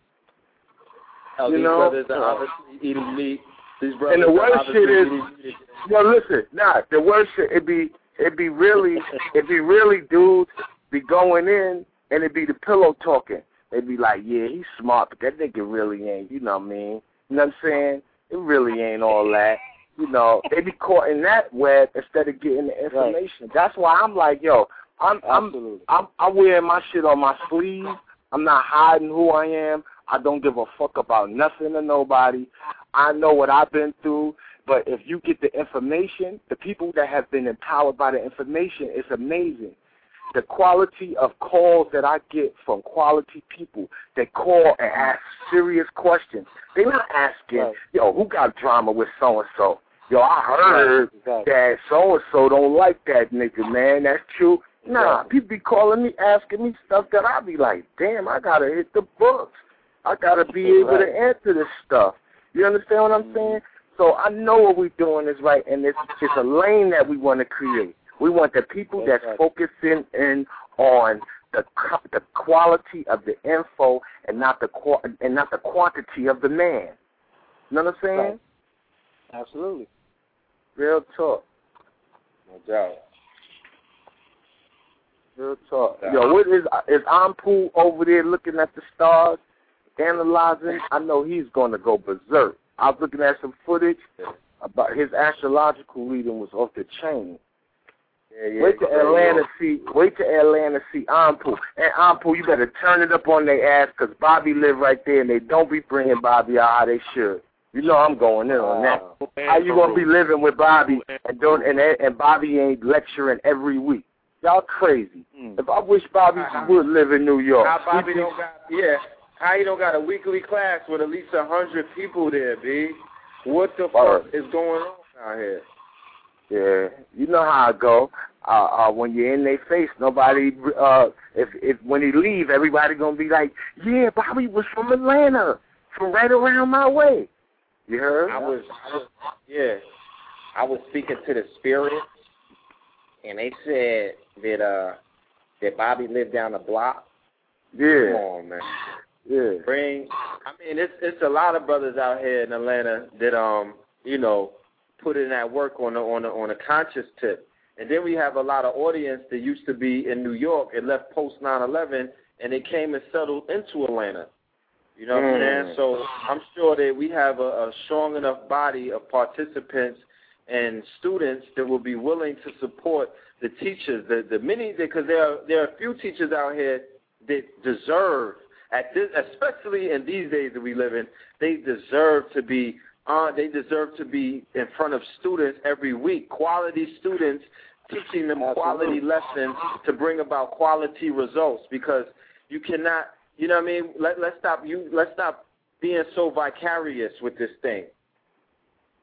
[SPEAKER 7] You
[SPEAKER 9] these
[SPEAKER 7] know?
[SPEAKER 9] brothers are obviously. These brothers
[SPEAKER 7] And the worst shit is-
[SPEAKER 9] meat.
[SPEAKER 7] Listen, nah, the worst shit, it be, it be really, it be really dudes be going in and it be the pillow talking. They be like, yeah, he's smart, but that nigga really ain't, you know what I mean? You know what I'm saying? It really ain't all that. You know, they be caught in that web instead of getting the information. That's why I'm like, yo, I'm, I'm, I'm, I'm wearing my shit on my sleeve. I'm not hiding who I am. I don't give a fuck about nothing or nobody. I know what I've been through. But if you get the information, the people that have been empowered by the information, it's amazing. The quality of calls that I get from quality people that call and ask serious questions. They're not asking,
[SPEAKER 8] Right.
[SPEAKER 7] yo, who got drama with so and so? Yo, I heard
[SPEAKER 8] Exactly.
[SPEAKER 7] that so and so don't like that nigga, man. That's true. Nah, people be calling me, asking me stuff that I be like, damn, I gotta hit the books. I gotta be able to answer this stuff. You understand what I'm mm-hmm. saying? So I know what we're doing is right, and it's it's a lane that we want to create. We want the people that's focusing in on the the quality of the info and not the and not the quantity of the man. You know what I'm saying?
[SPEAKER 8] Right. Absolutely.
[SPEAKER 7] Real talk.
[SPEAKER 2] No doubt.
[SPEAKER 7] Real talk. Yo, what is is Ampu over there looking at the stars, analyzing? I know he's gonna go berserk. I was looking at some footage about his astrological reading was off the chain.
[SPEAKER 2] Yeah, yeah.
[SPEAKER 7] Wait till Atlanta see. Wait till Atlanta see Ampu. And Ampu, you better turn it up on their ass 'cause Bobby live right there, and they don't be bringing Bobby out how they should. You know I'm going in on that. Oh, how you gonna be living with Bobby oh, and don't and and Bobby ain't lecturing every week? Y'all crazy. Hmm. If I wish Bobby would live in New York,
[SPEAKER 2] How Bobby don't got yeah. How he don't got a weekly class with at least a hundred people there, B? What the
[SPEAKER 7] Word.
[SPEAKER 2] fuck is going on out here?
[SPEAKER 7] Yeah, you know how I go. Uh, uh, when you're in their face, nobody. Uh, if if when he leave, everybody gonna be like, "Yeah, Bobby was from Atlanta, from right around my way." You heard?
[SPEAKER 2] I was, I was yeah. I was speaking to the spirit, and they said that uh that Bobby lived down the block.
[SPEAKER 7] Yeah.
[SPEAKER 2] Come on, man.
[SPEAKER 7] yeah.
[SPEAKER 2] Bring. I mean, it's it's a lot of brothers out here in Atlanta that um you know put in that work on a on a on a conscious tip, and then we have a lot of audience that used to be in New York and left post 9/11, and they came and settled into Atlanta. You know what I'm
[SPEAKER 7] Mm.
[SPEAKER 2] saying? So I'm sure that we have a, a strong enough body of participants and students that will be willing to support the teachers. The the many because there are there are a few teachers out here that deserve at this especially in these days that we live in, they deserve to be uh, they deserve to be in front of students every week, quality students teaching them quality lessons to bring about quality results because you cannot you know what I mean? Let let's stop you let's stop being so vicarious with this thing.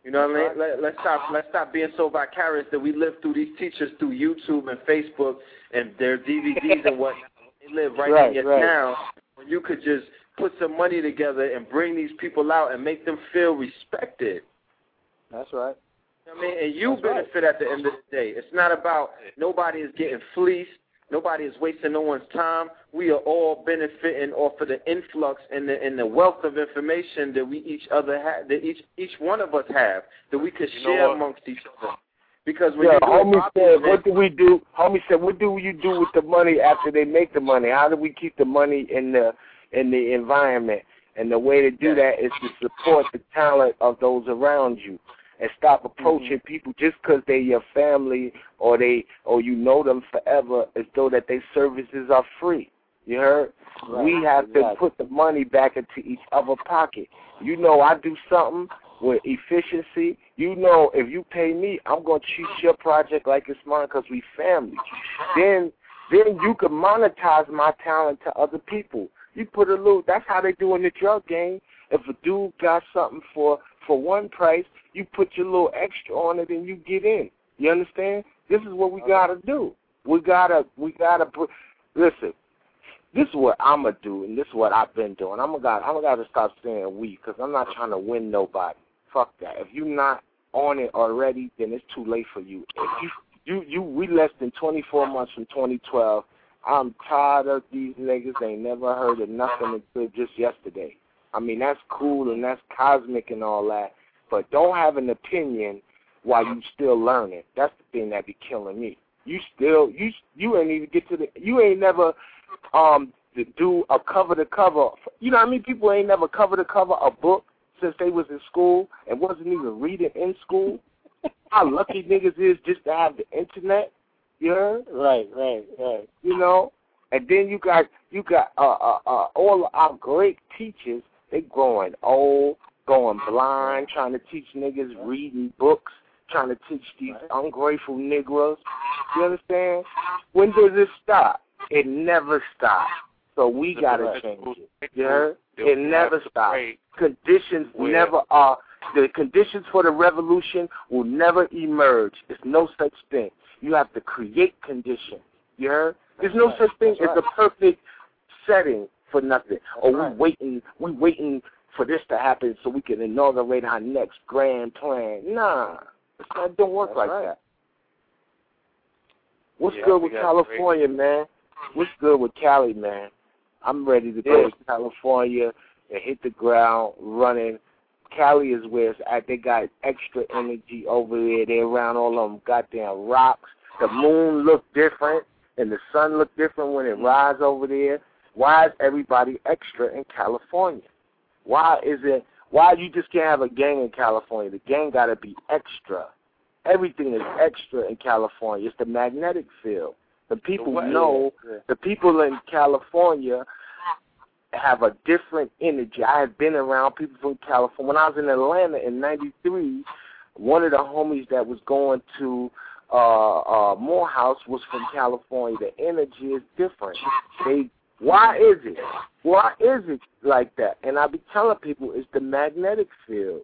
[SPEAKER 2] You know what I mean? Let, let's stop. Let's stop being so vicarious that we live through these teachers through YouTube and Facebook and their DVDs and what. They live right,
[SPEAKER 8] Right,
[SPEAKER 2] in your
[SPEAKER 8] right.
[SPEAKER 2] town. When you could just put some money together and bring these people out and make them feel respected.
[SPEAKER 8] That's right.
[SPEAKER 2] You know what I mean, and you
[SPEAKER 8] That's right.
[SPEAKER 2] benefit at the end of the day. It's not about nobody is getting fleeced. Nobody is wasting no one's time. We are all benefiting off of the influx and the and the wealth of information that we each other have, that each each one of us have, that we could
[SPEAKER 3] You
[SPEAKER 2] share amongst each other. Because when
[SPEAKER 7] Yeah,
[SPEAKER 2] you
[SPEAKER 7] homie said,
[SPEAKER 2] event-
[SPEAKER 7] "What do we do?" Homie said, "What do you do with the money after they make the money? How do we keep the money in the in the environment?" And the way to do that is to support the talent of those around you, and stop mm-hmm. approaching people just because they're your family or they or you know them forever, as though that their services are free. You heard?
[SPEAKER 8] Right,
[SPEAKER 7] We have to put the money back into each other pocket. You know, I do something with efficiency. You know, if you pay me, I'm gonna treat your project like it's mine because we family. Then, then you can monetize my talent to other people. You put a little. That's how they do in the drug game. If a dude got something for for one price, you put your little extra on it and you get in. You understand? This is what we gotta do. We gotta we gotta. Listen, this is what I'm gonna do, and this is what I've been doing. I'm gonna got I'm gonna stop saying we, cause I'm not trying to win nobody. Fuck that. If you're not on it already, then it's too late for you. If you you you we less than 24 months from 2012. I'm tired of these niggas. Ain't never heard of nothing until just yesterday. I mean that's cool and that's cosmic and all that, but don't have an opinion while you still learning. That's the thing that be killing me. You still you you ain't even get to the you ain't never um to do a cover to cover. You know what I mean? People ain't never cover to cover a book since they was in school and wasn't even reading in school. How lucky niggas is just to have the internet. You heard?
[SPEAKER 8] Right, right, right.
[SPEAKER 7] You know? And then you got you got uh uh, uh all our great teachers, they growing old, going blind, trying to teach niggas reading books, trying to teach these ungrateful Negroes. You understand? When does it stop? It never stops. So we gotta change it. You heard? It never stops. Conditions never are. The conditions for the revolution will never emerge. It's no such thing. You have to create conditions. You heard? There's no such thing as a perfect setting for nothing. Or we waiting we waiting for this to happen so we can inaugurate our next grand plan. Nah. Not don't work
[SPEAKER 5] That's
[SPEAKER 7] like
[SPEAKER 5] right.
[SPEAKER 7] that. What's
[SPEAKER 3] Yeah,
[SPEAKER 7] good with California, man? What's good with Cali, man? I'm ready to go
[SPEAKER 5] Yeah.
[SPEAKER 7] to California and hit the ground running. Cali is where it's at. They got extra energy over there. They're around all them goddamn rocks. The moon look different and the sun look different when it rises over there. Why is everybody extra in California? Why is it? Why you just can't have a gang in California? The gang got to be extra. Everything is extra in California. It's the magnetic field. The people know. The people in California have a different energy. I had been around people from California. When I was in Atlanta in '93, one of the homies that was going to uh uh Morehouse was from California. The energy is different. They why is it? Why is it like that? And I be telling people it's the magnetic field.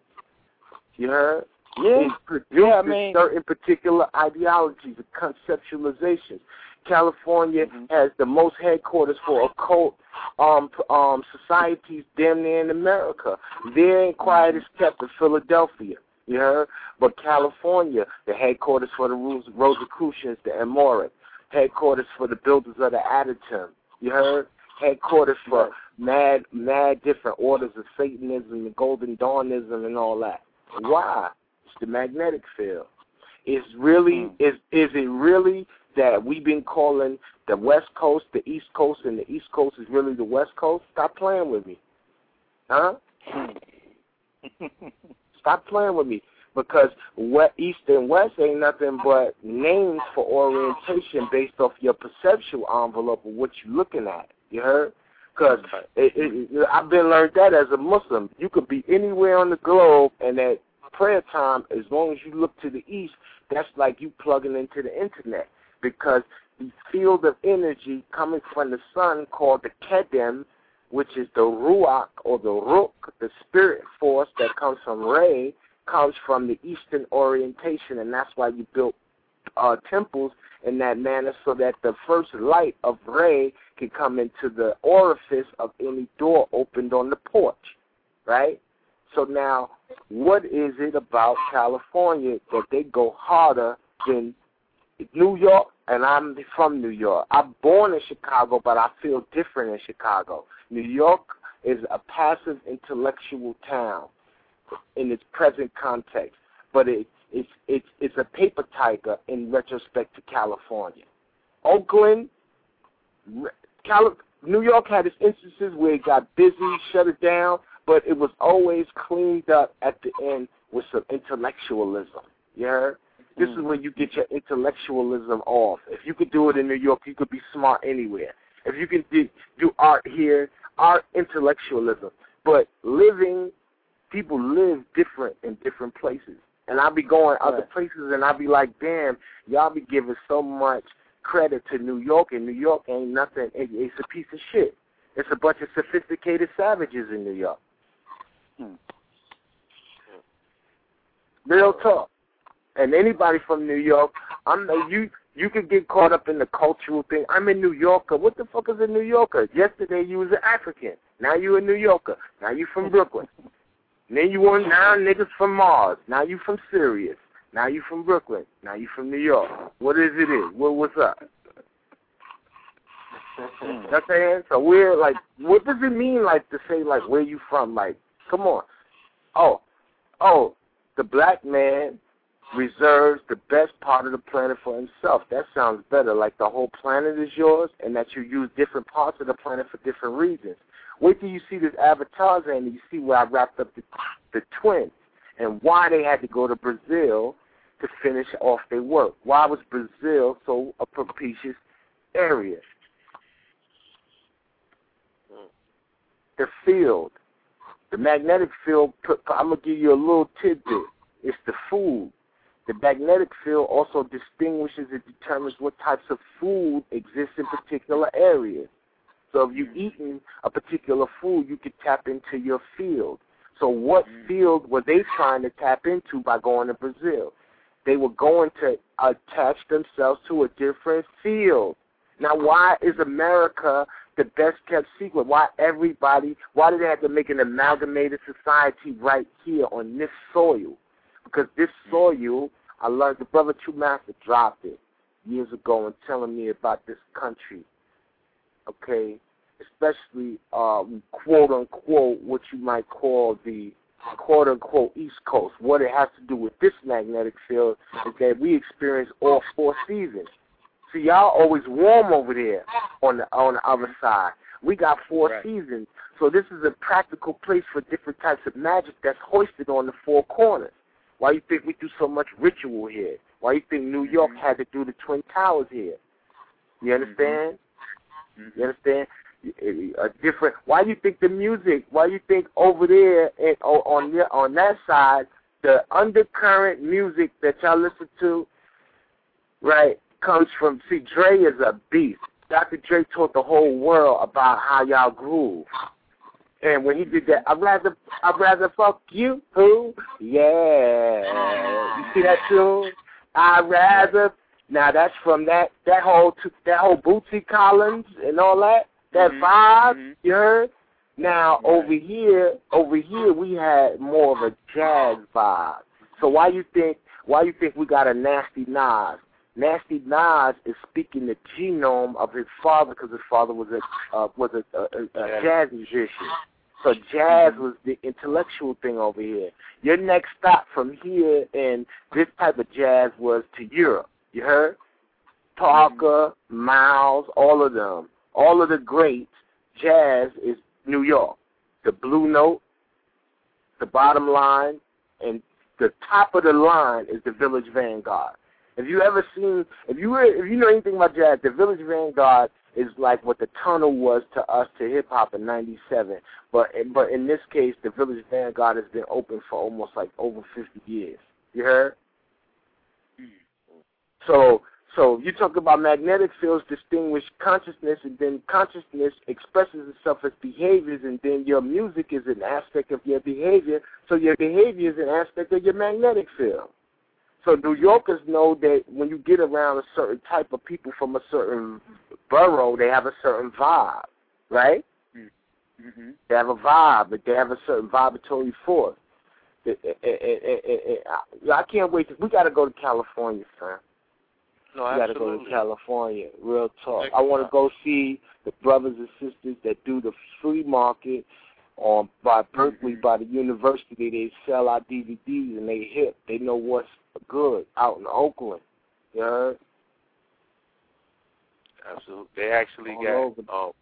[SPEAKER 7] You heard?
[SPEAKER 8] Yeah.
[SPEAKER 7] It produces
[SPEAKER 8] Yeah, I mean-
[SPEAKER 7] certain particular ideologies and conceptualizations. California
[SPEAKER 8] Mhm.
[SPEAKER 7] has the most headquarters for occult um um societies damn near in America. Their ain't quiet as kept in Philadelphia. You heard? But California, the headquarters for the Ros- Rosicrucians, the AMORC, headquarters for the builders of the Adytum. You heard? Headquarters for mad, mad different orders of Satanism, the Golden Dawnism, and all that. Why? It's the magnetic field. Is really
[SPEAKER 8] Hmm.
[SPEAKER 7] is is it really that we've been calling the West Coast the East Coast, and the East Coast is really the West Coast? Stop playing with me, huh? Stop playing with me because what East and West ain't nothing but names for orientation based off your perceptual envelope of what you're looking at. You heard? Because I've been learned that as a Muslim, you could be anywhere on the globe, and at prayer time, as long as you look to the east, that's like you plugging into the internet because the field of energy coming from the sun called the Kedem, which is the Ruach or the Ruk, the spirit force that comes from Ray, comes from the Eastern orientation, and that's why you built uh, temples in that manner so that the first light of Ray can come into the orifice of any door opened on the porch, right? So now, what is it about California that they go harder than New York? And I'm from New York. I'm born in Chicago, but I feel different in Chicago. New York is a passive intellectual town in its present context, but it, it's it's it's a paper tiger in retrospect to California. Oakland, Cali- New York had its instances where it got busy, shut it down, but it was always cleaned up at the end with some intellectualism. You heard? This is where you get your intellectualism off. If you could do it in New York, you could be smart anywhere. If you can do, do art here, art intellectualism. But living, people live different in different places. And I'll be going other places and I'll be like, damn, y'all be giving so much credit to New York, and New York ain't nothing. It, it's a piece of shit. It's a bunch of sophisticated savages in New York.
[SPEAKER 8] Hmm.
[SPEAKER 7] Real talk. And anybody from New York, I'm you. You could get caught up in the cultural thing. I'm a New Yorker. What the fuck is a New Yorker? Yesterday you was an African. Now you a New Yorker. Now you from Brooklyn. then you want now niggas from Mars. Now you from Sirius. Now you from Brooklyn. Now you from New York. What is it is? What what's up? What I'm saying? So we're like, what does it mean, like, to say, like, where you from? Like, come on. Oh, oh, the black man reserves the best part of the planet for himself. That sounds better. Like the whole planet is yours, and that you use different parts of the planet for different reasons. Wait till you see this Avatar and you see where I wrapped up the, the twins and why they had to go to Brazil to finish off their work. Why was Brazil so a propitious area? The field, the magnetic field. I'm gonna give you a little tidbit. It's the food. The magnetic field also distinguishes and determines what types of food exist in particular areas. So if you've mm-hmm. eaten a particular food, you could tap into your field. So what mm-hmm. field were they trying to tap into by going to Brazil? They were going to attach themselves to a different field. Now, why is mm-hmm. America the best kept secret? Why everybody? Why did they have to make an amalgamated society right here on this soil? Because this soil, I learned the brother True Master dropped it years ago and telling me about this country. Okay, especially um, quote unquote what you might call the quote unquote East Coast. What it has to do with this magnetic field is that we experience all four seasons. See, y'all always warm over there on the on the other side. We got four
[SPEAKER 4] Right.
[SPEAKER 7] seasons, so this is a practical place for different types of magic that's hoisted on the four corners. Why you think we do so much ritual here? Why you think New York mm-hmm. had to do the Twin Towers here? You mm-hmm. understand? You mm-hmm. understand? A different. Why you think the music? Why you think over there and on the, on that side, the undercurrent music that y'all listen to, right, comes from. See, Dre is a beast. Dr. Dre taught the whole world about how y'all groove. And when he did that, I'd rather I'd rather fuck you. Who? Yeah. You see that tune? I'd rather. Now that's from that that whole that whole Bootsy Collins and all that that
[SPEAKER 4] Mhm,
[SPEAKER 7] vibe.
[SPEAKER 4] mhm.
[SPEAKER 7] You heard? Now over here, over here we had more of a jazz vibe. So why you think why you think we got a nasty Nas? Nasty Nas is speaking the genome of his father because his father was a uh, was a, a, a, jazz musician. So jazz was the intellectual thing over here. Your next stop from here and this type of jazz was to Europe. You heard? Parker, Miles, all of them, all of the greats. Jazz is New York. The Blue Note, the bottom line, and the top of the line is the Village Vanguard. If you ever seen, if you were, if you know anything about jazz, the Village Vanguard is like what the tunnel was to us to hip hop in '97. But but in this case, the Village Vanguard has been open for almost like over 50 years. You heard? Hmm. So so you talk about magnetic fields distinguish consciousness, and then consciousness expresses itself as behaviors, and then your music is an aspect of your behavior. So your behavior is an aspect of your magnetic field. So New Yorkers know that when you get around a certain type of people from a certain borough, they have a certain vibe, right?
[SPEAKER 4] Mm-hmm.
[SPEAKER 7] They have a vibe, but they have a certain vibratory force. It- it- it- I can't wait. To, we got to go to California, son.
[SPEAKER 3] No,
[SPEAKER 7] we got to go to California. Real talk. I want to go see the brothers and sisters that do the free market on by Berkeley,
[SPEAKER 3] Mm-hmm.
[SPEAKER 7] by the university. They sell our DVDs and they hip. They know what's good out in Oakland. You heard?
[SPEAKER 3] Absolutely. They actually
[SPEAKER 7] All
[SPEAKER 3] got
[SPEAKER 7] over.
[SPEAKER 3] um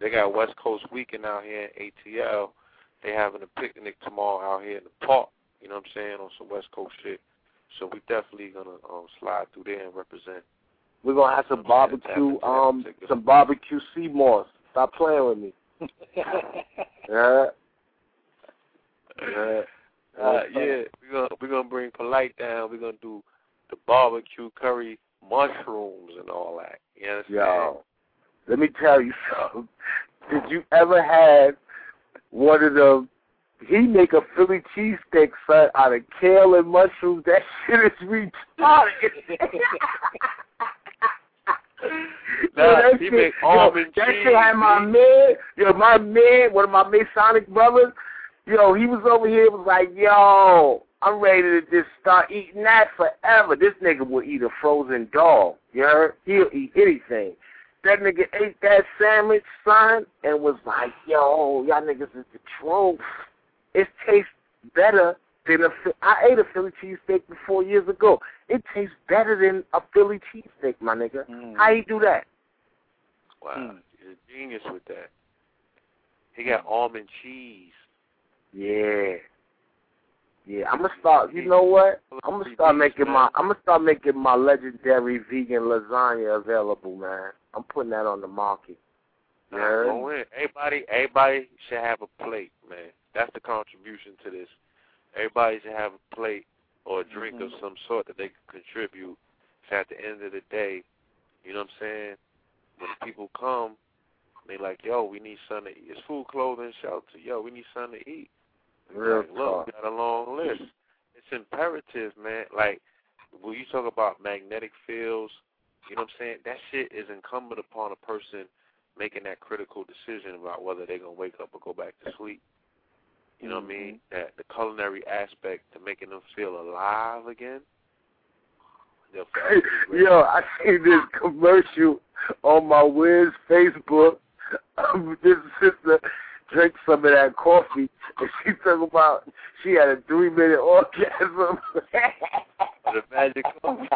[SPEAKER 3] they got West Coast Weekend out here in ATL. They having a picnic tomorrow out here in the park. You know what I'm saying on some West Coast shit. So we definitely gonna um slide through there and represent.
[SPEAKER 7] We're gonna have some barbecue,
[SPEAKER 3] tap into that
[SPEAKER 7] um, some barbecue sea moss. Stop playing with me. yeah. Yeah.
[SPEAKER 3] Uh, yeah, we're gonna we're gonna bring polite down. We're gonna do the barbecue curry mushrooms and all that. You understand?
[SPEAKER 7] Yo, let me tell you something. Did you ever have one of them? He make a Philly cheesesteak son out of kale and mushrooms. That shit is retarded.
[SPEAKER 3] Nah,
[SPEAKER 7] Yo, that
[SPEAKER 3] he
[SPEAKER 7] shit,
[SPEAKER 3] make
[SPEAKER 7] yo,
[SPEAKER 3] almond
[SPEAKER 7] that shit had my man, yo, my man, one of my Masonic brothers, yo, he was over here, was like, yo, I'm ready to just start eating that forever. This nigga will eat a frozen dog. You heard? He'll eat anything. That nigga ate that sandwich, son, and was like, yo, y'all niggas is the truth. It tastes better than a. Phi- I ate a Philly cheesesteak four years ago. It tastes better than a Philly cheesesteak, my nigga.
[SPEAKER 4] Mm.
[SPEAKER 7] How you do that?
[SPEAKER 3] Wow, he's a genius with that. He got almond cheese.
[SPEAKER 7] Yeah. Yeah, I'm gonna start. You know what? I'm gonna start making my. I'm gonna start making my legendary vegan lasagna available, man. I'm putting that on the market. You
[SPEAKER 3] Nah,
[SPEAKER 7] heard?
[SPEAKER 3] go in. Everybody, everybody should have a plate, man. That's the contribution to this. Everybody should have a plate or a drink of mm-hmm. some sort that they can contribute. So at the end of the day, you know what I'm saying? When people come, they like, yo, we need something to eat. It's food, clothing, shelter. Yo, we need something to eat.
[SPEAKER 7] Real
[SPEAKER 3] like, look, got a long list. It's imperative, man. Like when you talk about magnetic fields, you know what I'm saying? That shit is incumbent upon a person making that critical decision about whether they're gonna wake up or go back to sleep. You know what I mean? That the culinary aspect to making them feel alive again. they'll feel really great.
[SPEAKER 7] Yo, I see this commercial on my Wiz Facebook. Um, this sister drank some of that coffee, and she talking about she had a three minute orgasm.
[SPEAKER 3] the magic coffee.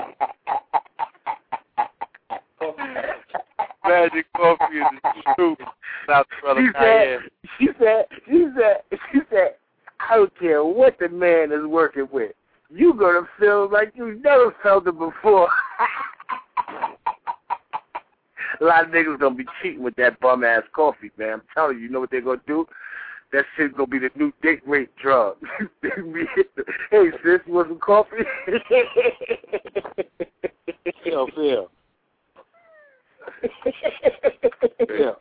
[SPEAKER 3] magic coffee is the truth. South brother
[SPEAKER 7] she said, she said, she said, she said, I don't care what the man is working with. You gonna feel like you never felt it before. A lot of niggas gonna be cheating with that bum ass coffee, man. I'm telling you, you know what they're gonna do? That shit's gonna be the new date rape drug. Hey sis, you want some coffee?
[SPEAKER 10] Phil, Phil. Phil.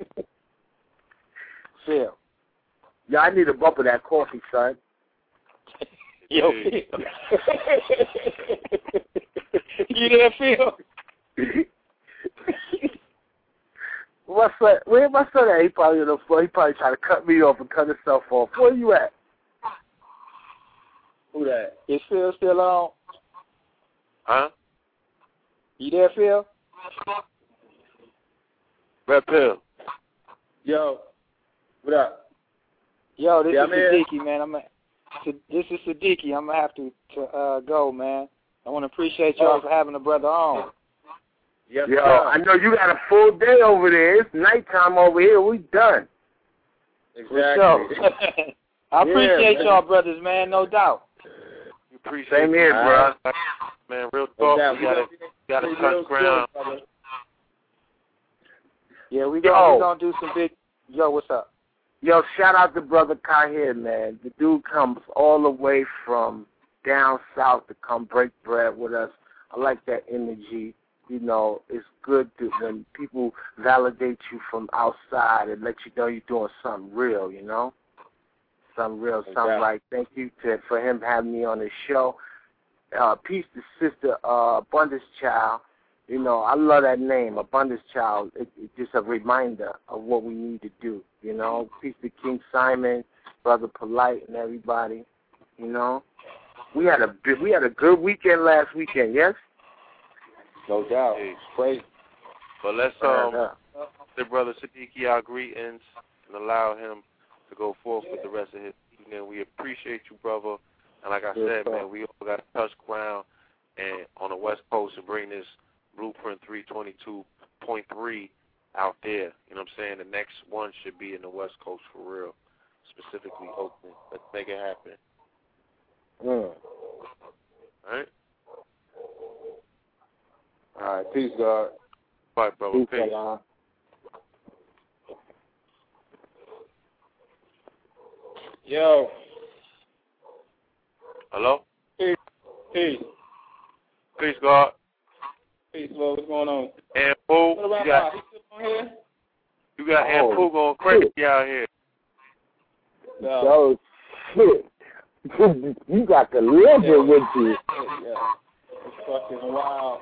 [SPEAKER 10] Phil.
[SPEAKER 7] Yeah, I need a bump of that coffee, son.
[SPEAKER 10] Yo, Phil. you there, Phil?
[SPEAKER 7] My son, where my son at? He probably on the floor. He probably trying to cut me off and cut himself off. Where you at?
[SPEAKER 10] Who that? Is Phil still on?
[SPEAKER 3] Huh?
[SPEAKER 10] You there, Phil?
[SPEAKER 3] Red pill.
[SPEAKER 10] Yo. What up? Yo, this
[SPEAKER 2] Yeah,
[SPEAKER 10] is
[SPEAKER 2] I'm.
[SPEAKER 10] Sadiki, man. I'm a, this is Sadiki. I'm gonna have to to uh, go, man. I want to appreciate y'all
[SPEAKER 2] Oh.
[SPEAKER 10] for having a brother on.
[SPEAKER 2] Yes,
[SPEAKER 7] Yo,
[SPEAKER 2] sir.
[SPEAKER 7] I know you got a full day over there. It's nighttime over here. We done.
[SPEAKER 2] Exactly.
[SPEAKER 10] I appreciate
[SPEAKER 2] man.
[SPEAKER 10] y'all, brothers, man. No doubt.
[SPEAKER 3] You appreciate
[SPEAKER 7] Same here,
[SPEAKER 3] it,
[SPEAKER 7] bro.
[SPEAKER 3] Man, real
[SPEAKER 2] No
[SPEAKER 3] talk.
[SPEAKER 2] doubt.
[SPEAKER 3] You gotta, gotta touch ground.
[SPEAKER 10] Yeah, we
[SPEAKER 7] Yo.
[SPEAKER 10] gonna we gonna do some big. Yo, what's up?
[SPEAKER 7] Yo, shout out to brother Kahir, man. The dude comes all the way from down south to come break bread with us. I like that energy. You know, it's good to, when people validate you from outside and let you know you're doing something real. You know, something real, something like. Thank you to for him having me on his show. Uh, peace to sister uh, Abundance Child. You know, I love that name, Abundance Child. It, it's just a reminder of what we need to do. You know, peace to King Simon, Brother Polite, and everybody. You know, we had a we had a good weekend last weekend. Yes.
[SPEAKER 2] No doubt.
[SPEAKER 3] Hey.
[SPEAKER 2] Crazy.
[SPEAKER 3] But let's um, the brother Sadiki our greetings and allow him to go forth with the rest of his evening. We appreciate you, brother. And like I
[SPEAKER 2] Yes,
[SPEAKER 3] said, man, we all got to touch ground and on the West Coast and bring this Blueprint 322.3 out there. You know what I'm saying? The next one should be in the West Coast for real, specifically Oakland. Let's make it happen.
[SPEAKER 2] Mm.
[SPEAKER 3] All right?
[SPEAKER 2] All right. Peace, God.
[SPEAKER 3] Bye, brother.
[SPEAKER 2] Peace,
[SPEAKER 3] Peace.
[SPEAKER 2] Allah.
[SPEAKER 10] Yo,
[SPEAKER 3] Hello?
[SPEAKER 10] peace,
[SPEAKER 3] Peace, Peace, God.
[SPEAKER 10] peace, Lord. What's going on?
[SPEAKER 3] And Pooh,
[SPEAKER 10] What
[SPEAKER 3] you got,
[SPEAKER 10] Bob? He still on here?
[SPEAKER 3] you got
[SPEAKER 7] Oh,
[SPEAKER 3] Ampu going crazy out here.
[SPEAKER 10] No.
[SPEAKER 7] Yo, shit. you got the liver with you.
[SPEAKER 10] Yeah. It's fucking wild.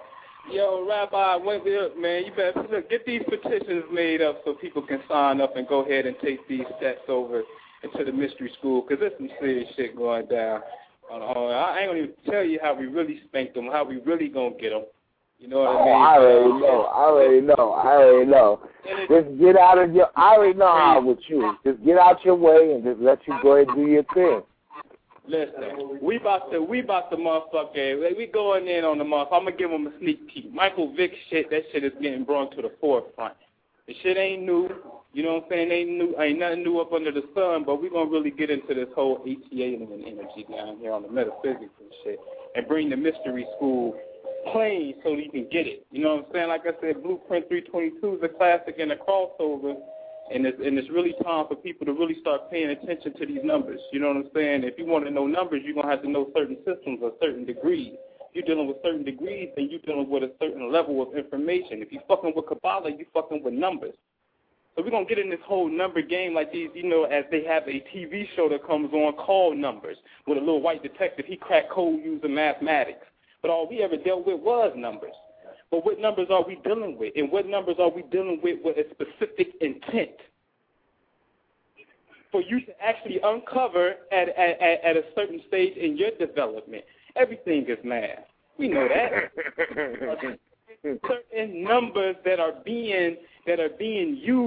[SPEAKER 10] Yo, Rabbi, wait, look, man, you better look, get these petitions made up so people can sign up and go ahead and take these sets over into the mystery school because there's some serious shit going down. I ain't gonna even tell you how we really spank them, how we really gonna get them. You know what
[SPEAKER 7] Oh,
[SPEAKER 10] I mean?
[SPEAKER 7] I already know. I already know. I already know. Just get out of your. I already know how with you. Just get out your way and just let you go ahead and do your thing.
[SPEAKER 10] Listen, we about to we about to motherfucker. We going in on the month. I'm gonna give them a sneak peek. Michael Vick shit. That shit is getting brought to the forefront. The shit ain't new. You know what I'm saying? Ain't new. Ain't nothing new up under the sun. But we gonna really get into this whole ATA alien energy down here on the metaphysics and shit, and bring the mystery school plain so you can get it. You know what I'm saying? Like I said, Blueprint 322 is a classic and a crossover and it's and it's really time for people to really start paying attention to these numbers. You know what I'm saying? If you want to know numbers, you're gonna have to know certain systems or certain degrees. You're dealing with certain degrees, and you're dealing with a certain level of information. If you're fucking with Kabbalah, you're fucking with numbers. So we're gonna get in this whole number game like these, you know, as they have a TV show that comes on called Numbers with a little white detective. He cracked code using mathematics, but all we ever dealt with was numbers. But what numbers are we dealing with? And what numbers are we dealing with with a specific intent? For you to actually uncover at, at, at a certain stage in your development, everything is math. We know that. certain numbers that are being that are being used